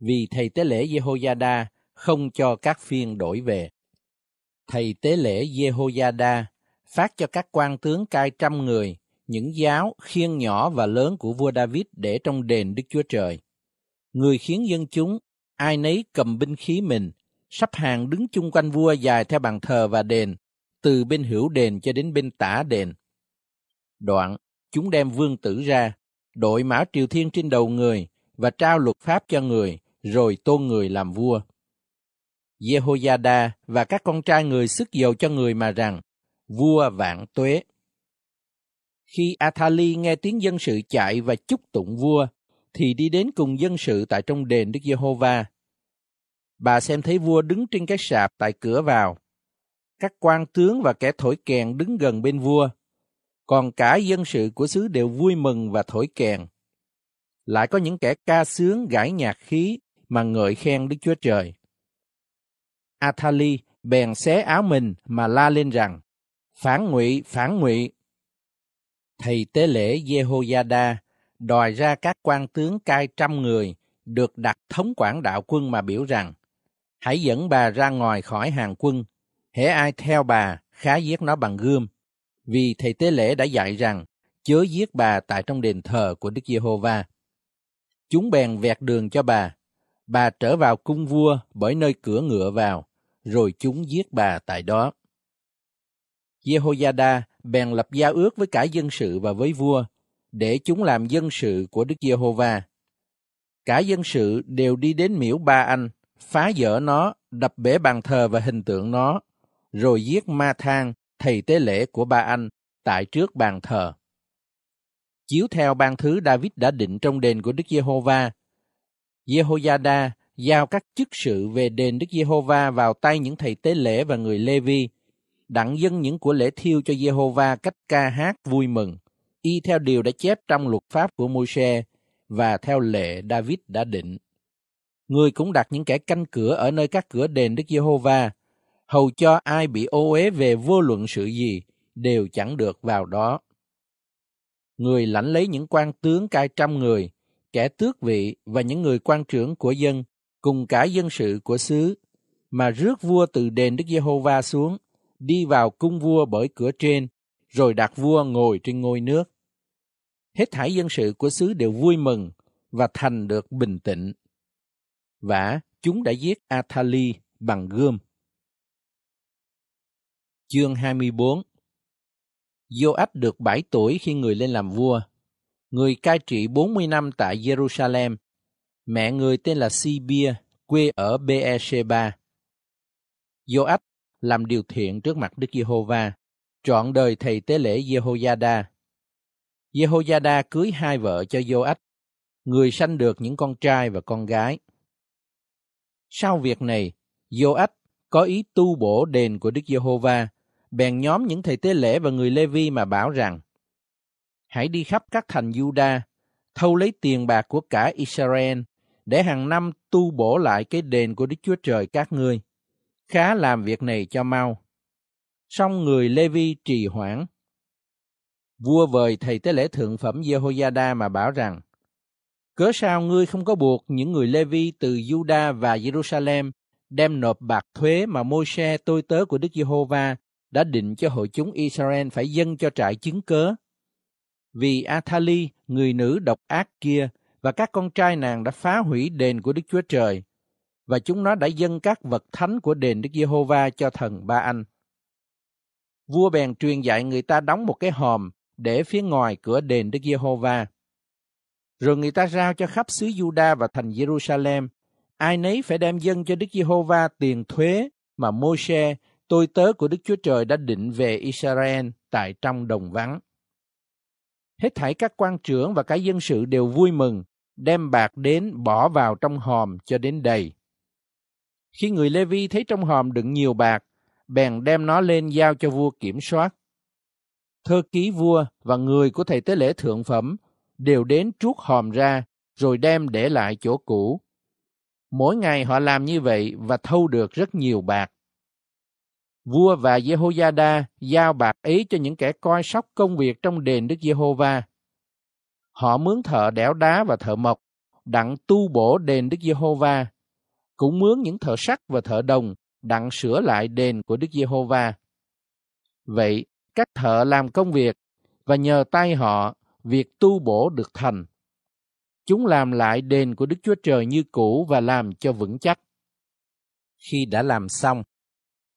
[SPEAKER 1] vì thầy tế lễ Jehoiada không cho các phiên đổi về. Thầy tế lễ Jehoiada phát cho các quan tướng cai trăm người những giáo khiên nhỏ và lớn của vua David để trong đền Đức Chúa Trời. Người khiến dân chúng, ai nấy cầm binh khí mình, sắp hàng đứng chung quanh vua dài theo bàn thờ và đền, từ bên hữu đền cho đến bên tả đền. Đoạn, chúng đem vương tử ra, đội mã triều thiên trên đầu người và trao luật pháp cho người, rồi tôn người làm vua. Jehoiada và các con trai người sức dầu cho người mà rằng, vua vạn tuế. Khi Athali nghe tiếng dân sự chạy và chúc tụng vua, thì đi đến cùng dân sự tại trong đền Đức Giê-hô-va bà xem thấy vua đứng trên cái sạp tại cửa vào. Các quan tướng và kẻ thổi kèn đứng gần bên vua, còn cả dân sự của xứ đều vui mừng và thổi kèn. Lại có những kẻ ca sướng gãi nhạc khí mà ngợi khen Đức Chúa Trời. Athali bèn xé áo mình mà la lên rằng, phản ngụy, phản ngụy. Thầy tế lễ Jehoiada đòi ra các quan tướng cai trăm người được đặt thống quản đạo quân mà biểu rằng, hãy dẫn bà ra ngoài khỏi hàng quân, hễ ai theo bà, khá giết nó bằng gươm. Vì thầy tế lễ đã dạy rằng, chớ giết bà tại trong đền thờ của Đức Giê-hô-va. Chúng bèn vẹt đường cho bà, bà trở vào cung vua bởi nơi cửa ngựa vào, rồi chúng giết bà tại đó. Jehoiada bèn lập giao ước với cả dân sự và với vua, để chúng làm dân sự của Đức Giê-hô-va. Cả dân sự đều đi đến miễu ba anh, phá dỡ nó, đập bể bàn thờ và hình tượng nó, rồi giết ma thang, thầy tế lễ của ba anh, tại trước bàn thờ. Chiếu theo ban thứ David đã định trong đền của Đức Giê-hô-va, Jehoiada giao các chức sự về đền Đức Giê-hô-va vào tay những thầy tế lễ và người Lê-vi, đặng dân những của lễ thiêu cho Giê-hô-va cách ca hát vui mừng, y theo điều đã chép trong luật pháp của Môi-se và theo lệ David đã định. Người cũng đặt những kẻ canh cửa ở nơi các cửa đền Đức Giê-hô-va, hầu cho ai bị ô uế về vô luận sự gì đều chẳng được vào đó. Người lãnh lấy những quan tướng cai trăm người, kẻ tước vị và những người quan trưởng của dân, cùng cả dân sự của xứ, mà rước vua từ đền Đức Giê-hô-va xuống, đi vào cung vua bởi cửa trên, rồi đặt vua ngồi trên ngôi nước. Hết thảy dân sự của xứ đều vui mừng và thành được bình tĩnh. Và chúng đã giết Athali bằng gươm. Chương 24 Joach được 7 tuổi khi người lên làm vua. Người cai trị 40 năm tại Jerusalem. Mẹ người tên là Sibia, quê ở Beersheba. Joach làm điều thiện trước mặt Đức Giê-hô-va, trọn đời thầy tế lễ Jehoiada. Jehoiada cưới hai vợ cho Joach, người sanh được những con trai và con gái. Sau việc này, Joach có ý tu bổ đền của Đức Giê-hô-va, bèn nhóm những thầy tế lễ và người Lê-vi mà bảo rằng, hãy đi khắp các thành Juda, thâu lấy tiền bạc của cả Israel, để hàng năm tu bổ lại cái đền của Đức Chúa Trời các ngươi khá làm việc này cho mau. Song người Lê-vi trì hoãn. Vua vời thầy tế lễ thượng phẩm Jehoiada mà bảo rằng, Cớ sao ngươi không có buộc những người Lê-vi từ Juda và Jerusalem đem nộp bạc thuế mà môi xe tôi tớ của Đức Giê-hô-va đã định cho hội chúng Israel phải dâng cho trại chứng cớ. Vì Athali, người nữ độc ác kia, và các con trai nàng đã phá hủy đền của Đức Chúa Trời, và chúng nó đã dâng các vật thánh của đền Đức Giê-hô-va cho thần Ba Anh. Vua bèn truyền dạy người ta đóng một cái hòm để phía ngoài cửa đền Đức Giê-hô-va. Rồi người ta giao cho khắp xứ Juda và thành Jerusalem, ai nấy phải đem dâng cho Đức Giê-hô-va tiền thuế mà Môi-se, tôi tớ của Đức Chúa Trời đã định về Israel tại trong đồng vắng. Hết thảy các quan trưởng và cả dân sự đều vui mừng, đem bạc đến bỏ vào trong hòm cho đến đầy. Khi người Lê Vi thấy trong hòm đựng nhiều bạc, bèn đem nó lên giao cho vua kiểm soát. Thơ ký vua và người của thầy tế lễ thượng phẩm đều đến trút hòm ra, rồi đem để lại chỗ cũ. Mỗi ngày họ làm như vậy và thâu được rất nhiều bạc. Vua và Jehoiada giao bạc ấy cho những kẻ coi sóc công việc trong đền Đức Giê-hô-va. Họ mướn thợ đẽo đá và thợ mộc, đặng tu bổ đền Đức Giê-hô-va cũng mướn những thợ sắt và thợ đồng đặng sửa lại đền của Đức Giê-hô-va. Vậy, các thợ làm công việc và nhờ tay họ việc tu bổ được thành. Chúng làm lại đền của Đức Chúa Trời như cũ và làm cho vững chắc. Khi đã làm xong,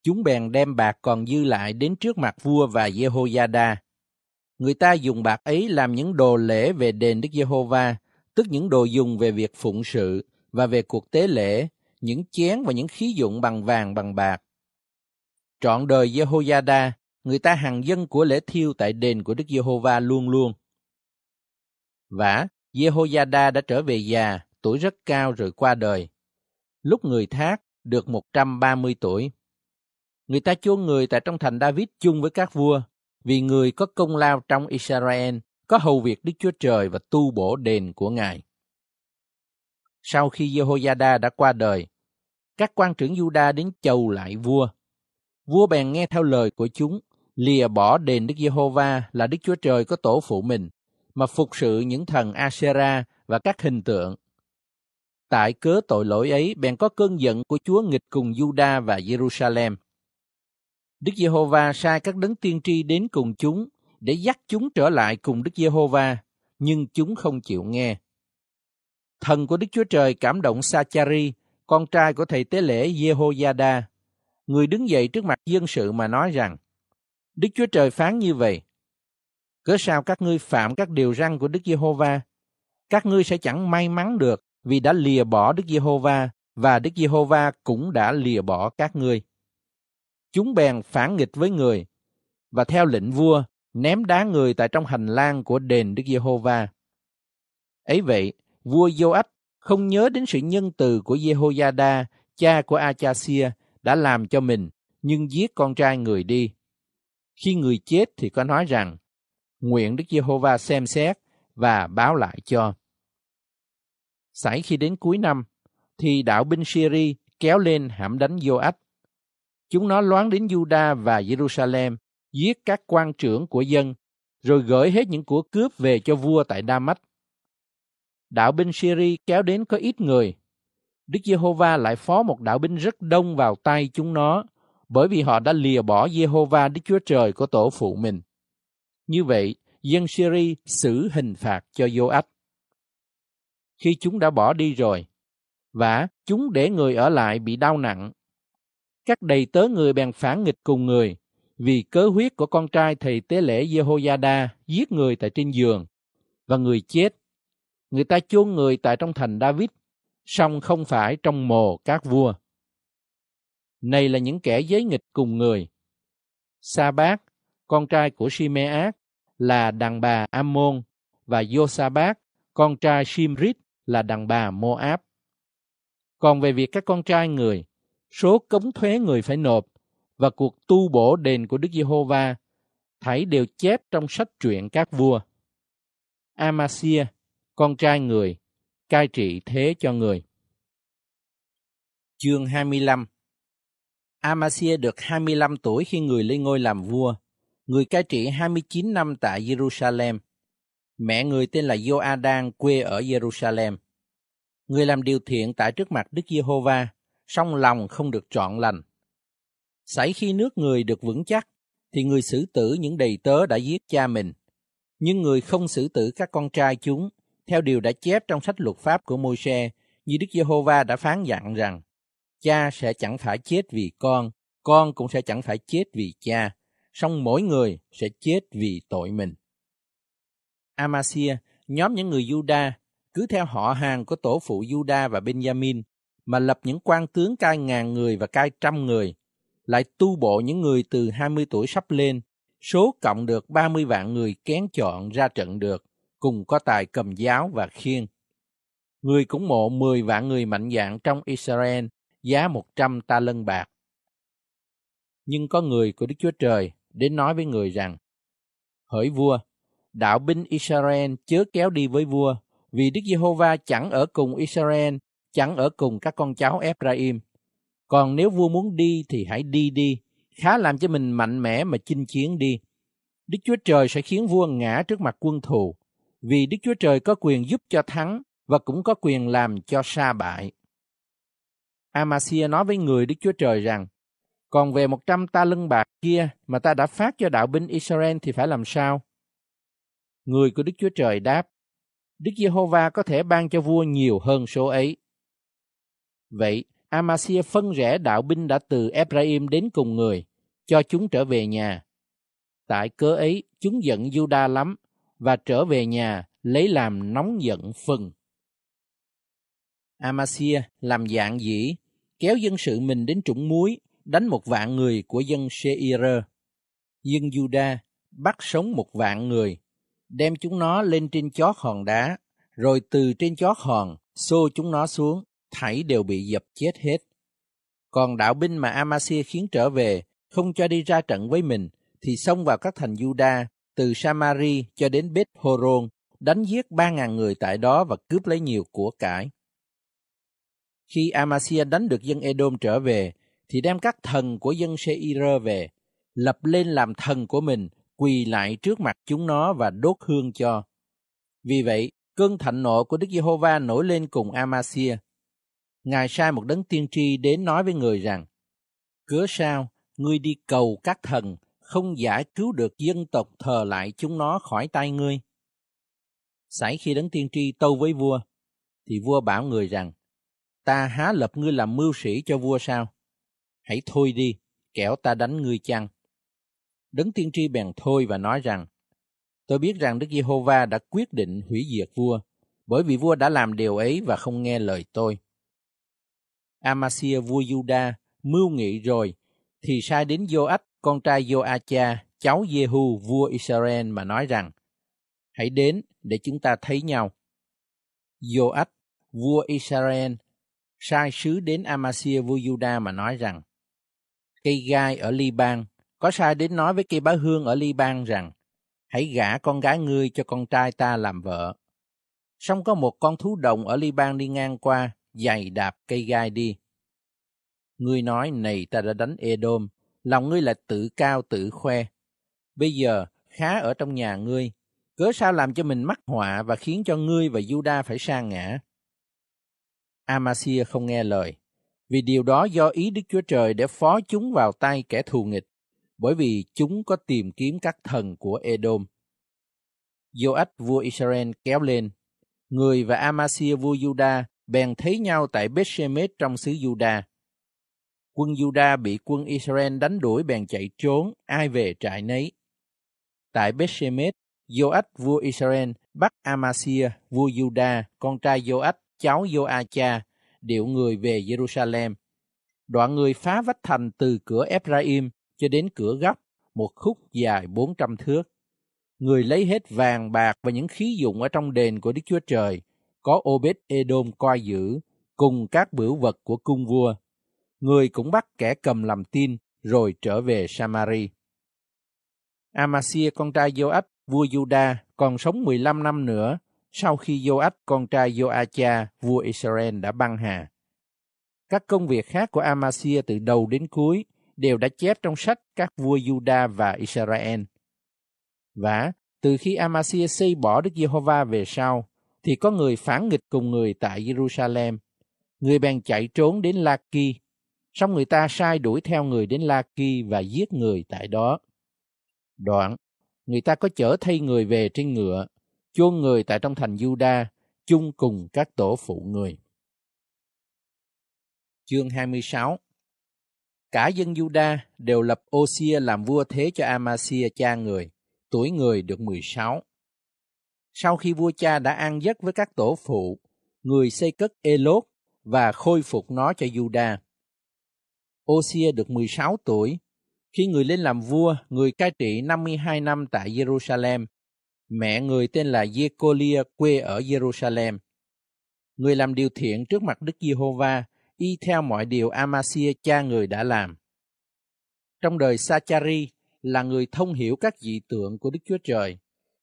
[SPEAKER 1] chúng bèn đem bạc còn dư lại đến trước mặt vua và Jehoiada. Người ta dùng bạc ấy làm những đồ lễ về đền Đức Giê-hô-va, tức những đồ dùng về việc phụng sự và về cuộc tế lễ những chén và những khí dụng bằng vàng bằng bạc. Trọn đời Jehoiada, người ta hằng dân của lễ thiêu tại đền của Đức Giê-hô-va luôn luôn. Vả, Jehoiada đã trở về già, tuổi rất cao rồi qua đời. Lúc người thác được 130 tuổi. Người ta chôn người tại trong thành David chung với các vua, vì người có công lao trong Israel, có hầu việc Đức Chúa Trời và tu bổ đền của Ngài. Sau khi Jehoiada đã qua đời, các quan trưởng Juda đến chầu lại vua. Vua bèn nghe theo lời của chúng, lìa bỏ đền Đức Giê-hô-va là Đức Chúa Trời có tổ phụ mình, mà phục sự những thần Asera và các hình tượng. Tại cớ tội lỗi ấy, bèn có cơn giận của Chúa nghịch cùng Juda và Jerusalem. Đức Giê-hô-va sai các đấng tiên tri đến cùng chúng để dắt chúng trở lại cùng Đức Giê-hô-va, nhưng chúng không chịu nghe. thần của Đức Chúa Trời cảm động Sachari, con trai của thầy tế lễ Jehoiada. Người đứng dậy trước mặt dân sự mà nói rằng, Đức Chúa Trời phán như vậy, cớ sao các ngươi phạm các điều răn của Đức Giê-hô-va? Các ngươi sẽ chẳng may mắn được vì đã lìa bỏ Đức Giê-hô-va và Đức Giê-hô-va cũng đã lìa bỏ các ngươi. Chúng bèn phản nghịch với người và theo lệnh vua ném đá người tại trong hành lang của đền Đức Giê-hô-va. Ấy vậy, vua Joach không nhớ đến sự nhân từ của Jehoiada, cha của Achasia, đã làm cho mình, nhưng giết con trai người đi. Khi người chết thì có nói rằng, nguyện Đức Giê-hô-va xem xét và báo lại cho. Xảy khi đến cuối năm, thì đạo binh Syri kéo lên hãm đánh Joach. Chúng nó loáng đến Juda và Jerusalem, giết các quan trưởng của dân, rồi gửi hết những của cướp về cho vua tại Đa-mách. Đạo binh Syri kéo đến có ít người. Đức Giê-hô-va lại phó một đạo binh rất đông vào tay chúng nó, bởi vì họ đã lìa bỏ Giê-hô-va Đức Chúa Trời của tổ phụ mình. Như vậy, dân Syri xử hình phạt cho Joach. Khi chúng đã bỏ đi rồi, và chúng để người ở lại bị đau nặng. Các đầy tớ người bèn phản nghịch cùng người, vì cớ huyết của con trai thầy tế lễ Jehoiada giết người tại trên giường, và người chết. Người ta chôn người tại trong thành David, song không phải trong mồ các vua. Này là những kẻ giấy nghịch cùng người. Sa Bát, con trai của Shimeac là đàn bà Ammon, và Josabat, con trai Shimrit, là đàn bà Moab. Còn về việc các con trai người, số cống thuế người phải nộp và cuộc tu bổ đền của Đức Giê-hô-va thảy đều chép trong sách truyện các vua. Amasia, con trai người, cai trị thế cho người. Chương 25 Amasia được 25 tuổi khi người lên ngôi làm vua. Người cai trị 29 năm tại Jerusalem. Mẹ người tên là Joadan quê ở Jerusalem. Người làm điều thiện tại trước mặt Đức Giê-hô-va, song lòng không được trọn lành. Xảy khi nước người được vững chắc, thì người xử tử những đầy tớ đã giết cha mình. Nhưng người không xử tử các con trai chúng, theo điều đã chép trong sách luật pháp của Môi-se, như Đức Giê-hô-va đã phán dặn rằng, cha sẽ chẳng phải chết vì con, con cũng sẽ chẳng phải chết vì cha, song mỗi người sẽ chết vì tội mình. Amasia, nhóm những người Juda cứ theo họ hàng của tổ phụ Juda và Benjamin mà lập những quan tướng cai ngàn người và cai trăm người, lại tu bộ những người từ 20 tuổi sắp lên, số cộng được 30 vạn người kén chọn ra trận được, cùng có tài cầm giáo và khiên. Người cũng mộ 10 vạn người mạnh dạng trong Israel, giá 100 ta lân bạc. Nhưng có người của Đức Chúa Trời đến nói với người rằng, Hỡi vua, đạo binh Israel chớ kéo đi với vua, vì Đức Giê-hô-va chẳng ở cùng Israel, chẳng ở cùng các con cháu Ephraim. Còn nếu vua muốn đi thì hãy đi đi, khá làm cho mình mạnh mẽ mà chinh chiến đi. Đức Chúa Trời sẽ khiến vua ngã trước mặt quân thù, vì Đức Chúa Trời có quyền giúp cho thắng và cũng có quyền làm cho sa bại. Amasia nói với người Đức Chúa Trời rằng, còn về một trăm ta lưng bạc kia mà ta đã phát cho đạo binh Israel thì phải làm sao? Người của Đức Chúa Trời đáp, Đức Giê-hô-va có thể ban cho vua nhiều hơn số ấy. Vậy, Amasia phân rẽ đạo binh đã từ Ephraim đến cùng người, cho chúng trở về nhà. Tại cớ ấy, chúng giận Juda lắm, và trở về nhà lấy làm nóng giận phần. Amasia làm dạng dĩ, kéo dân sự mình đến trũng muối, đánh một vạn người của dân Seir. Dân Juda bắt sống một vạn người, đem chúng nó lên trên chót hòn đá, rồi từ trên chót hòn xô chúng nó xuống, thảy đều bị dập chết hết. Còn đạo binh mà Amasia khiến trở về, không cho đi ra trận với mình, thì xông vào các thành Juda, từ Samari cho đến Beth Horon, đánh giết ba ngàn người tại đó và cướp lấy nhiều của cải. Khi Amasia đánh được dân Edom trở về, thì đem các thần của dân Seir về, lập lên làm thần của mình quỳ lại trước mặt chúng nó và đốt hương cho. Vì vậy, cơn thạnh nộ của Đức Giê-hô-va nổi lên cùng Amasia. Ngài sai một đấng tiên tri đến nói với người rằng, Cớ sao, ngươi đi cầu các thần, không giải cứu được dân tộc thờ lại chúng nó khỏi tay ngươi. Xảy khi đấng tiên tri tâu với vua, thì vua bảo người rằng, ta há lập ngươi làm mưu sĩ cho vua sao? Hãy thôi đi, kẻo ta đánh ngươi chăng? Đấng tiên tri bèn thôi và nói rằng, tôi biết rằng Đức Giê-hô-va đã quyết định hủy diệt vua, bởi vì vua đã làm điều ấy và không nghe lời tôi. Amasia vua Juda mưu nghị rồi, thì sai đến Joach, con trai Joacha, cháu Jehu vua Israel mà nói rằng, hãy đến để chúng ta thấy nhau. Joach, vua Israel, sai sứ đến Amasia vua Juda mà nói rằng, cây gai ở Liban, có sai đến nói với cây bá hương ở Liban rằng, hãy gả con gái ngươi cho con trai ta làm vợ. Song có một con thú đồng ở Liban đi ngang qua, giày đạp cây gai đi. Ngươi nói, này ta đã đánh Edom, lòng ngươi là tự cao tự khoe. Bây giờ, khá ở trong nhà ngươi, cớ sao làm cho mình mắc họa và khiến cho ngươi và Juda phải sa ngã? Amasia không nghe lời, vì điều đó do ý Đức Chúa Trời để phó chúng vào tay kẻ thù nghịch, bởi vì chúng có tìm kiếm các thần của Edom. Joach vua Israel kéo lên, người và Amasia vua Juda bèn thấy nhau tại Bethshemesh trong xứ Juda. Quân Juda bị quân Israel đánh đuổi bèn chạy trốn, ai về trại nấy. Tại Bethshemesh, Joach vua Israel bắt Amasia vua Juda, con trai Joach, cháu Joacha, điệu người về Jerusalem. Đoạn người phá vách thành từ cửa Ephraim cho đến cửa góc, một khúc dài 400 thước. Người lấy hết vàng bạc và những khí dụng ở trong đền của Đức Chúa Trời, có Obed Edom coi giữ, cùng các bửu vật của cung vua. Người cũng bắt kẻ cầm làm tin, rồi trở về Samari. Amasia con trai Joach, vua Juda, còn sống 15 năm nữa sau khi Joach con trai Joacha, vua Israel đã băng hà. Các công việc khác của Amasia từ đầu đến cuối đều đã chép trong sách các vua Juda và Israel. Và từ khi Amasia xây bỏ Đức Giê-hô-va về sau, thì có người phản nghịch cùng người tại Jerusalem. Người bèn chạy trốn đến La-ki, xong người ta sai đuổi theo người đến La-ki và giết người tại đó. Đoạn, người ta có chở thay người về trên ngựa, chôn người tại trong thành Juda, chung cùng các tổ phụ người. Chương 26 Cả dân Juda đều lập Osia làm vua thế cho Amasia cha người, tuổi người được 16. Sau khi vua cha đã ăn giấc với các tổ phụ, người xây cất Elốt và khôi phục nó cho Juda. Osia được 16 tuổi. Khi người lên làm vua, người cai trị 52 năm tại Jerusalem. Mẹ người tên là Jecolia quê ở Jerusalem. Người làm điều thiện trước mặt Đức Giê-hô-va, y theo mọi điều Amasia cha người đã làm. Trong đời Sachari là người thông hiểu các dị tượng của Đức Chúa Trời,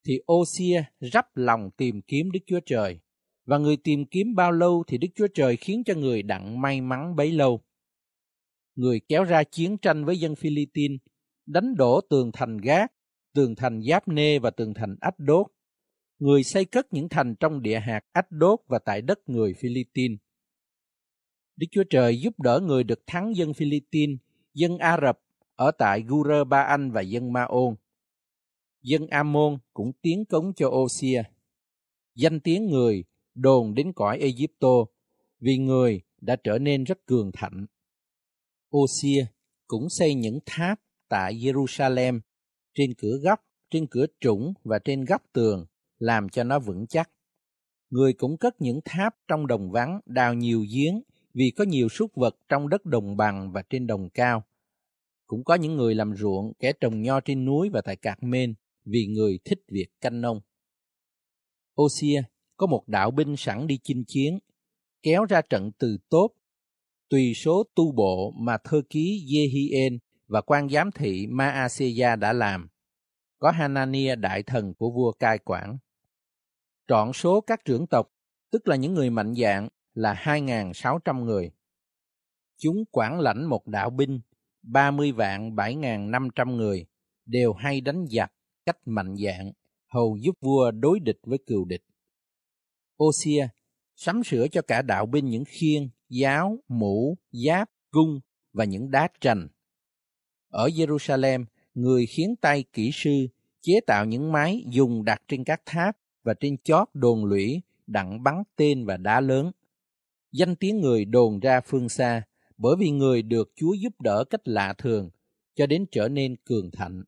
[SPEAKER 1] thì Osia rắp lòng tìm kiếm Đức Chúa Trời. Và người tìm kiếm bao lâu thì Đức Chúa Trời khiến cho người đặng may mắn bấy lâu. Người kéo ra chiến tranh với dân Philippines, đánh đổ tường thành Gác, tường thành Giáp Nê và tường thành Ách Đốt. Người xây cất những thành trong địa hạt Ách Đốt và tại đất người Philippines. Đức Chúa Trời giúp đỡ người được thắng dân Philippines, dân Ả Rập ở tại Gur Ba Anh và dân Ma Ôn dân Amon cũng tiến cống cho Osia. Danh tiếng người đồn đến cõi Egypto vì người đã trở nên rất cường thạnh. Osia cũng xây những tháp tại Jerusalem trên cửa góc, trên cửa trũng và trên góc tường làm cho nó vững chắc. Người cũng cất những tháp trong đồng vắng, đào nhiều giếng vì có nhiều súc vật trong đất đồng bằng và trên đồng cao. Cũng có những người làm ruộng, kẻ trồng nho trên núi và tại Cạc Mên, vì người thích việc canh nông. Osia có một đạo binh sẵn đi chinh chiến, kéo ra trận từ tốt, tùy số tu bộ mà thơ ký Jehien và quan giám thị Maaseya đã làm. Có Hanania đại thần của vua cai quản. Trọn số các trưởng tộc, tức là những người mạnh dạng, là 2.600 người. Chúng quản lãnh một đạo binh, 30 vạn 7.500 người, đều hay đánh giặc, cách mạnh dạng, hầu giúp vua đối địch với cừu địch. Osia sắm sửa cho cả đạo binh những khiên, giáo, mũ, giáp, cung và những đá trành. Ở Jerusalem, người khiến tay kỹ sư chế tạo những máy dùng đặt trên các tháp và trên chót đồn lũy đặng bắn tên và đá lớn. Danh tiếng người đồn ra phương xa, bởi vì người được Chúa giúp đỡ cách lạ thường, cho đến trở nên cường thạnh.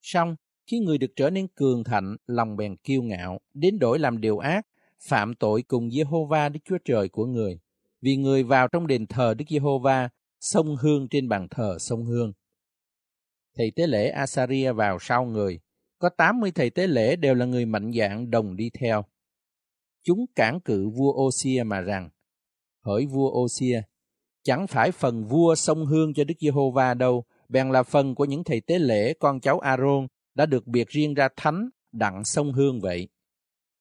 [SPEAKER 1] Song, khi người được trở nên cường thạnh, lòng bèn kiêu ngạo, đến đổi làm điều ác, phạm tội cùng Jehovah Đức Chúa Trời của người, vì người vào trong đền thờ Đức Giê-hô-va, sông hương trên bàn thờ sông hương. Thầy tế lễ Asaria vào sau người, có 80 thầy tế lễ đều là người mạnh dạng đồng đi theo. Chúng cản cự vua Osia mà rằng, hỡi vua Osia, chẳng phải phần vua sông hương cho Đức Giê-hô-va đâu, bèn là phần của những thầy tế lễ con cháu Aaron đã được biệt riêng ra thánh đặng sông hương vậy.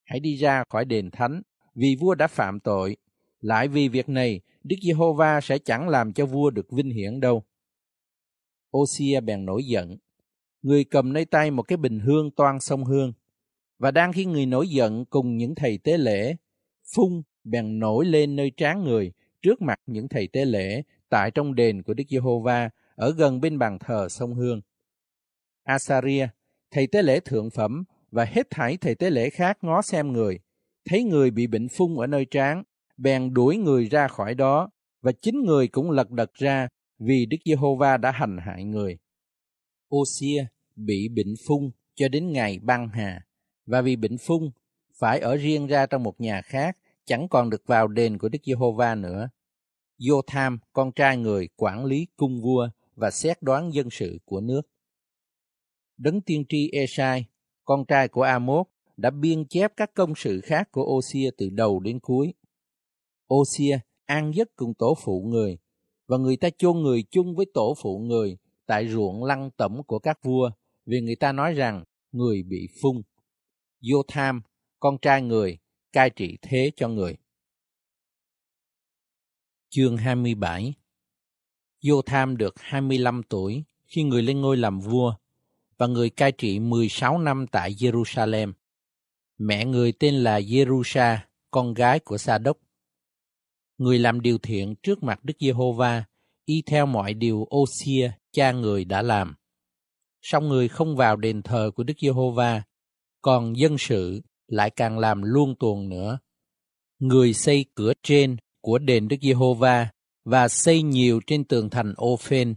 [SPEAKER 1] Hãy đi ra khỏi đền thánh, vì vua đã phạm tội, lại vì việc này, Đức Giê-hô-va sẽ chẳng làm cho vua được vinh hiển đâu. Osia bèn nổi giận. Người cầm nơi tay một cái bình hương toan sông hương. Và đang khi người nổi giận cùng những thầy tế lễ, phun bèn nổi lên nơi trán người trước mặt những thầy tế lễ tại trong đền của Đức Giê-hô-va ở gần bên bàn thờ sông Hương. Asaria, thầy tế lễ thượng phẩm và hết thảy thầy tế lễ khác ngó xem người, thấy người bị bệnh phun ở nơi trán, bèn đuổi người ra khỏi đó, và chính người cũng lật đật ra vì Đức Giê-hô-va đã hành hại người. Ô-xia bị bệnh phun cho đến ngày băng hà, và vì bệnh phun phải ở riêng ra trong một nhà khác, chẳng còn được vào đền của Đức Giê-hô-va nữa. Vô-tham, con trai người, quản lý cung vua và xét đoán dân sự của nước. Đấng tiên tri Esai, con trai của Amos, đã biên chép các công sự khác của Osia từ đầu đến cuối. Osia an giấc cùng tổ phụ người, và người ta chôn người chung với tổ phụ người tại ruộng lăng tẩm của các vua, vì người ta nói rằng người bị phung. Vô tham, con trai người, cai trị thế cho người. Chương 27 Vô tham được 25 tuổi khi người lên ngôi làm vua, và người cai trị 16 năm tại Jerusalem. Mẹ người tên là Jerusha, con gái của Sa Đốc người làm điều thiện trước mặt Đức Giê-hô-va, y theo mọi điều Ô-xia, cha người đã làm. Song người không vào đền thờ của Đức Giê-hô-va, còn dân sự lại càng làm luôn tuồng nữa. Người xây cửa trên của đền Đức Giê-hô-va và xây nhiều trên tường thành Ô-phên.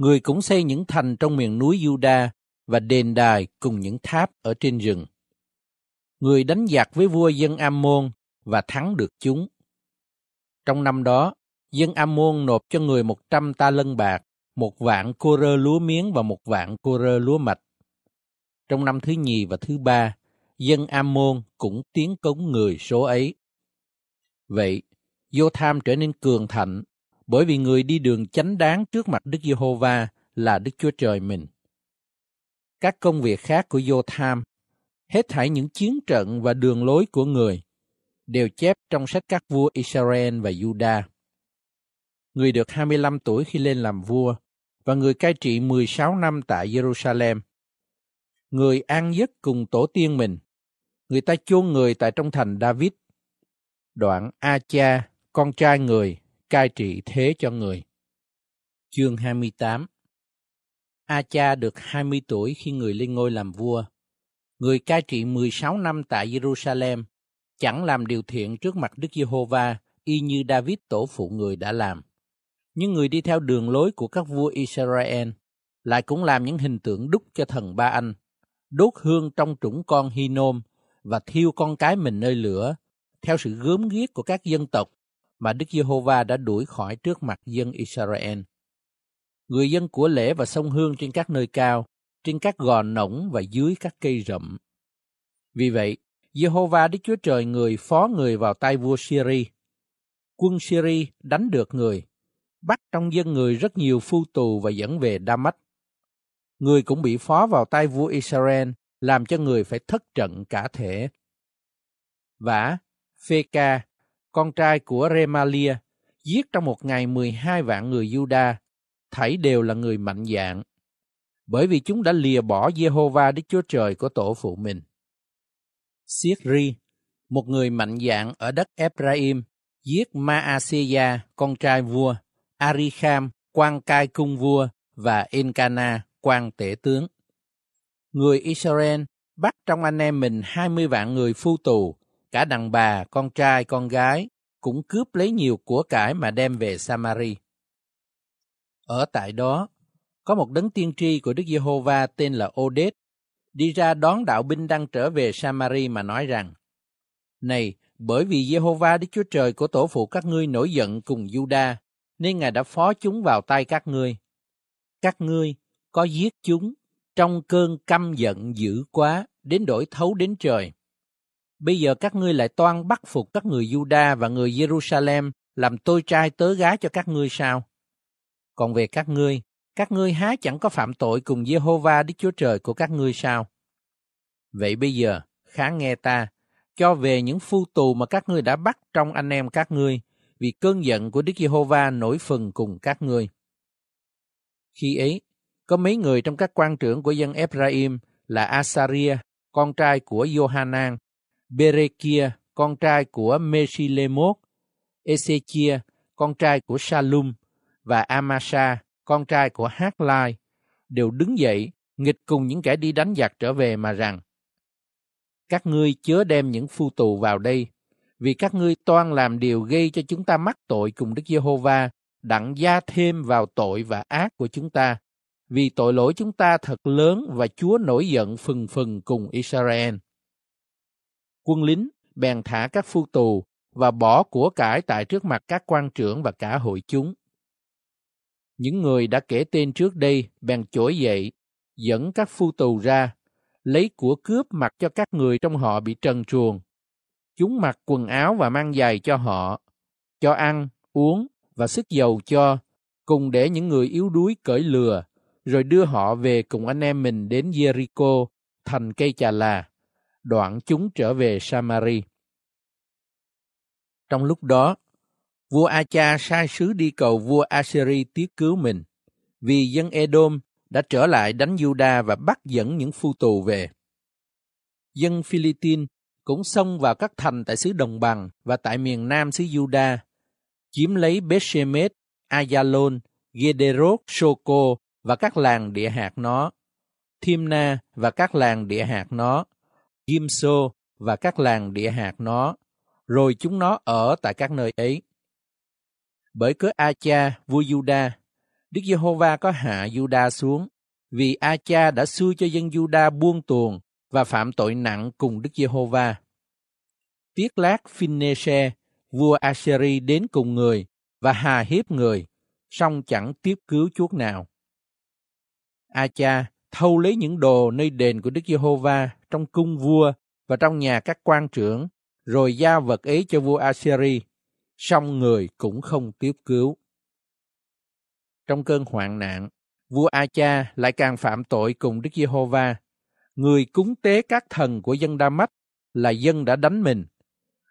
[SPEAKER 1] Người cũng xây những thành trong miền núi Juda và đền đài cùng những tháp ở trên rừng. Người đánh giặc với vua dân Ammon và thắng được chúng trong năm đó, dân Ammon nộp cho người một trăm ta lân bạc, một vạn cô rơ lúa miếng và một vạn cô rơ lúa mạch. Trong năm thứ nhì và thứ ba, dân Ammon cũng tiến cống người số ấy. Vậy, vô tham trở nên cường thạnh, bởi vì người đi đường chánh đáng trước mặt Đức Giê-hô-va là Đức Chúa Trời mình. Các công việc khác của vô tham, hết thảy những chiến trận và đường lối của người, đều chép trong sách các vua Israel và Juda. Người được 25 tuổi khi lên làm vua và người cai trị 16 năm tại Jerusalem. Người an giấc cùng tổ tiên mình. Người ta chôn người tại trong thành David. Đoạn A-cha, con trai người, cai trị thế cho người. Chương 28 A-cha được 20 tuổi khi người lên ngôi làm vua. Người cai trị 16 năm tại Jerusalem chẳng làm điều thiện trước mặt Đức Giê-hô-va y như David tổ phụ người đã làm. Những người đi theo đường lối của các vua Israel lại cũng làm những hình tượng đúc cho thần Ba Anh, đốt hương trong trũng con Hinom và thiêu con cái mình nơi lửa, theo sự gớm ghiếc của các dân tộc mà Đức Giê-hô-va đã đuổi khỏi trước mặt dân Israel. Người dân của lễ và sông hương trên các nơi cao, trên các gò nổng và dưới các cây rậm. Vì vậy, Giê-hô-va, Đức Chúa Trời người phó người vào tay vua Syri. Quân Syri đánh được người, bắt trong dân người rất nhiều phu tù và dẫn về Damas. Người cũng bị phó vào tay vua Israel, làm cho người phải thất trận cả thể. Vả, Phê-ca, con trai của Remalia, giết trong một ngày 12 vạn người Juda, thảy đều là người mạnh dạng, bởi vì chúng đã lìa bỏ Jehovah Đức Chúa Trời của tổ phụ mình. Siết-ri, một người mạnh dạn ở đất Ephraim, giết Maaseia, con trai vua, Arikham, quan cai cung vua và Enkana, quan tể tướng. Người Israel bắt trong anh em mình hai mươi vạn người phu tù, cả đàn bà, con trai, con gái, cũng cướp lấy nhiều của cải mà đem về Samari. Ở tại đó, có một đấng tiên tri của Đức Giê-hô-va tên là Odet đi ra đón đạo binh đang trở về Samari mà nói rằng, Này, bởi vì Giê-hô-va Đức Chúa Trời của tổ phụ các ngươi nổi giận cùng Juda, nên Ngài đã phó chúng vào tay các ngươi. Các ngươi có giết chúng trong cơn căm giận dữ quá, đến đổi thấu đến trời. Bây giờ các ngươi lại toan bắt phục các người Juda và người Jerusalem làm tôi trai tớ gái cho các ngươi sao? Còn về các ngươi, các ngươi há chẳng có phạm tội cùng Jehovah Đức Chúa Trời của các ngươi sao? Vậy bây giờ, khá nghe ta, cho về những phu tù mà các ngươi đã bắt trong anh em các ngươi, vì cơn giận của Đức Giê-hô-va nổi phần cùng các ngươi. Khi ấy, có mấy người trong các quan trưởng của dân Ephraim là Asaria, con trai của Johanan, Berekia, con trai của Meshilemot, Ezechia, con trai của Salum, và Amasa, con trai của Hát Lai, đều đứng dậy, nghịch cùng những kẻ đi đánh giặc trở về mà rằng, Các ngươi chớ đem những phu tù vào đây, vì các ngươi toan làm điều gây cho chúng ta mắc tội cùng Đức Giê-hô-va, đặng gia thêm vào tội và ác của chúng ta, vì tội lỗi chúng ta thật lớn và Chúa nổi giận phừng phừng cùng Israel. Quân lính bèn thả các phu tù và bỏ của cải tại trước mặt các quan trưởng và cả hội chúng. Những người đã kể tên trước đây bèn trỗi dậy, dẫn các phu tù ra, lấy của cướp mặc cho các người trong họ bị trần truồng. Chúng mặc quần áo và mang giày cho họ, cho ăn, uống và sức dầu cho, cùng để những người yếu đuối cởi lừa, rồi đưa họ về cùng anh em mình đến Jericho, thành cây trà là, đoạn chúng trở về Samari. Trong lúc đó, vua Acha sai sứ đi cầu vua Assyri tiếc cứu mình, vì dân Edom đã trở lại đánh Juda và bắt dẫn những phu tù về. Dân Philippines cũng xông vào các thành tại xứ Đồng Bằng và tại miền nam xứ Juda, chiếm lấy Beshemet, Ayalon, Gederot, Soko và các làng địa hạt nó, Thimna và các làng địa hạt nó, Gimso và các làng địa hạt nó, rồi chúng nó ở tại các nơi ấy. Bởi cớ Acha vua Juda, Đức Giê-hô-va có hạ Juda xuống, vì Acha đã xui cho dân Juda buông tuồng và phạm tội nặng cùng Đức Giê-hô-va. Tiết lát Phinese, vua Asheri đến cùng người và hà hiếp người, song chẳng tiếp cứu chuốc nào. Acha thâu lấy những đồ nơi đền của Đức Giê-hô-va trong cung vua và trong nhà các quan trưởng, rồi giao vật ấy cho vua Assyri song người cũng không tiếp cứu. Trong cơn hoạn nạn, vua A-cha lại càng phạm tội cùng Đức Giê-hô-va. Người cúng tế các thần của dân Đa Mách là dân đã đánh mình.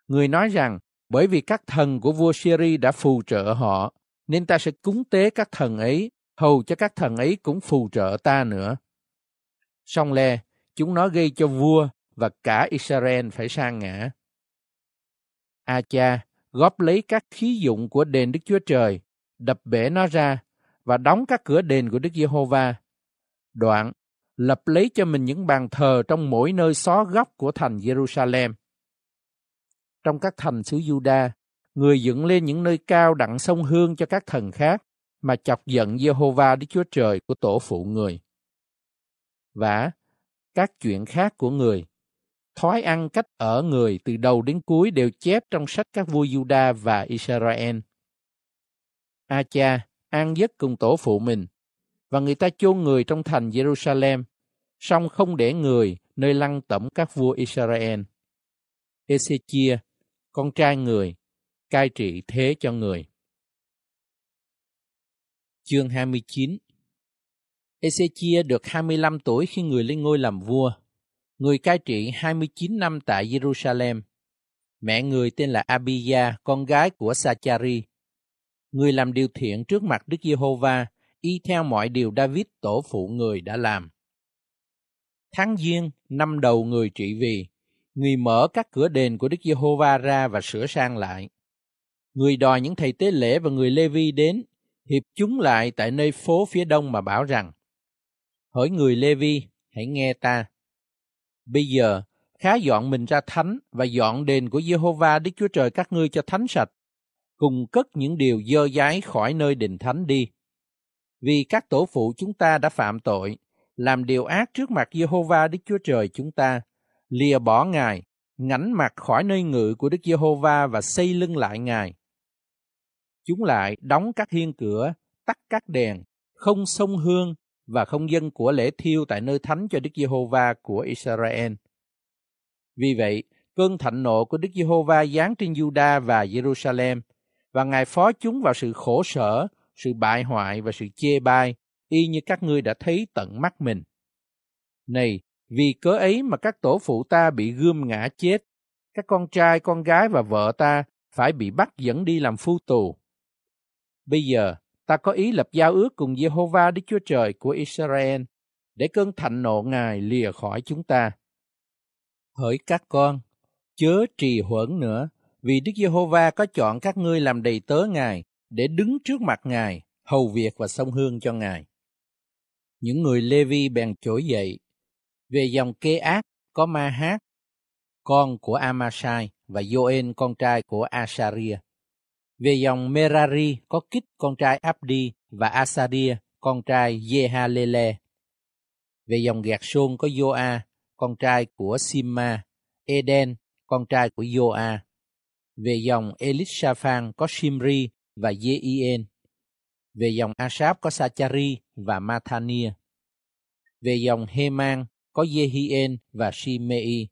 [SPEAKER 1] Người nói rằng, bởi vì các thần của vua Syri đã phù trợ họ, nên ta sẽ cúng tế các thần ấy, hầu cho các thần ấy cũng phù trợ ta nữa. Song le, chúng nó gây cho vua và cả Israel phải sang ngã. A-cha góp lấy các khí dụng của đền Đức Chúa Trời, đập bể nó ra và đóng các cửa đền của Đức Giê-hô-va. Đoạn, lập lấy cho mình những bàn thờ trong mỗi nơi xó góc của thành Jerusalem. Trong các thành xứ Juda, người dựng lên những nơi cao đặng sông hương cho các thần khác mà chọc giận Giê-hô-va Đức Chúa Trời của tổ phụ người. Và các chuyện khác của người thói ăn cách ở người từ đầu đến cuối đều chép trong sách các vua Juda và Israel. A cha ăn giấc cùng tổ phụ mình, và người ta chôn người trong thành Jerusalem, song không để người nơi lăng tẩm các vua Israel. Ezechia, con trai người, cai trị thế cho người. Chương 29 Ezechia được 25 tuổi khi người lên ngôi làm vua người cai trị 29 năm tại Jerusalem. Mẹ người tên là Abia, con gái của Sachari. Người làm điều thiện trước mặt Đức Giê-hô-va, y theo mọi điều David tổ phụ người đã làm. Tháng Giêng, năm đầu người trị vì, người mở các cửa đền của Đức Giê-hô-va ra và sửa sang lại. Người đòi những thầy tế lễ và người Lê-vi đến, hiệp chúng lại tại nơi phố phía đông mà bảo rằng, Hỡi người Lê-vi, hãy nghe ta Bây giờ, khá dọn mình ra thánh và dọn đền của Jehovah Đức Chúa Trời các ngươi cho thánh sạch, cùng cất những điều dơ dái khỏi nơi đền thánh đi. Vì các tổ phụ chúng ta đã phạm tội, làm điều ác trước mặt Jehovah Đức Chúa Trời chúng ta, lìa bỏ Ngài, ngảnh mặt khỏi nơi ngự của Đức Giê-hô-va và xây lưng lại Ngài. Chúng lại đóng các hiên cửa, tắt các đèn, không sông hương và không dân của lễ thiêu tại nơi thánh cho Đức Giê-hô-va của Israel. Vì vậy, cơn thạnh nộ của Đức Giê-hô-va giáng trên Juda và Jerusalem, và Ngài phó chúng vào sự khổ sở, sự bại hoại và sự chê bai, y như các ngươi đã thấy tận mắt mình. Này, vì cớ ấy mà các tổ phụ ta bị gươm ngã chết, các con trai, con gái và vợ ta phải bị bắt dẫn đi làm phu tù. Bây giờ, ta có ý lập giao ước cùng Jehovah Đức Chúa Trời của Israel, để cơn thạnh nộ Ngài lìa khỏi chúng ta. Hỡi các con, chớ trì hoãn nữa, vì Đức Giê-hô-va có chọn các ngươi làm đầy tớ Ngài để đứng trước mặt Ngài, hầu việc và sông hương cho Ngài. Những người Lê-vi bèn trỗi dậy, về dòng kê ác có Ma Hát, con của Amasai và Joel con trai của Asaria. Về dòng Merari có Kích con trai Abdi và Asaria con trai Jehalele. Về dòng Gạt Sôn có Joa con trai của Simma, Eden con trai của Joa. Về dòng Elishaphan có Shimri và Jeien. Về dòng Asap có Sachari và Mathania. Về dòng Heman có Jehien và Shimei.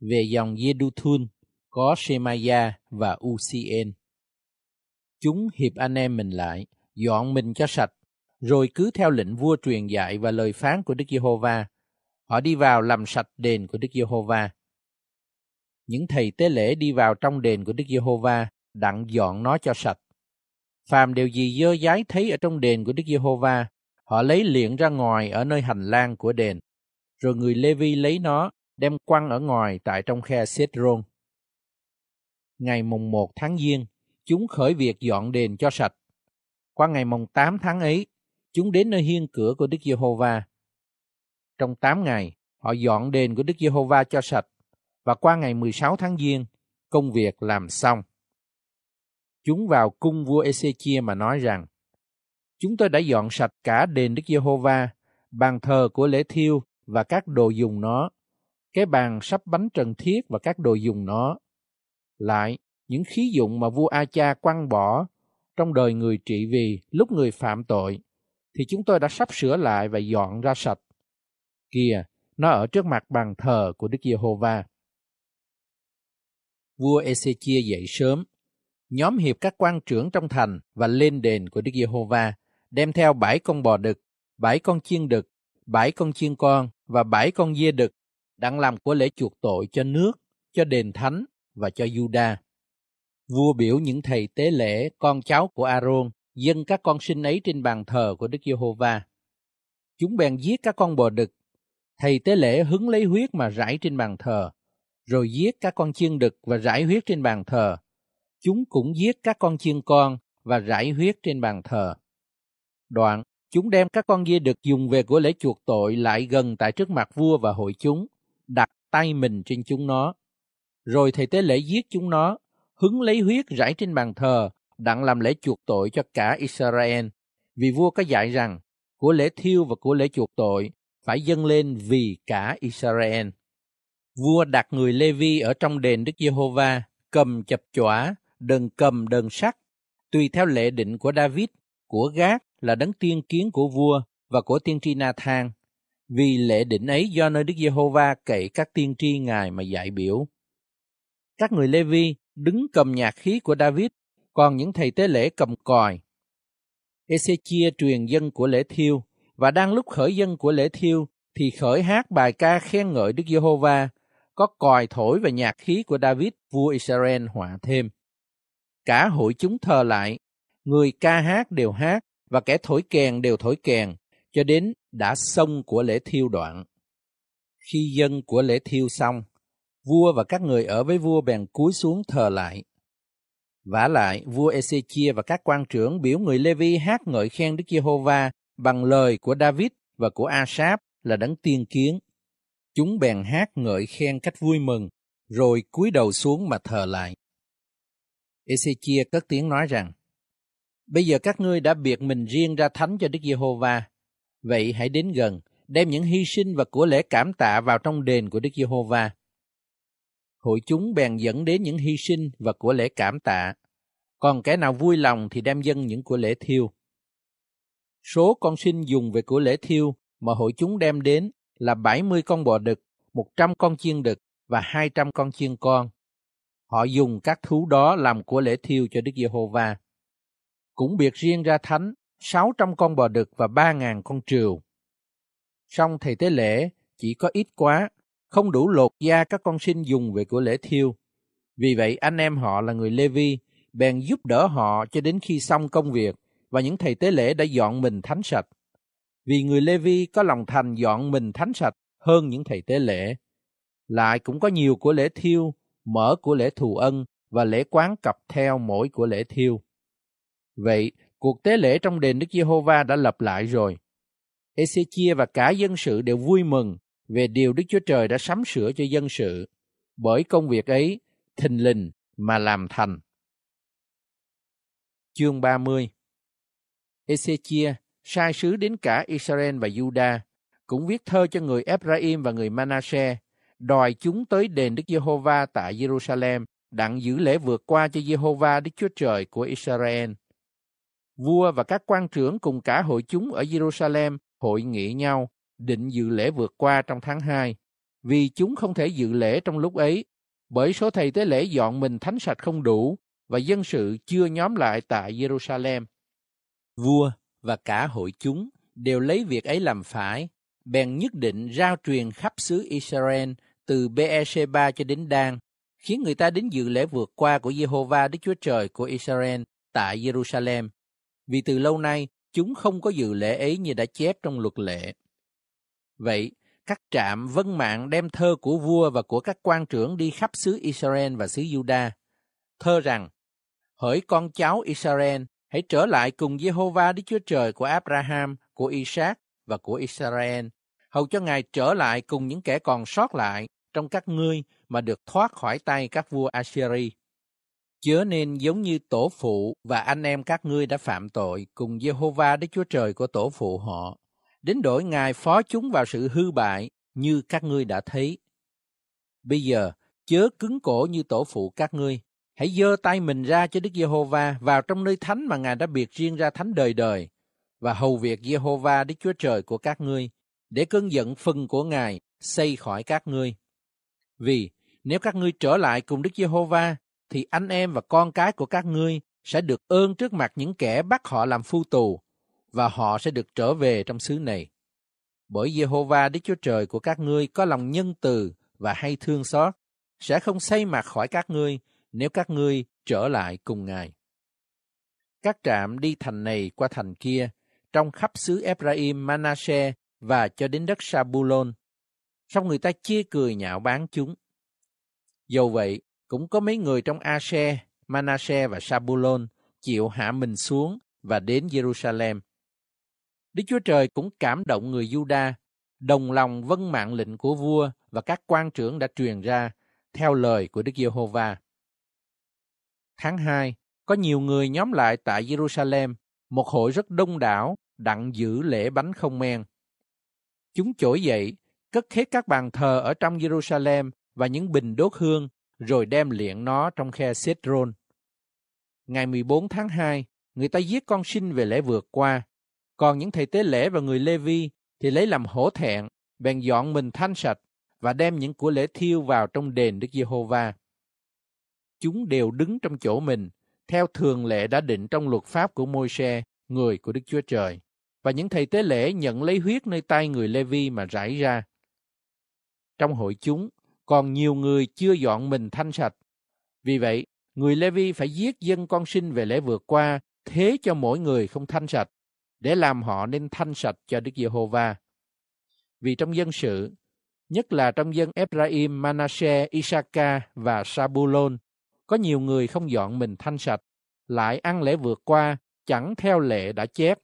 [SPEAKER 1] Về dòng Jeduthun có Shemaya và Ucien. Chúng hiệp anh em mình lại, dọn mình cho sạch, rồi cứ theo lệnh vua truyền dạy và lời phán của Đức Giê-hô-va. Họ đi vào làm sạch đền của Đức Giê-hô-va. Những thầy tế lễ đi vào trong đền của Đức Giê-hô-va, đặng dọn nó cho sạch. Phàm điều gì dơ dái thấy ở trong đền của Đức Giê-hô-va, họ lấy liền ra ngoài ở nơi hành lang của đền rồi người Lê-vi lấy nó, đem quăng ở ngoài tại trong khe Sết-rôn. Ngày mùng 1 tháng Giêng, chúng khởi việc dọn đền cho sạch. Qua ngày mùng 8 tháng ấy, chúng đến nơi hiên cửa của Đức Giê-hô-va. Trong 8 ngày, họ dọn đền của Đức Giê-hô-va cho sạch, và qua ngày 16 tháng Giêng, công việc làm xong. Chúng vào cung vua Ê-xê-chia mà nói rằng, Chúng tôi đã dọn sạch cả đền Đức Giê-hô-va, bàn thờ của lễ thiêu và các đồ dùng nó, cái bàn sắp bánh trần thiết và các đồ dùng nó. Lại, những khí dụng mà vua A-cha quăng bỏ trong đời người trị vì lúc người phạm tội, thì chúng tôi đã sắp sửa lại và dọn ra sạch. Kìa, nó ở trước mặt bàn thờ của Đức Giê-hô-va. Vua Ezechia dậy sớm, nhóm hiệp các quan trưởng trong thành và lên đền của Đức Giê-hô-va, đem theo bảy con bò đực, bảy con chiên đực, bảy con chiên con và bảy con dê đực đặng làm của lễ chuộc tội cho nước, cho đền thánh và cho Juda. Vua biểu những thầy tế lễ, con cháu của Aaron, dâng các con sinh ấy trên bàn thờ của Đức Giê-hô-va. Chúng bèn giết các con bò đực. Thầy tế lễ hứng lấy huyết mà rải trên bàn thờ, rồi giết các con chiên đực và rải huyết trên bàn thờ. Chúng cũng giết các con chiên con và rải huyết trên bàn thờ. Đoạn, Chúng đem các con dê đực dùng về của lễ chuộc tội lại gần tại trước mặt vua và hội chúng, đặt tay mình trên chúng nó. Rồi thầy tế lễ giết chúng nó, hứng lấy huyết rải trên bàn thờ, đặng làm lễ chuộc tội cho cả Israel. Vì vua có dạy rằng, của lễ thiêu và của lễ chuộc tội phải dâng lên vì cả Israel. Vua đặt người Lê-vi ở trong đền Đức Giê-hô-va, cầm chập chỏa, đờn cầm đờn sắt, tùy theo lệ định của David, của Gác là đấng tiên kiến của vua và của tiên tri Na-thang, vì lệ định ấy do nơi Đức Giê-hô-va cậy các tiên tri Ngài mà dạy biểu. Các người Lê-vi đứng cầm nhạc khí của David, còn những thầy tế lễ cầm còi. Ezechia truyền dân của lễ thiêu, và đang lúc khởi dân của lễ thiêu thì khởi hát bài ca khen ngợi Đức Giê-hô-va, có còi thổi và nhạc khí của David, vua Israel họa thêm. Cả hội chúng thờ lại, người ca hát đều hát, và kẻ thổi kèn đều thổi kèn, cho đến đã xong của lễ thiêu đoạn. Khi dân của lễ thiêu xong, vua và các người ở với vua bèn cúi xuống thờ lại. vả lại, vua Ezechia và các quan trưởng biểu người Lê-vi hát ngợi khen Đức Giê-hô-va bằng lời của David và của Asap là đấng tiên kiến. Chúng bèn hát ngợi khen cách vui mừng, rồi cúi đầu xuống mà thờ lại. Ezechia cất tiếng nói rằng, Bây giờ các ngươi đã biệt mình riêng ra thánh cho Đức Giê-hô-va. Vậy hãy đến gần, đem những hy sinh và của lễ cảm tạ vào trong đền của Đức Giê-hô-va. Hội chúng bèn dẫn đến những hy sinh và của lễ cảm tạ. Còn kẻ nào vui lòng thì đem dân những của lễ thiêu. Số con sinh dùng về của lễ thiêu mà hội chúng đem đến là 70 con bò đực, 100 con chiên đực và 200 con chiên con. Họ dùng các thú đó làm của lễ thiêu cho Đức Giê-hô-va. Cũng biệt riêng ra thánh 600 con bò đực và 3.000 con trừu. Song thầy tế lễ chỉ có ít quá, không đủ lột da các con sinh dùng về của lễ thiêu. Vì vậy anh em họ là người Lê-vi, bèn giúp đỡ họ cho đến khi xong công việc và những thầy tế lễ đã dọn mình thánh sạch. Vì người Lê-vi có lòng thành dọn mình thánh sạch hơn những thầy tế lễ. Lại cũng có nhiều của lễ thiêu, mở của lễ thù ân và lễ quán cặp theo mỗi của lễ thiêu. Vậy, cuộc tế lễ trong đền Đức Giê-hô-va đã lập lại rồi. Ezechia và cả dân sự đều vui mừng về điều Đức Chúa Trời đã sắm sửa cho dân sự, bởi công việc ấy thình lình mà làm thành. Chương 30 Ezechia sai sứ đến cả Israel và Juda, cũng viết thơ cho người Ephraim và người Manasseh, đòi chúng tới đền Đức Giê-hô-va tại Jerusalem, đặng giữ lễ vượt qua cho Giê-hô-va Đức Chúa Trời của Israel. Vua và các quan trưởng cùng cả hội chúng ở Jerusalem hội nghị nhau, định dự lễ vượt qua trong tháng 2, vì chúng không thể dự lễ trong lúc ấy, bởi số thầy tế lễ dọn mình thánh sạch không đủ và dân sự chưa nhóm lại tại Jerusalem. Vua và cả hội chúng đều lấy việc ấy làm phải, bèn nhất định rao truyền khắp xứ Israel từ Beersheba cho đến Dan, khiến người ta đến dự lễ vượt qua của Jehovah Đức Chúa Trời của Israel tại Jerusalem. Vì từ lâu nay, chúng không có dự lễ ấy như đã chép trong luật lệ. Vậy, các trạm vân mạng đem thơ của vua và của các quan trưởng đi khắp xứ Israel và xứ Juda. Thơ rằng, hỡi con cháu Israel, hãy trở lại cùng Jehovah Đức Chúa Trời của Abraham, của Isaac và của Israel, hầu cho Ngài trở lại cùng những kẻ còn sót lại trong các ngươi mà được thoát khỏi tay các vua Assyri. Chớ nên giống như tổ phụ và anh em các ngươi đã phạm tội cùng Jehovah Đức Chúa Trời của tổ phụ họ, đến đổi Ngài phó chúng vào sự hư bại như các ngươi đã thấy. Bây giờ, chớ cứng cổ như tổ phụ các ngươi, hãy giơ tay mình ra cho Đức Giê-hô-va vào trong nơi thánh mà Ngài đã biệt riêng ra thánh đời đời, và hầu việc Giê-hô-va Đức Chúa Trời của các ngươi, để cơn giận phân của Ngài xây khỏi các ngươi. Vì nếu các ngươi trở lại cùng Đức Giê-hô-va, thì anh em và con cái của các ngươi sẽ được ơn trước mặt những kẻ bắt họ làm phu tù, và họ sẽ được trở về trong xứ này. Bởi Jehovah, Đức Chúa Trời của các ngươi có lòng nhân từ và hay thương xót, sẽ không xây mặt khỏi các ngươi nếu các ngươi trở lại cùng Ngài. Các trạm đi thành này qua thành kia, trong khắp xứ Ephraim, Manasseh và cho đến đất Sabulon. Xong người ta chia cười nhạo báng chúng. Dầu vậy, cũng có mấy người trong Ashe, Manasseh và Sabulon chịu hạ mình xuống và đến Jerusalem. Đức Chúa Trời cũng cảm động người Juda, đồng lòng vâng mạng lệnh của vua và các quan trưởng đã truyền ra theo lời của Đức Giê-hô-va. Tháng 2, có nhiều người nhóm lại tại Jerusalem, một hội rất đông đảo, đặng giữ lễ bánh không men. Chúng trỗi dậy, cất hết các bàn thờ ở trong Jerusalem và những bình đốt hương rồi đem liệng nó trong khe Sedron. Ngày 14 tháng 2, người ta giết con sinh về lễ vượt qua, còn những thầy tế lễ và người Lê Vi thì lấy làm hổ thẹn, bèn dọn mình thanh sạch và đem những của lễ thiêu vào trong đền Đức Giê-hô-va. Chúng đều đứng trong chỗ mình, theo thường lệ đã định trong luật pháp của Môi-se, người của Đức Chúa Trời. Và những thầy tế lễ nhận lấy huyết nơi tay người Lê Vi mà rải ra. Trong hội chúng, còn nhiều người chưa dọn mình thanh sạch. Vì vậy, người Lê-vi phải giết dân con sinh về lễ vượt qua, thế cho mỗi người không thanh sạch, để làm họ nên thanh sạch cho Đức Giê-hô-va. Vì trong dân sự, nhất là trong dân Ephraim, Manasseh, Isaka và Sabulon, có nhiều người không dọn mình thanh sạch, lại ăn lễ vượt qua, chẳng theo lệ đã chép.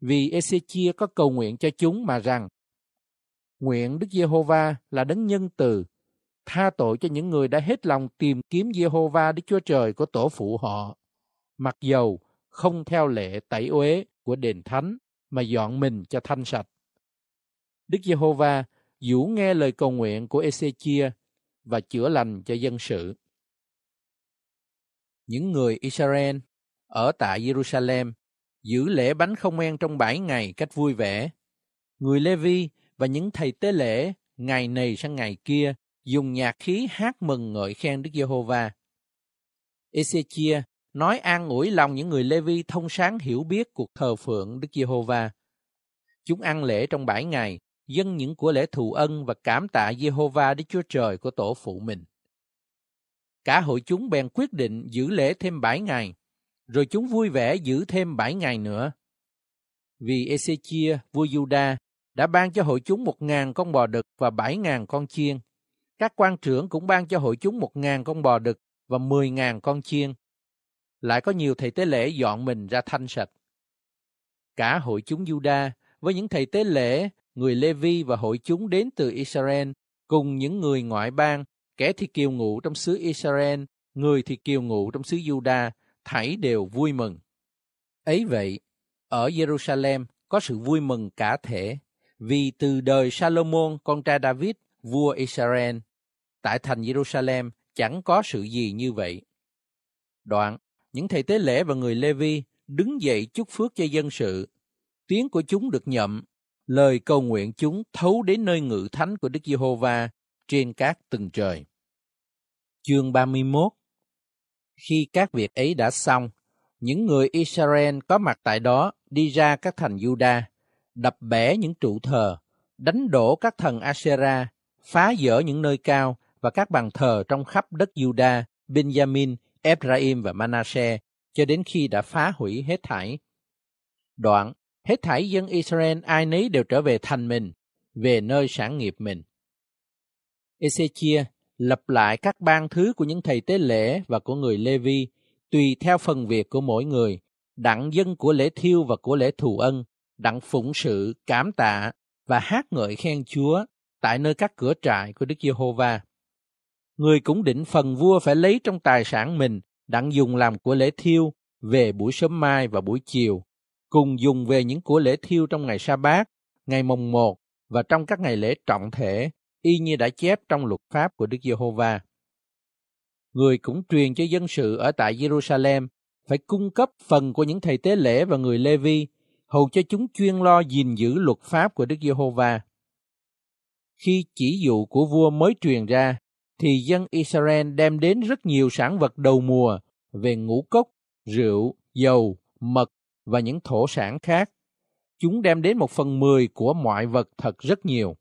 [SPEAKER 1] Vì Ezechia có cầu nguyện cho chúng mà rằng, Nguyện Đức Giê-hô-va là đấng nhân từ, tha tội cho những người đã hết lòng tìm kiếm Giê-hô-va Đức Chúa Trời của tổ phụ họ, mặc dầu không theo lệ tẩy uế của đền thánh mà dọn mình cho thanh sạch. Đức Giê-hô-va dũ nghe lời cầu nguyện của Ê-xê-chia và chữa lành cho dân sự. Những người Israel ở tại Jerusalem giữ lễ bánh không men trong bảy ngày cách vui vẻ. Người Lê-vi và những thầy tế lễ ngày này sang ngày kia dùng nhạc khí hát mừng ngợi khen Đức Giê-hô-va. Ezechia nói an ủi lòng những người Lê-vi thông sáng hiểu biết cuộc thờ phượng Đức Giê-hô-va. Chúng ăn lễ trong bảy ngày, dâng những của lễ thù ân và cảm tạ Giê-hô-va Đức Chúa Trời của tổ phụ mình. Cả hội chúng bèn quyết định giữ lễ thêm bảy ngày, rồi chúng vui vẻ giữ thêm bảy ngày nữa. Vì Ezechia, vua Juda, đã ban cho hội chúng một ngàn con bò đực và bảy ngàn con chiên. Các quan trưởng cũng ban cho hội chúng một ngàn con bò đực và mười ngàn con chiên. Lại có nhiều thầy tế lễ dọn mình ra thanh sạch. Cả hội chúng Juda với những thầy tế lễ, người Lê-vi và hội chúng đến từ Israel cùng những người ngoại bang, kẻ thì kiều ngụ trong xứ Israel, người thì kiều ngụ trong xứ Juda, thảy đều vui mừng. Ấy vậy, ở Jerusalem có sự vui mừng cả thể vì từ đời Salomon con trai David, vua Israel, tại thành Jerusalem chẳng có sự gì như vậy. Đoạn, những thầy tế lễ và người Lê-vi đứng dậy chúc phước cho dân sự. Tiếng của chúng được nhậm, lời cầu nguyện chúng thấu đến nơi ngự thánh của Đức Giê-hô-va trên các tầng trời. Chương 31 Khi các việc ấy đã xong, những người Israel có mặt tại đó đi ra các thành Juda, đập bẻ những trụ thờ, đánh đổ các thần Asera, phá dỡ những nơi cao và các bàn thờ trong khắp đất Juda, Benjamin, Ephraim và Manasseh cho đến khi đã phá hủy hết thảy. Đoạn, hết thảy dân Israel ai nấy đều trở về thành mình, về nơi sản nghiệp mình. Ezechia lập lại các ban thứ của những thầy tế lễ và của người Lê-vi, tùy theo phần việc của mỗi người, đặng dân của lễ thiêu và của lễ thù ân, đặng phụng sự, cảm tạ và hát ngợi khen Chúa tại nơi các cửa trại của Đức Giê-hô-va. Người cũng định phần vua phải lấy trong tài sản mình đặng dùng làm của lễ thiêu về buổi sớm mai và buổi chiều, cùng dùng về những của lễ thiêu trong ngày sa bát, ngày mồng một và trong các ngày lễ trọng thể, y như đã chép trong luật pháp của Đức Giê-hô-va. Người cũng truyền cho dân sự ở tại Jerusalem phải cung cấp phần của những thầy tế lễ và người Lê-vi hầu cho chúng chuyên lo gìn giữ luật pháp của Đức Giê-hô-va. Khi chỉ dụ của vua mới truyền ra, thì dân Israel đem đến rất nhiều sản vật đầu mùa về ngũ cốc, rượu, dầu, mật và những thổ sản khác. Chúng đem đến một phần mười của mọi vật thật rất nhiều.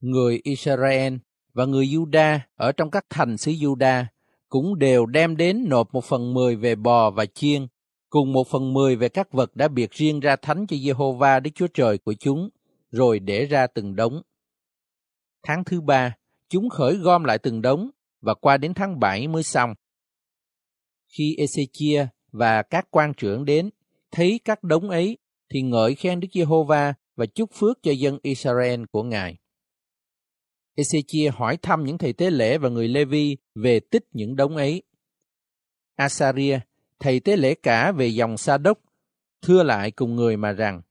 [SPEAKER 1] Người Israel và người Juda ở trong các thành xứ Juda cũng đều đem đến nộp một phần mười về bò và chiên cùng một phần mười về các vật đã biệt riêng ra thánh cho Jehovah Đức Chúa Trời của chúng, rồi để ra từng đống. Tháng thứ ba, chúng khởi gom lại từng đống và qua đến tháng bảy mới xong. Khi Ezechia và các quan trưởng đến, thấy các đống ấy, thì ngợi khen Đức Giê-hô-va và chúc phước cho dân Israel của Ngài. Ezechia hỏi thăm những thầy tế lễ và người Lê-vi về tích những đống ấy. Asaria, thầy tế lễ cả về dòng Sa Đốc, thưa lại cùng người mà rằng,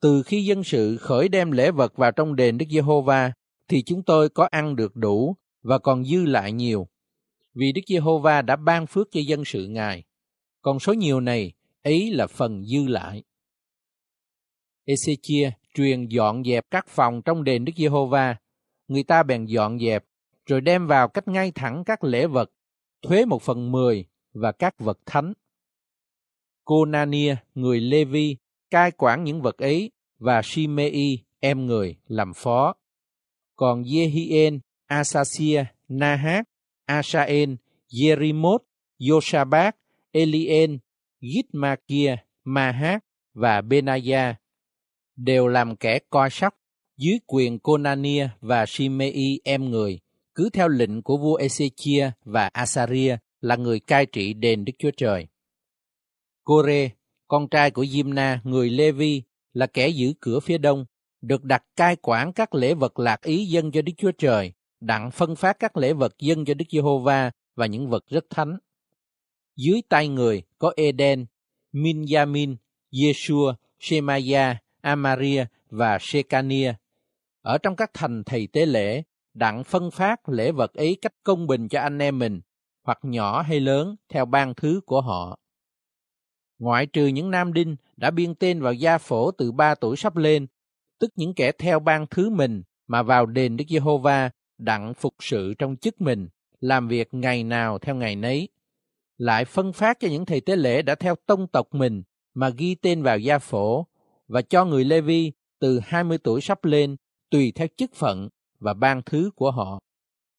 [SPEAKER 1] từ khi dân sự khởi đem lễ vật vào trong đền Đức Giê-hô-va, thì chúng tôi có ăn được đủ và còn dư lại nhiều. Vì Đức Giê-hô-va đã ban phước cho dân sự Ngài. Còn số nhiều này, ấy là phần dư lại. Ezechia truyền dọn dẹp các phòng trong đền Đức Giê-hô-va. Người ta bèn dọn dẹp, rồi đem vào cách ngay thẳng các lễ vật, thuế một phần mười và các vật thánh. Cô Nania, người Lê-vi, cai quản những vật ấy và Shimei, em người, làm phó. Còn Jehien, Asasia, Nahat, Asael, Jerimot, Yoshabat, Elien, Gitmakia, Mahat và Benaya đều làm kẻ coi sóc dưới quyền Conania và Shimei em người, cứ theo lệnh của vua Ezechia và Asaria là người cai trị đền Đức Chúa Trời. Kore, con trai của Jimna, người Levi, là kẻ giữ cửa phía đông, được đặt cai quản các lễ vật lạc ý dân cho Đức Chúa Trời, đặng phân phát các lễ vật dân cho Đức Giê-hô-va và những vật rất thánh. Dưới tay người có Eden, Minyamin, Yeshua, Shemaya, Amaria và Shekania. Ở trong các thành thầy tế lễ, đặng phân phát lễ vật ấy cách công bình cho anh em mình, hoặc nhỏ hay lớn theo ban thứ của họ. Ngoại trừ những nam đinh đã biên tên vào gia phổ từ ba tuổi sắp lên, tức những kẻ theo ban thứ mình mà vào đền Đức Giê-hô-va đặng phục sự trong chức mình, làm việc ngày nào theo ngày nấy. Lại phân phát cho những thầy tế lễ đã theo tông tộc mình mà ghi tên vào gia phổ và cho người Lê-vi từ 20 tuổi sắp lên tùy theo chức phận và ban thứ của họ,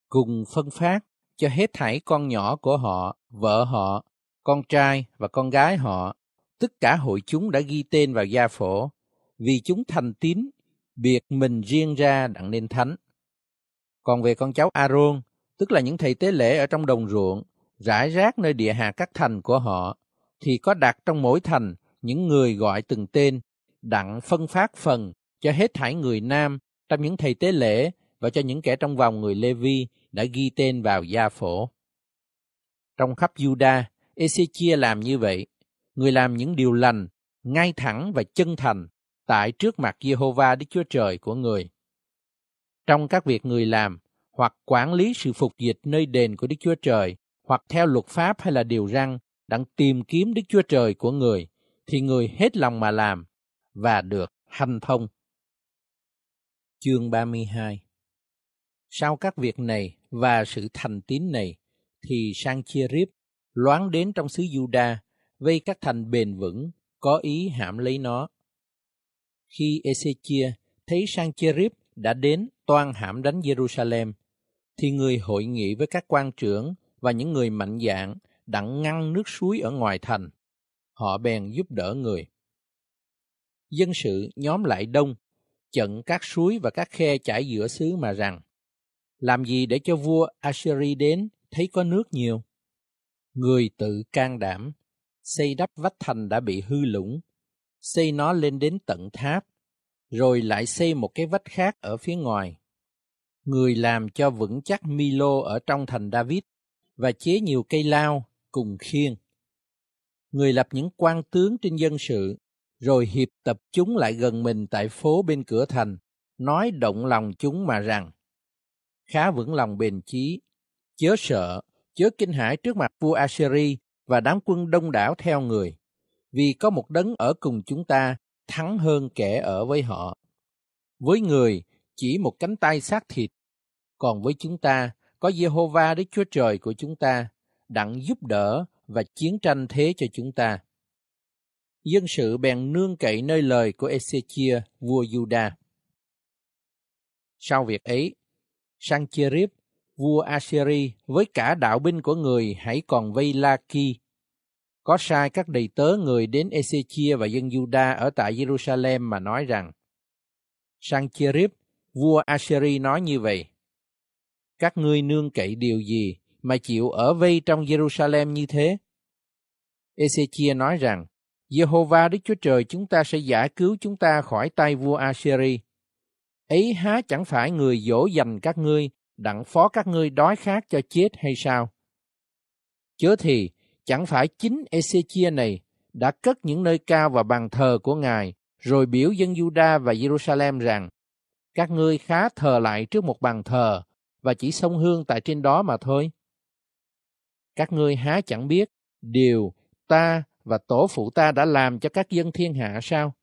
[SPEAKER 1] cùng phân phát cho hết thảy con nhỏ của họ, vợ họ, con trai và con gái họ, tất cả hội chúng đã ghi tên vào gia phổ, vì chúng thành tín, biệt mình riêng ra đặng nên thánh. Còn về con cháu Aaron, tức là những thầy tế lễ ở trong đồng ruộng, rải rác nơi địa hạt các thành của họ, thì có đặt trong mỗi thành những người gọi từng tên, đặng phân phát phần cho hết thảy người nam trong những thầy tế lễ và cho những kẻ trong vòng người Lê Vi đã ghi tên vào gia phổ. Trong khắp Juda, Ezechia làm như vậy. Người làm những điều lành, ngay thẳng và chân thành tại trước mặt Jehovah Đức Chúa Trời của người. Trong các việc người làm, hoặc quản lý sự phục dịch nơi đền của Đức Chúa Trời, hoặc theo luật pháp hay là điều răn, đang tìm kiếm Đức Chúa Trời của người, thì người hết lòng mà làm và được hanh thông. Chương 32 Sau các việc này và sự thành tín này, thì sang chia riếp, loáng đến trong xứ Juda, vây các thành bền vững, có ý hãm lấy nó. Khi Ezechia thấy sang Cherib đã đến toan hãm đánh Jerusalem, thì người hội nghị với các quan trưởng và những người mạnh dạn đặng ngăn nước suối ở ngoài thành. Họ bèn giúp đỡ người. Dân sự nhóm lại đông, chặn các suối và các khe chảy giữa xứ mà rằng, làm gì để cho vua Assyri đến thấy có nước nhiều? Người tự can đảm, xây đắp vách thành đã bị hư lũng, xây nó lên đến tận tháp, rồi lại xây một cái vách khác ở phía ngoài. Người làm cho vững chắc Milo ở trong thành David và chế nhiều cây lao cùng khiên. Người lập những quan tướng trên dân sự, rồi hiệp tập chúng lại gần mình tại phố bên cửa thành, nói động lòng chúng mà rằng, khá vững lòng bền chí, chớ sợ, chớ kinh hãi trước mặt vua Assyri và đám quân đông đảo theo người, vì có một đấng ở cùng chúng ta thắng hơn kẻ ở với họ. Với người, chỉ một cánh tay xác thịt, còn với chúng ta, có Jehovah Đức Chúa Trời của chúng ta, đặng giúp đỡ và chiến tranh thế cho chúng ta. Dân sự bèn nương cậy nơi lời của Ezechia, vua Juda. Sau việc ấy, Sancherib vua Assyri với cả đạo binh của người hãy còn vây La Ki. Có sai các đầy tớ người đến Ezechia và dân Juda ở tại Jerusalem mà nói rằng, Sancherib, vua Assyri nói như vậy, các ngươi nương cậy điều gì mà chịu ở vây trong Jerusalem như thế? Ezechia nói rằng, Jehovah Đức Chúa Trời chúng ta sẽ giải cứu chúng ta khỏi tay vua Assyri. Ấy há chẳng phải người dỗ dành các ngươi đặng phó các ngươi đói khát cho chết hay sao? Chớ thì, chẳng phải chính Ezechia này đã cất những nơi cao và bàn thờ của Ngài, rồi biểu dân Juda và Jerusalem rằng, các ngươi khá thờ lại trước một bàn thờ và chỉ sông hương tại trên đó mà thôi. Các ngươi há chẳng biết điều ta và tổ phụ ta đã làm cho các dân thiên hạ sao?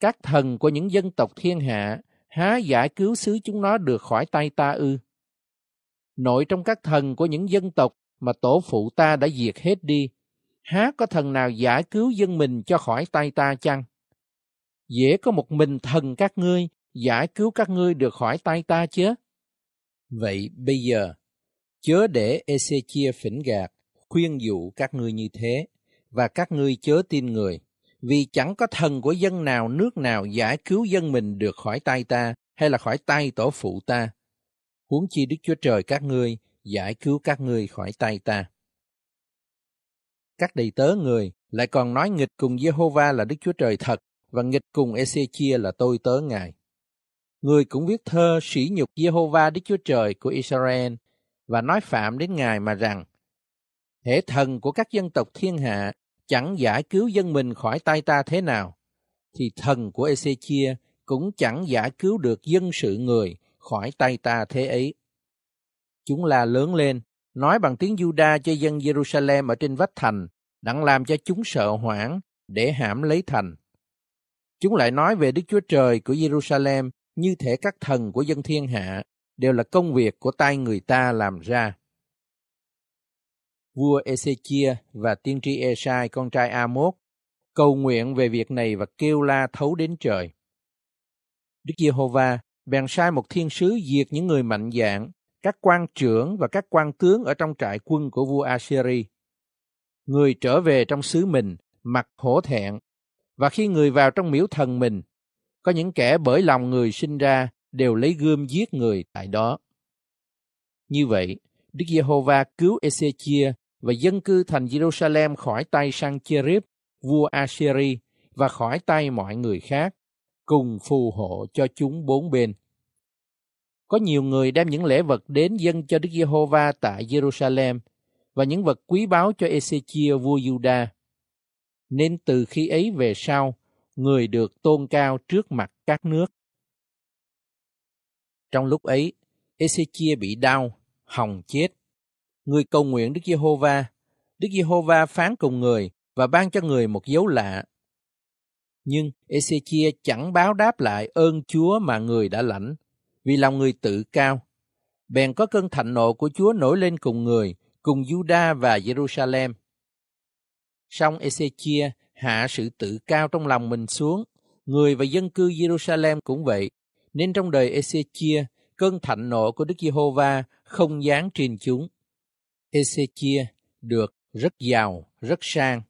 [SPEAKER 1] Các thần của những dân tộc thiên hạ há giải cứu xứ chúng nó được khỏi tay ta ư? Nội trong các thần của những dân tộc mà tổ phụ ta đã diệt hết đi, há có thần nào giải cứu dân mình cho khỏi tay ta chăng? Dễ có một mình thần các ngươi giải cứu các ngươi được khỏi tay ta chứ? Vậy bây giờ, chớ để Ezechia phỉnh gạt, khuyên dụ các ngươi như thế, và các ngươi chớ tin người vì chẳng có thần của dân nào nước nào giải cứu dân mình được khỏi tay ta hay là khỏi tay tổ phụ ta. Huống chi Đức Chúa Trời các ngươi giải cứu các ngươi khỏi tay ta. Các đầy tớ người lại còn nói nghịch cùng Jehovah là Đức Chúa Trời thật và nghịch cùng Ezechia là tôi tớ Ngài. Người cũng viết thơ sỉ nhục Jehovah Đức Chúa Trời của Israel và nói phạm đến Ngài mà rằng Thể thần của các dân tộc thiên hạ chẳng giải cứu dân mình khỏi tay ta thế nào, thì thần của Ezechia cũng chẳng giải cứu được dân sự người khỏi tay ta thế ấy. Chúng là lớn lên, nói bằng tiếng Juda cho dân Jerusalem ở trên vách thành, đặng làm cho chúng sợ hoảng để hãm lấy thành. Chúng lại nói về Đức Chúa Trời của Jerusalem như thể các thần của dân thiên hạ đều là công việc của tay người ta làm ra. Vua Ezechia và tiên tri Esai con trai Amos cầu nguyện về việc này và kêu la thấu đến trời. Đức Giê-hô-va bèn sai một thiên sứ diệt những người mạnh dạn, các quan trưởng và các quan tướng ở trong trại quân của vua Assyri. Người trở về trong xứ mình, mặt hổ thẹn, và khi người vào trong miếu thần mình, có những kẻ bởi lòng người sinh ra đều lấy gươm giết người tại đó. Như vậy, Đức Giê-hô-va cứu Ezechia và dân cư thành Jerusalem khỏi tay Sancherib, vua Assyri, và khỏi tay mọi người khác, cùng phù hộ cho chúng bốn bên. Có nhiều người đem những lễ vật đến dân cho Đức Giê-hô-va tại Jerusalem và những vật quý báu cho Ezechia vua Juda. Nên từ khi ấy về sau, người được tôn cao trước mặt các nước. Trong lúc ấy, Ezechia bị đau, hồng chết. Người cầu nguyện Đức Giê-hô-va, Đức Giê-hô-va phán cùng người và ban cho người một dấu lạ. Nhưng Ezechia chẳng báo đáp lại ơn Chúa mà người đã lãnh, vì lòng người tự cao. Bèn có cơn thạnh nộ của Chúa nổi lên cùng người, cùng Juda và Jerusalem. Song Ezechia hạ sự tự cao trong lòng mình xuống, người và dân cư Jerusalem cũng vậy, nên trong đời Ezechia, cơn thạnh nộ của Đức Giê-hô-va không giáng trên chúng. Ezechia được rất giàu, rất sang.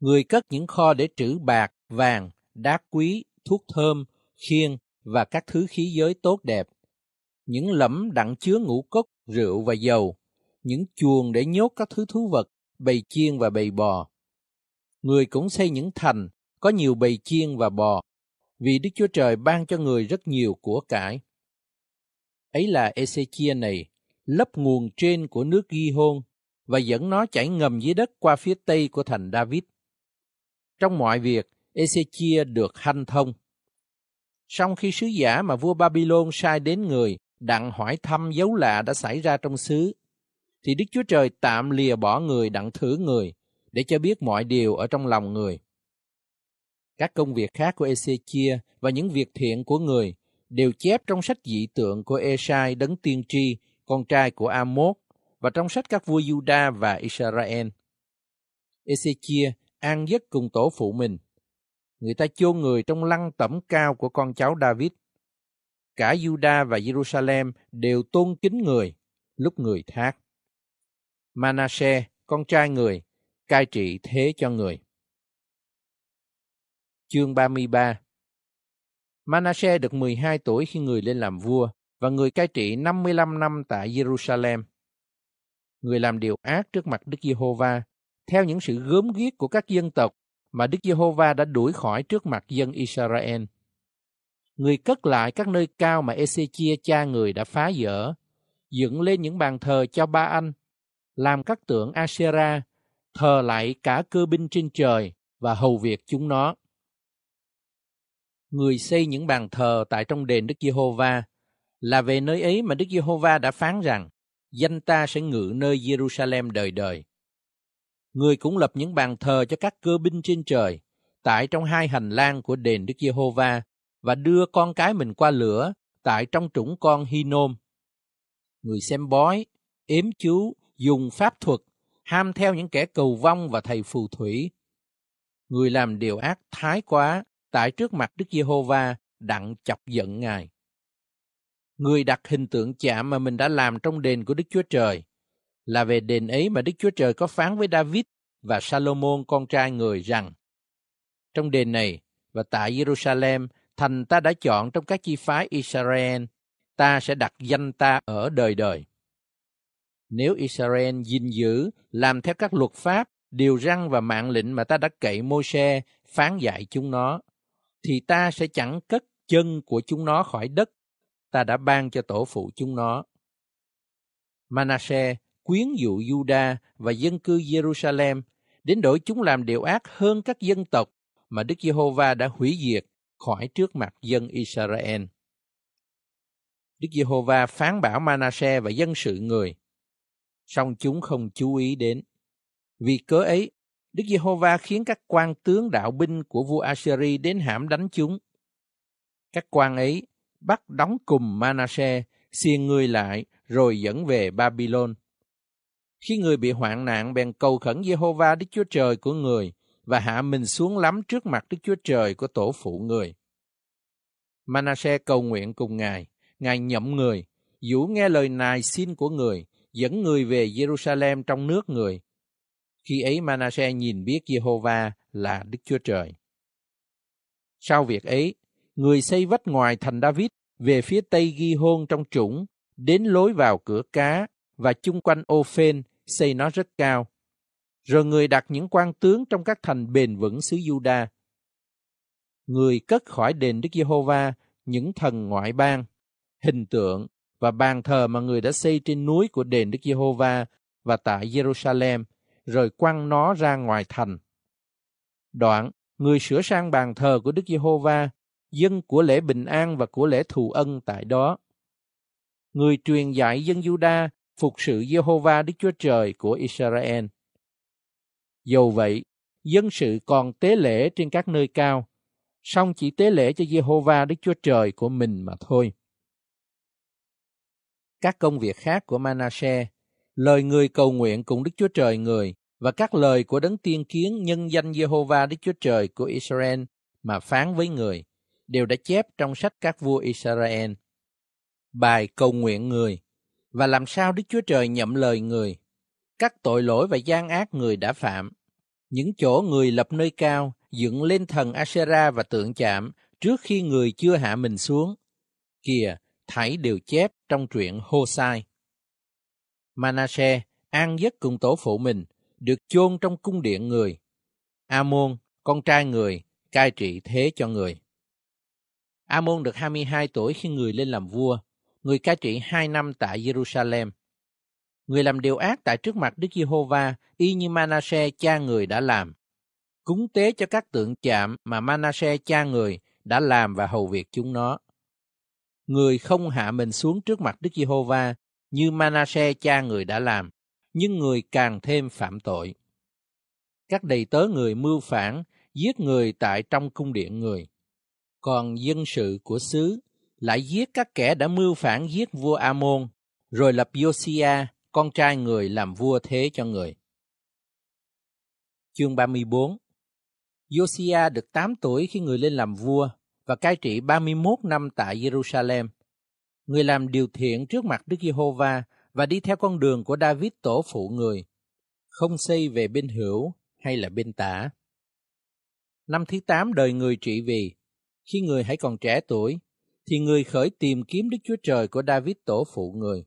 [SPEAKER 1] Người cất những kho để trữ bạc, vàng, đá quý, thuốc thơm, khiên và các thứ khí giới tốt đẹp. Những lẫm đặng chứa ngũ cốc, rượu và dầu. Những chuồng để nhốt các thứ thú vật, bầy chiên và bầy bò. Người cũng xây những thành, có nhiều bầy chiên và bò, vì Đức Chúa Trời ban cho người rất nhiều của cải. Ấy là Ezechia này, lấp nguồn trên của nước ghi hôn và dẫn nó chảy ngầm dưới đất qua phía tây của thành David. Trong mọi việc, Ezechia được hanh thông. Sau khi sứ giả mà vua Babylon sai đến người đặng hỏi thăm dấu lạ đã xảy ra trong xứ, thì Đức Chúa Trời tạm lìa bỏ người đặng thử người để cho biết mọi điều ở trong lòng người. Các công việc khác của Ezechia và những việc thiện của người đều chép trong sách dị tượng của Esai đấng tiên tri, con trai của Amos, và trong sách các vua Juda và Israel. Ezechia an giấc cùng tổ phụ mình. Người ta chôn người trong lăng tẩm cao của con cháu David. Cả Juda và Jerusalem đều tôn kính người, lúc người thác. Manasseh, con trai người, cai trị thế cho người. Chương 33 Manasseh được 12 tuổi khi người lên làm vua và người cai trị 55 năm tại Jerusalem. Người làm điều ác trước mặt Đức Giê-hô-va, theo những sự gớm ghiếc của các dân tộc mà Đức Giê-hô-va đã đuổi khỏi trước mặt dân Israel. Người cất lại các nơi cao mà Ê-xê-chia cha người đã phá dỡ, dựng lên những bàn thờ cho ba anh, làm các tượng Asera, thờ lại cả cơ binh trên trời và hầu việc chúng nó người xây những bàn thờ tại trong đền Đức Giê-hô-va là về nơi ấy mà Đức Giê-hô-va đã phán rằng danh ta sẽ ngự nơi Jerusalem đời đời. Người cũng lập những bàn thờ cho các cơ binh trên trời tại trong hai hành lang của đền Đức Giê-hô-va và đưa con cái mình qua lửa tại trong trũng con Hinom. Người xem bói, ếm chú, dùng pháp thuật, ham theo những kẻ cầu vong và thầy phù thủy. Người làm điều ác thái quá, tại trước mặt Đức Giê-hô-va đặng chọc giận Ngài. Người đặt hình tượng chạm mà mình đã làm trong đền của Đức Chúa Trời là về đền ấy mà Đức Chúa Trời có phán với David và Salomon con trai người rằng trong đền này và tại Jerusalem thành ta đã chọn trong các chi phái Israel ta sẽ đặt danh ta ở đời đời. Nếu Israel gìn giữ, làm theo các luật pháp, điều răn và mạng lệnh mà ta đã cậy Môi-se phán dạy chúng nó, thì ta sẽ chẳng cất chân của chúng nó khỏi đất. Ta đã ban cho tổ phụ chúng nó. Manasseh quyến dụ Juda và dân cư Jerusalem đến đổi chúng làm điều ác hơn các dân tộc mà Đức Giê-hô-va đã hủy diệt khỏi trước mặt dân Israel. Đức Giê-hô-va phán bảo Manasse và dân sự người, song chúng không chú ý đến. Vì cớ ấy, Đức Giê-hô-va khiến các quan tướng đạo binh của vua Assyri đến hãm đánh chúng. Các quan ấy bắt đóng cùng Manasse, xiên người lại rồi dẫn về Babylon. Khi người bị hoạn nạn bèn cầu khẩn Giê-hô-va Đức Chúa Trời của người và hạ mình xuống lắm trước mặt Đức Chúa Trời của tổ phụ người. Manasse cầu nguyện cùng Ngài, Ngài nhậm người, dũ nghe lời nài xin của người, dẫn người về Jerusalem trong nước người. Khi ấy Manasse nhìn biết Jehovah là Đức Chúa Trời. Sau việc ấy, người xây vách ngoài thành David về phía tây ghi hôn trong trũng, đến lối vào cửa cá và chung quanh ô phên xây nó rất cao. Rồi người đặt những quan tướng trong các thành bền vững xứ Juda. Người cất khỏi đền Đức Giê-hô-va những thần ngoại bang, hình tượng và bàn thờ mà người đã xây trên núi của đền Đức Giê-hô-va và tại Jerusalem, rồi quăng nó ra ngoài thành. Đoạn, người sửa sang bàn thờ của Đức Giê-hô-va, dân của lễ bình an và của lễ thù ân tại đó. Người truyền dạy dân Juda phục sự Giê-hô-va Đức Chúa Trời của Israel. Dầu vậy, dân sự còn tế lễ trên các nơi cao, song chỉ tế lễ cho Giê-hô-va Đức Chúa Trời của mình mà thôi. Các công việc khác của Manasseh, lời người cầu nguyện cùng Đức Chúa Trời người và các lời của đấng tiên kiến nhân danh Giê-hô-va Đức Chúa Trời của Israel mà phán với người đều đã chép trong sách các vua Israel. Bài cầu nguyện người và làm sao Đức Chúa Trời nhậm lời người, các tội lỗi và gian ác người đã phạm, những chỗ người lập nơi cao dựng lên thần Asera và tượng chạm trước khi người chưa hạ mình xuống. Kìa, thảy đều chép trong truyện Hosai. Manasseh an giấc cùng tổ phụ mình, được chôn trong cung điện người. Amon, con trai người, cai trị thế cho người. Amon được 22 tuổi khi người lên làm vua, người cai trị hai năm tại Jerusalem. Người làm điều ác tại trước mặt Đức Giê-hô-va, y như Manasseh cha người đã làm. Cúng tế cho các tượng chạm mà Manasseh cha người đã làm và hầu việc chúng nó. Người không hạ mình xuống trước mặt Đức Giê-hô-va như Manasseh cha người đã làm, nhưng người càng thêm phạm tội. Các đầy tớ người mưu phản, giết người tại trong cung điện người. Còn dân sự của xứ lại giết các kẻ đã mưu phản giết vua Amon, rồi lập Josia, con trai người làm vua thế cho người. Chương 34 Josia được 8 tuổi khi người lên làm vua và cai trị 31 năm tại Jerusalem. Người làm điều thiện trước mặt Đức Giê-hô-va và đi theo con đường của David tổ phụ người, không xây về bên hữu hay là bên tả. Năm thứ 8 đời người trị vì, khi người hãy còn trẻ tuổi, thì người khởi tìm kiếm Đức Chúa Trời của David tổ phụ người.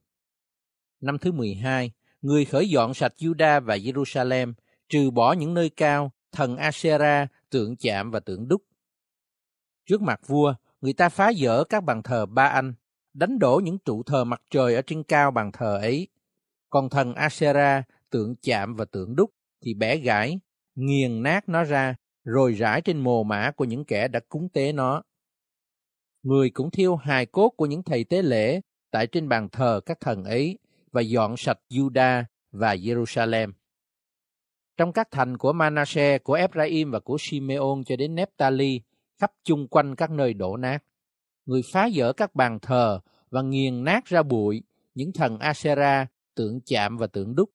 [SPEAKER 1] Năm thứ 12, người khởi dọn sạch Juda và Jerusalem, trừ bỏ những nơi cao, thần Asera, tượng chạm và tượng đúc. Trước mặt vua, người ta phá dỡ các bàn thờ ba anh, đánh đổ những trụ thờ mặt trời ở trên cao bàn thờ ấy. Còn thần Asera, tượng chạm và tượng đúc thì bẻ gãy, nghiền nát nó ra, rồi rải trên mồ mã của những kẻ đã cúng tế nó người cũng thiêu hài cốt của những thầy tế lễ tại trên bàn thờ các thần ấy và dọn sạch Juda và Jerusalem. Trong các thành của Manasseh, của Ephraim và của Simeon cho đến Nephtali, khắp chung quanh các nơi đổ nát, người phá dỡ các bàn thờ và nghiền nát ra bụi những thần Asera, tượng chạm và tượng đúc,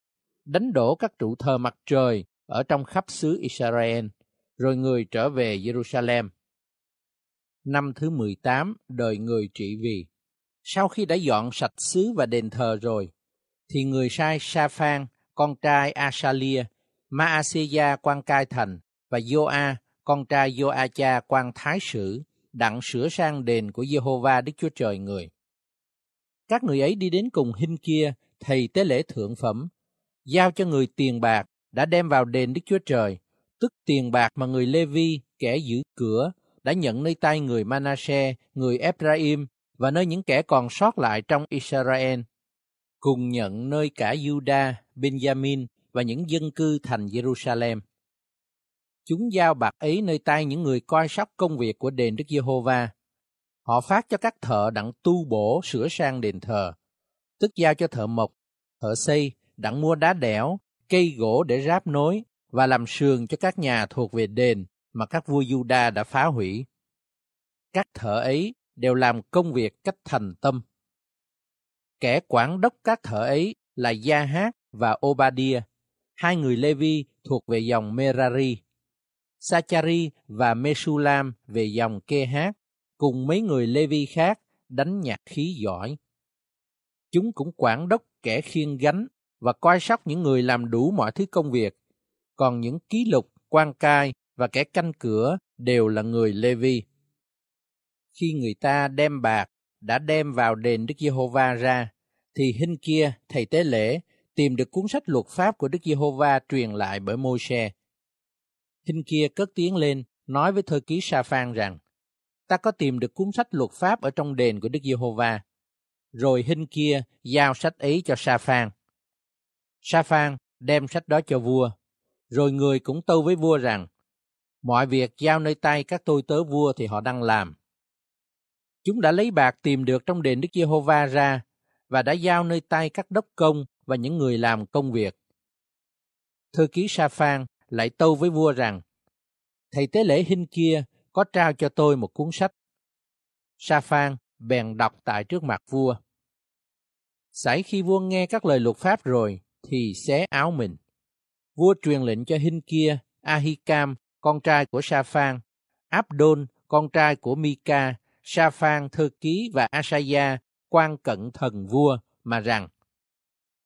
[SPEAKER 1] đánh đổ các trụ thờ mặt trời ở trong khắp xứ Israel, rồi người trở về Jerusalem năm thứ 18 đời người trị vì. Sau khi đã dọn sạch xứ và đền thờ rồi, thì người sai Sa Phan, con trai Asalia, Maaseia quan cai thành và Joa, con trai Joacha quan thái sử, đặng sửa sang đền của Jehovah Đức Chúa Trời người. Các người ấy đi đến cùng hình kia, thầy tế lễ thượng phẩm, giao cho người tiền bạc đã đem vào đền Đức Chúa Trời, tức tiền bạc mà người Lê Vi, kẻ giữ cửa, đã nhận nơi tay người Manasseh, người Ephraim và nơi những kẻ còn sót lại trong Israel, cùng nhận nơi cả Judah, Benjamin và những dân cư thành Jerusalem. Chúng giao bạc ấy nơi tay những người coi sóc công việc của đền Đức Giê-hô-va. Họ phát cho các thợ đặng tu bổ sửa sang đền thờ, tức giao cho thợ mộc, thợ xây, đặng mua đá đẽo, cây gỗ để ráp nối và làm sườn cho các nhà thuộc về đền mà các vua Juda đã phá hủy. Các thợ ấy đều làm công việc cách thành tâm. Kẻ quản đốc các thợ ấy là Gia Hát và Obadia, hai người Levi thuộc về dòng Merari. Sachari và Mesulam về dòng Kê Hát, cùng mấy người Levi khác đánh nhạc khí giỏi. Chúng cũng quản đốc kẻ khiêng gánh và coi sóc những người làm đủ mọi thứ công việc. Còn những ký lục, quan cai và kẻ canh cửa đều là người Levi. Khi người ta đem bạc đã đem vào đền Đức Giê-hô-va ra, thì hình kia thầy tế lễ tìm được cuốn sách luật pháp của Đức Giê-hô-va truyền lại bởi Môi-se. Hình kia cất tiếng lên nói với thư ký Sa Phan rằng: Ta có tìm được cuốn sách luật pháp ở trong đền của Đức Giê-hô-va. Rồi hình kia giao sách ấy cho Sa Phan. Sa Phan đem sách đó cho vua, rồi người cũng tâu với vua rằng mọi việc giao nơi tay các tôi tớ vua thì họ đang làm. Chúng đã lấy bạc tìm được trong đền Đức Giê-hô-va ra và đã giao nơi tay các đốc công và những người làm công việc. Thư ký Sa Phan lại tâu với vua rằng, Thầy tế lễ Hinh kia có trao cho tôi một cuốn sách. Sa Phan bèn đọc tại trước mặt vua. Sải khi vua nghe các lời luật pháp rồi, thì xé áo mình. Vua truyền lệnh cho Hinh kia, Ahikam, con trai của Sa Phan, Abdon, con trai của Mika, Sa Phan thư ký và Asaya, quan cận thần vua, mà rằng,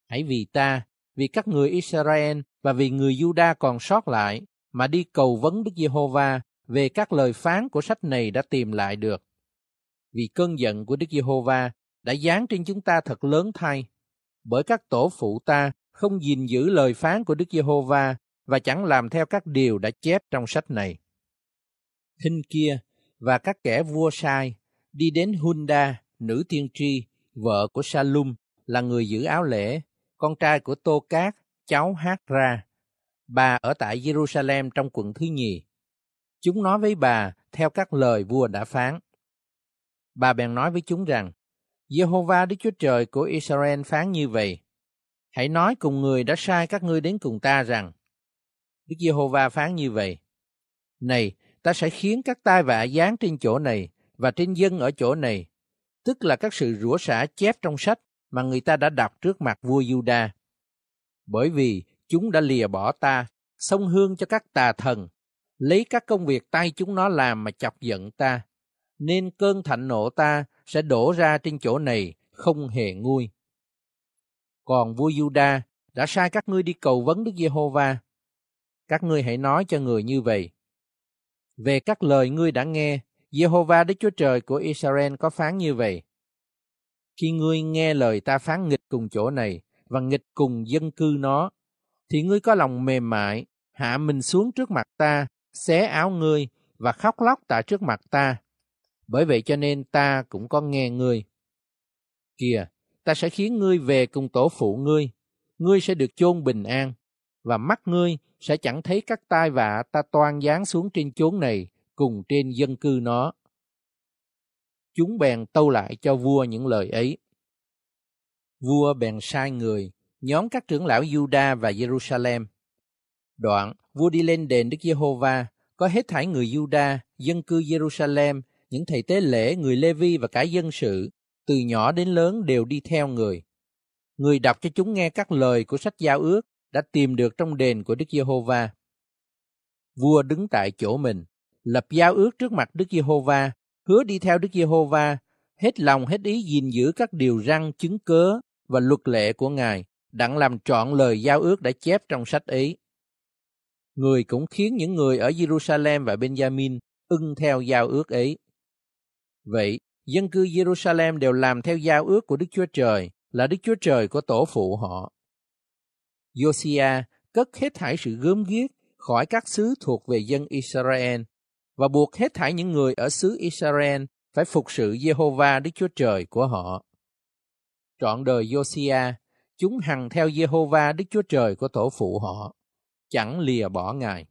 [SPEAKER 1] Hãy vì ta, vì các người Israel và vì người Juda còn sót lại, mà đi cầu vấn Đức Giê-hô-va về các lời phán của sách này đã tìm lại được. Vì cơn giận của Đức Giê-hô-va đã giáng trên chúng ta thật lớn thay, bởi các tổ phụ ta không gìn giữ lời phán của Đức Giê-hô-va và chẳng làm theo các điều đã chép trong sách này. Hình kia và các kẻ vua sai đi đến Hunda, nữ tiên tri, vợ của Salum, là người giữ áo lễ, con trai của Tô Cát, cháu Hát Ra. Bà ở tại Jerusalem trong quận thứ nhì. Chúng nói với bà theo các lời vua đã phán. Bà bèn nói với chúng rằng, Jehovah Đức Chúa Trời của Israel phán như vậy. Hãy nói cùng người đã sai các ngươi đến cùng ta rằng, Đức Giê-hô-va phán như vậy. Này, ta sẽ khiến các tai vạ giáng trên chỗ này và trên dân ở chỗ này, tức là các sự rủa xả chép trong sách mà người ta đã đọc trước mặt vua Juda. Bởi vì chúng đã lìa bỏ ta, sông hương cho các tà thần, lấy các công việc tay chúng nó làm mà chọc giận ta, nên cơn thạnh nộ ta sẽ đổ ra trên chỗ này không hề nguôi. Còn vua Juda đã sai các ngươi đi cầu vấn Đức Giê-hô-va. Các ngươi hãy nói cho người như vậy. Về các lời ngươi đã nghe, Jehovah, Đức Chúa Trời của Israel có phán như vậy. Khi ngươi nghe lời ta phán nghịch cùng chỗ này và nghịch cùng dân cư nó, thì ngươi có lòng mềm mại, hạ mình xuống trước mặt ta, xé áo ngươi và khóc lóc tại trước mặt ta. Bởi vậy cho nên ta cũng có nghe ngươi. Kìa, ta sẽ khiến ngươi về cùng tổ phụ ngươi, ngươi sẽ được chôn bình an, và mắt ngươi sẽ chẳng thấy các tai vạ ta toan giáng xuống trên chốn này cùng trên dân cư nó. Chúng bèn tâu lại cho vua những lời ấy. Vua bèn sai người, nhóm các trưởng lão Juda và Jerusalem. Đoạn, vua đi lên đền Đức Giê-hô-va, có hết thảy người Juda, dân cư Jerusalem, những thầy tế lễ, người Lê-vi và cả dân sự, từ nhỏ đến lớn đều đi theo người. Người đọc cho chúng nghe các lời của sách giao ước đã tìm được trong đền của Đức Giê-hô-va. Vua đứng tại chỗ mình, lập giao ước trước mặt Đức Giê-hô-va, hứa đi theo Đức Giê-hô-va, hết lòng hết ý gìn giữ các điều răn chứng cớ và luật lệ của Ngài, đặng làm trọn lời giao ước đã chép trong sách ấy. Người cũng khiến những người ở Jerusalem và Benjamin ưng theo giao ước ấy. Vậy, dân cư Jerusalem đều làm theo giao ước của Đức Chúa Trời, là Đức Chúa Trời của tổ phụ họ. Josia cất hết thảy sự gớm ghiếc khỏi các xứ thuộc về dân Israel, và buộc hết thảy những người ở xứ Israel phải phục sự Jehovah Đức Chúa Trời của họ. Trọn đời Josia, chúng hằng theo Jehovah Đức Chúa Trời của tổ phụ họ, chẳng lìa bỏ Ngài.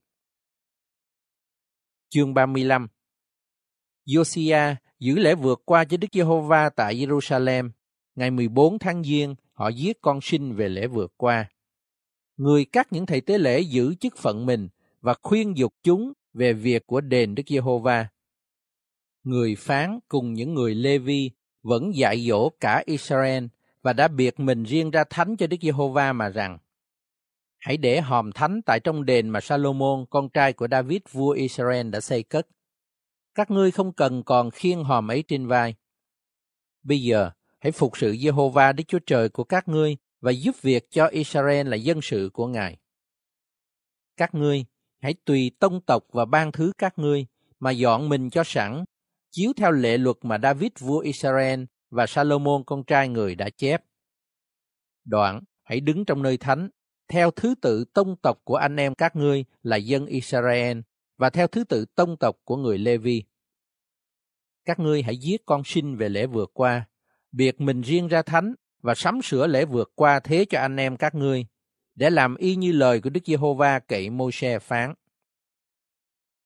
[SPEAKER 1] Chương 35 Josia giữ lễ vượt qua cho Đức Giê-hô-va tại Jerusalem. Ngày 14 tháng Giêng, họ giết con sinh về lễ vượt qua. Người cắt những thầy tế lễ giữ chức phận mình và khuyên dục chúng về việc của đền Đức Giê-hô-va. Người phán cùng những người Lê-vi vẫn dạy dỗ cả Israel và đã biệt mình riêng ra thánh cho Đức Giê-hô-va mà rằng Hãy để hòm thánh tại trong đền mà Salomon, con trai của David vua Israel đã xây cất. Các ngươi không cần còn khiêng hòm ấy trên vai. Bây giờ, hãy phục sự Jehovah Đức Chúa Trời của các ngươi và giúp việc cho Israel là dân sự của Ngài. Các ngươi hãy tùy tông tộc và ban thứ các ngươi mà dọn mình cho sẵn, chiếu theo lệ luật mà David vua Israel và Salomon con trai người đã chép. Đoạn, hãy đứng trong nơi thánh, theo thứ tự tông tộc của anh em các ngươi là dân Israel và theo thứ tự tông tộc của người Levi. Các ngươi hãy giết con sinh về lễ vừa qua, biệt mình riêng ra thánh và sắm sửa lễ vượt qua thế cho anh em các ngươi, để làm y như lời của Đức Giê-hô-va cậy Môi-se phán.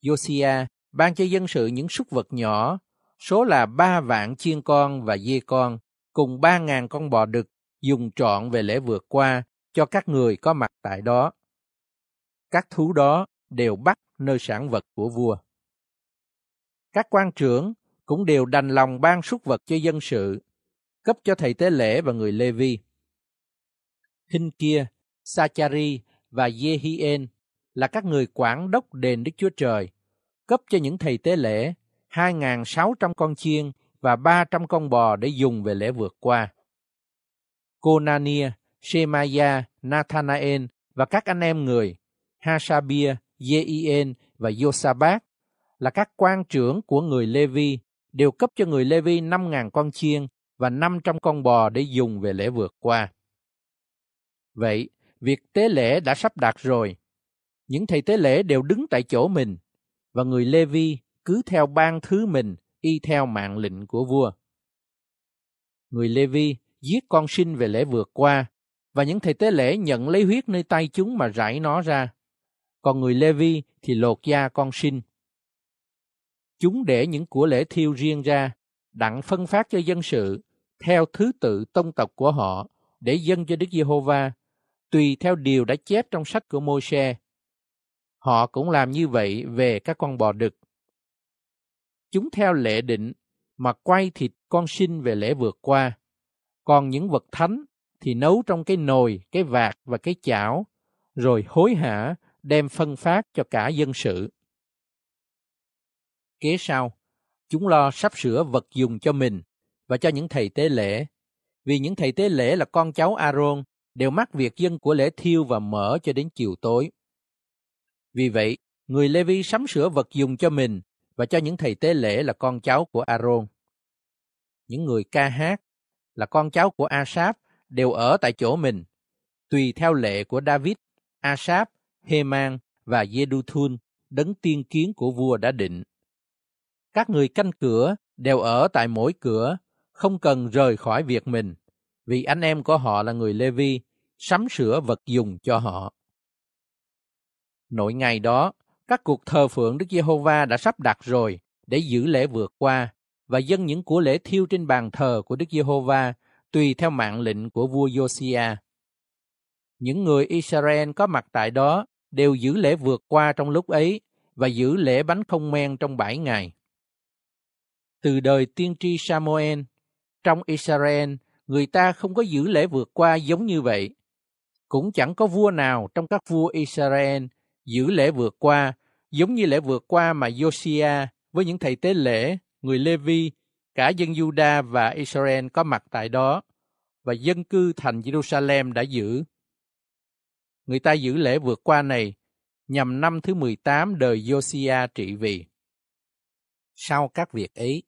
[SPEAKER 1] Josiah ban cho dân sự những súc vật nhỏ, số là ba vạn chiên con và dê con, cùng ba ngàn con bò đực, dùng trọn về lễ vượt qua cho các người có mặt tại đó. Các thú đó đều bắt nơi sản vật của vua. Các quan trưởng cũng đều đành lòng ban súc vật cho dân sự, cấp cho thầy tế lễ và người Lê Vi. Hình kia, Sachari và Yehien là các người quản đốc đền Đức Chúa Trời, cấp cho những thầy tế lễ 2.600 con chiên và 300 con bò để dùng về lễ vượt qua. Conania, Shemaya, Nathanael và các anh em người, Hasabia, Jeien và Yosabat là các quan trưởng của người Lê-vi đều cấp cho người Lê-vi 5.000 con chiên và 500 con bò để dùng về lễ vượt qua. Vậy, việc tế lễ đã sắp đạt rồi. Những thầy tế lễ đều đứng tại chỗ mình, và người Lê-vi cứ theo ban thứ mình y theo mạng lệnh của vua. Người Lê-vi giết con sinh về lễ vượt qua, và những thầy tế lễ nhận lấy huyết nơi tay chúng mà rải nó ra còn người Lê-vi thì lột da con sinh. Chúng để những của lễ thiêu riêng ra, đặng phân phát cho dân sự, theo thứ tự tông tộc của họ, để dâng cho Đức Giê-hô-va, tùy theo điều đã chép trong sách của Môi-se. Họ cũng làm như vậy về các con bò đực. Chúng theo lệ định mà quay thịt con sinh về lễ vượt qua. Còn những vật thánh thì nấu trong cái nồi, cái vạt và cái chảo, rồi hối hả đem phân phát cho cả dân sự. Kế sau, chúng lo sắp sửa vật dùng cho mình và cho những thầy tế lễ, vì những thầy tế lễ là con cháu Aaron đều mắc việc dân của lễ thiêu và mở cho đến chiều tối. Vì vậy, người Levi sắm sửa vật dùng cho mình và cho những thầy tế lễ là con cháu của Aaron. Những người ca hát là con cháu của Asaph đều ở tại chỗ mình, tùy theo lệ của David, Asaph, Heman và Jeduthun, đấng tiên kiến của vua đã định. Các người canh cửa đều ở tại mỗi cửa, không cần rời khỏi việc mình, vì anh em của họ là người Lê-vi, sắm sửa vật dùng cho họ. Nội ngày đó, các cuộc thờ phượng Đức Giê-hô-va đã sắp đặt rồi để giữ lễ vượt qua và dâng những của lễ thiêu trên bàn thờ của Đức Giê-hô-va tùy theo mạng lệnh của vua Josiah. Những người Israel có mặt tại đó đều giữ lễ vượt qua trong lúc ấy và giữ lễ bánh không men trong bảy ngày. Từ đời tiên tri Samuel, trong Israel, người ta không có giữ lễ vượt qua giống như vậy. Cũng chẳng có vua nào trong các vua Israel giữ lễ vượt qua giống như lễ vượt qua mà Josiah với những thầy tế lễ, người Lê-vi, cả dân Juda và Israel có mặt tại đó và dân cư thành Jerusalem đã giữ người ta giữ lễ vượt qua này nhằm năm thứ 18 đời Josiah trị vì. Sau các việc ấy,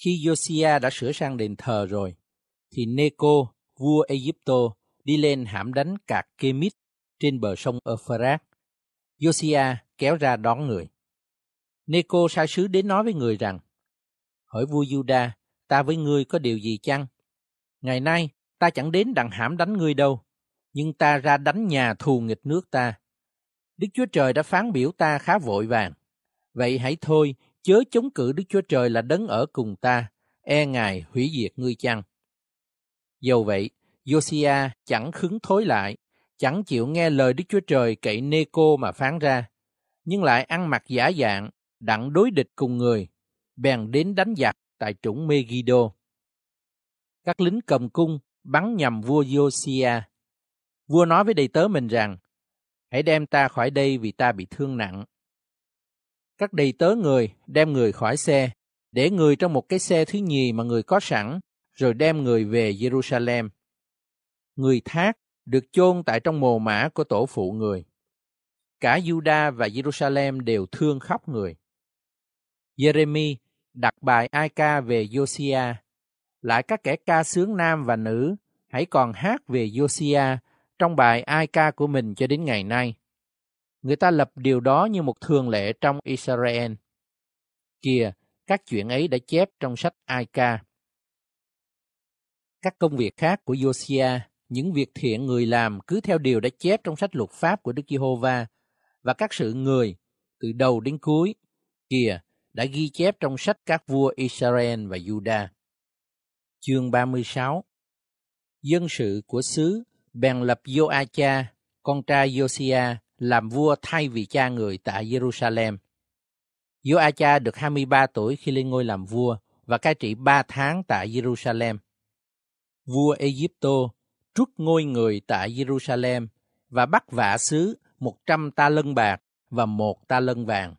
[SPEAKER 1] khi Josiah đã sửa sang đền thờ rồi, thì Neco, vua Egypto, đi lên hãm đánh cạc Kemit trên bờ sông Euphrates. Josiah kéo ra đón người. Neco sai sứ đến nói với người rằng, hỏi vua Juda, ta với ngươi có điều gì chăng? Ngày nay, ta chẳng đến đặng hãm đánh ngươi đâu, nhưng ta ra đánh nhà thù nghịch nước ta. Đức Chúa Trời đã phán biểu ta khá vội vàng. Vậy hãy thôi, chớ chống cự Đức Chúa Trời là đấng ở cùng ta, e ngài hủy diệt ngươi chăng. Dầu vậy, Josiah chẳng khứng thối lại, chẳng chịu nghe lời Đức Chúa Trời cậy Nê-cô mà phán ra, nhưng lại ăn mặc giả dạng, đặng đối địch cùng người, bèn đến đánh giặc tại trũng Megiddo. Các lính cầm cung bắn nhầm vua Josiah. Vua nói với đầy tớ mình rằng, hãy đem ta khỏi đây vì ta bị thương nặng. Các đầy tớ người đem người khỏi xe, để người trong một cái xe thứ nhì mà người có sẵn, rồi đem người về Jerusalem. Người thác được chôn tại trong mồ mã của tổ phụ người. Cả Juda và Jerusalem đều thương khóc người. Jeremy đặt bài ai ca về Josiah. Lại các kẻ ca sướng nam và nữ hãy còn hát về Josiah trong bài ai ca của mình cho đến ngày nay. Người ta lập điều đó như một thường lệ trong Israel. Kìa, các chuyện ấy đã chép trong sách ai ca. Các công việc khác của Josiah, những việc thiện người làm cứ theo điều đã chép trong sách luật pháp của Đức Giê-hô-va và các sự người từ đầu đến cuối. Kìa, đã ghi chép trong sách các vua Israel và Juda. Chương 36 Dân sự của xứ bèn lập Joacha, con trai Josiah, làm vua thay vì cha người tại Jerusalem. Joacha được 23 tuổi khi lên ngôi làm vua và cai trị 3 tháng tại Jerusalem. Vua Egypto trút ngôi người tại Jerusalem và bắt vả xứ 100 ta lân bạc và một ta lân vàng.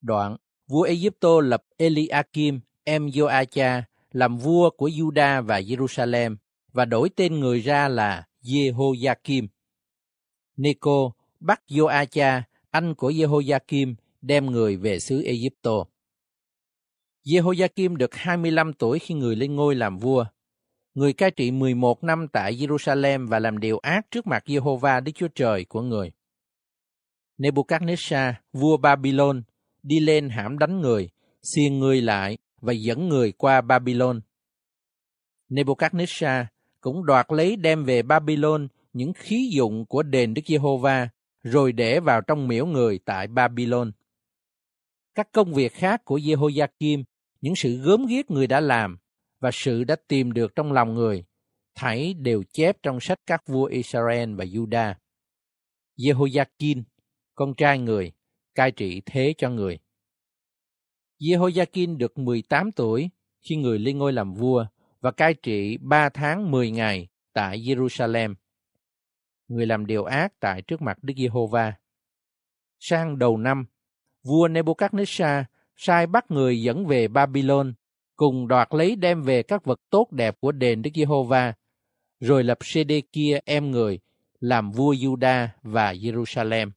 [SPEAKER 1] Đoạn, vua Egypto lập Eliakim, em Joacha, làm vua của Juda và Jerusalem và đổi tên người ra là Jehoiakim. Neco bắt Joacha, anh của Jehoiakim, đem người về xứ Egypto. Jehoiakim được 25 tuổi khi người lên ngôi làm vua. Người cai trị 11 năm tại Jerusalem và làm điều ác trước mặt Jehovah Đức Chúa Trời của người. Nebuchadnezzar, vua Babylon, đi lên hãm đánh người, xiên người lại và dẫn người qua Babylon. Nebuchadnezzar cũng đoạt lấy đem về Babylon những khí dụng của đền Đức Giê-hô-va, rồi để vào trong miễu người tại Babylon. Các công việc khác của Jehoiakim, những sự gớm ghiếc người đã làm và sự đã tìm được trong lòng người, thảy đều chép trong sách các vua Israel và Juda. Jehoiakim, con trai người, cai trị thế cho người. Jehoiakim được 18 tuổi khi người lên ngôi làm vua và cai trị 3 tháng 10 ngày tại Jerusalem. Người làm điều ác tại trước mặt Đức Giê-hô-va. Sang đầu năm, vua Nebuchadnezzar sai bắt người dẫn về Babylon, cùng đoạt lấy đem về các vật tốt đẹp của đền Đức Giê-hô-va, rồi lập Sê-đê-kia em người làm vua Juda và Jerusalem.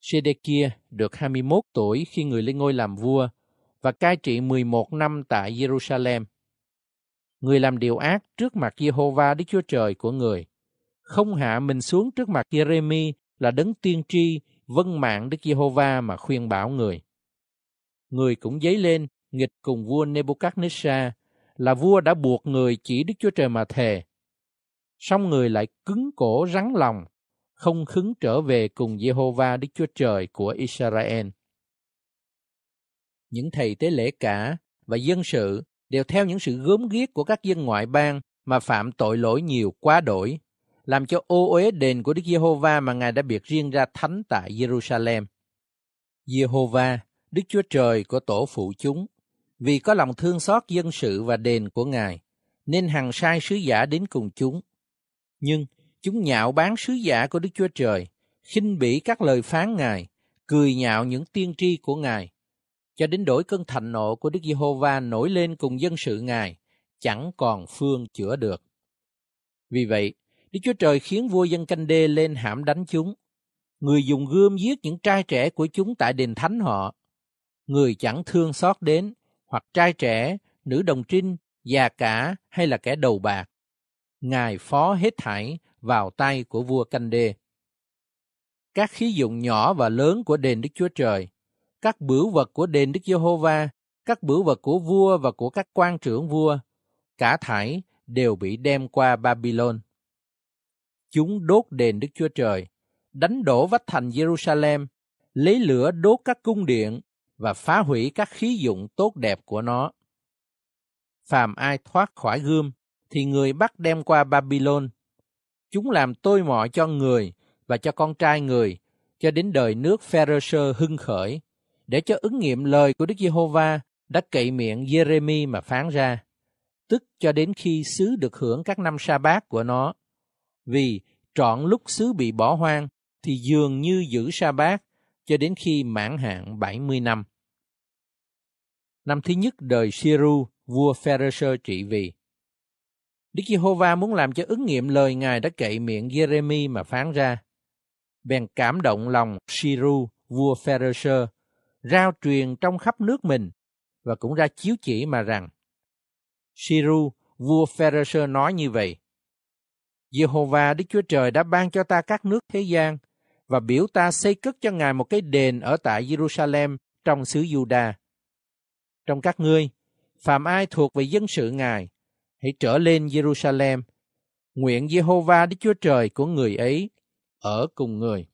[SPEAKER 1] Sê-đê-kia được 21 tuổi khi người lên ngôi làm vua và cai trị 11 năm tại Jerusalem. Người làm điều ác trước mặt Giê-hô-va Đức Chúa Trời của người, không hạ mình xuống trước mặt Jeremy là đấng tiên tri vân mạng Đức Giê-hô-va mà khuyên bảo người. Người cũng dấy lên nghịch cùng vua Nebuchadnezzar là vua đã buộc người chỉ Đức Chúa Trời mà thề. Song người lại cứng cổ rắn lòng, không khứng trở về cùng Giê-hô-va Đức Chúa Trời của Israel. Những thầy tế lễ cả và dân sự đều theo những sự gớm ghiếc của các dân ngoại bang mà phạm tội lỗi nhiều quá đổi làm cho ô uế đền của Đức Giê-hô-va mà Ngài đã biệt riêng ra thánh tại Jerusalem. Giê-hô-va, Đức Chúa Trời của tổ phụ chúng, vì có lòng thương xót dân sự và đền của Ngài, nên hằng sai sứ giả đến cùng chúng. Nhưng chúng nhạo bán sứ giả của Đức Chúa Trời, khinh bỉ các lời phán Ngài, cười nhạo những tiên tri của Ngài, cho đến đổi cơn thạnh nộ của Đức Giê-hô-va nổi lên cùng dân sự Ngài, chẳng còn phương chữa được. Vì vậy, Đức Chúa Trời khiến vua dân canh đê lên hãm đánh chúng. Người dùng gươm giết những trai trẻ của chúng tại đền thánh họ. Người chẳng thương xót đến, hoặc trai trẻ, nữ đồng trinh, già cả hay là kẻ đầu bạc. Ngài phó hết thảy vào tay của vua canh đê. Các khí dụng nhỏ và lớn của đền Đức Chúa Trời, các bửu vật của đền Đức Giê-hô-va, các bửu vật của vua và của các quan trưởng vua, cả thảy đều bị đem qua Babylon. Chúng đốt đền Đức Chúa Trời, đánh đổ vách thành Jerusalem, lấy lửa đốt các cung điện và phá hủy các khí dụng tốt đẹp của nó. Phàm ai thoát khỏi gươm, thì người bắt đem qua Babylon. Chúng làm tôi mọ cho người và cho con trai người, cho đến đời nước Pharisee hưng khởi, để cho ứng nghiệm lời của Đức Giê-hô-va đã cậy miệng Jeremy mà phán ra, tức cho đến khi xứ được hưởng các năm sa bát của nó. Vì trọn lúc xứ bị bỏ hoang, thì dường như giữ sa bát cho đến khi mãn hạn 70 năm. Năm thứ nhất đời Siru, vua Pharisee trị vì. Đức Giê-hô-va muốn làm cho ứng nghiệm lời Ngài đã cậy miệng Jeremy mà phán ra. Bèn cảm động lòng Siru, vua Pharisee, rao truyền trong khắp nước mình và cũng ra chiếu chỉ mà rằng Siru, vua Pharisee nói như vậy. Jehovah Đức Chúa Trời đã ban cho ta các nước thế gian và biểu ta xây cất cho Ngài một cái đền ở tại Jerusalem trong xứ Juda. Trong các ngươi, phạm ai thuộc về dân sự Ngài, hãy trở lên Jerusalem. Nguyện Jehovah Đức Chúa Trời của người ấy ở cùng người.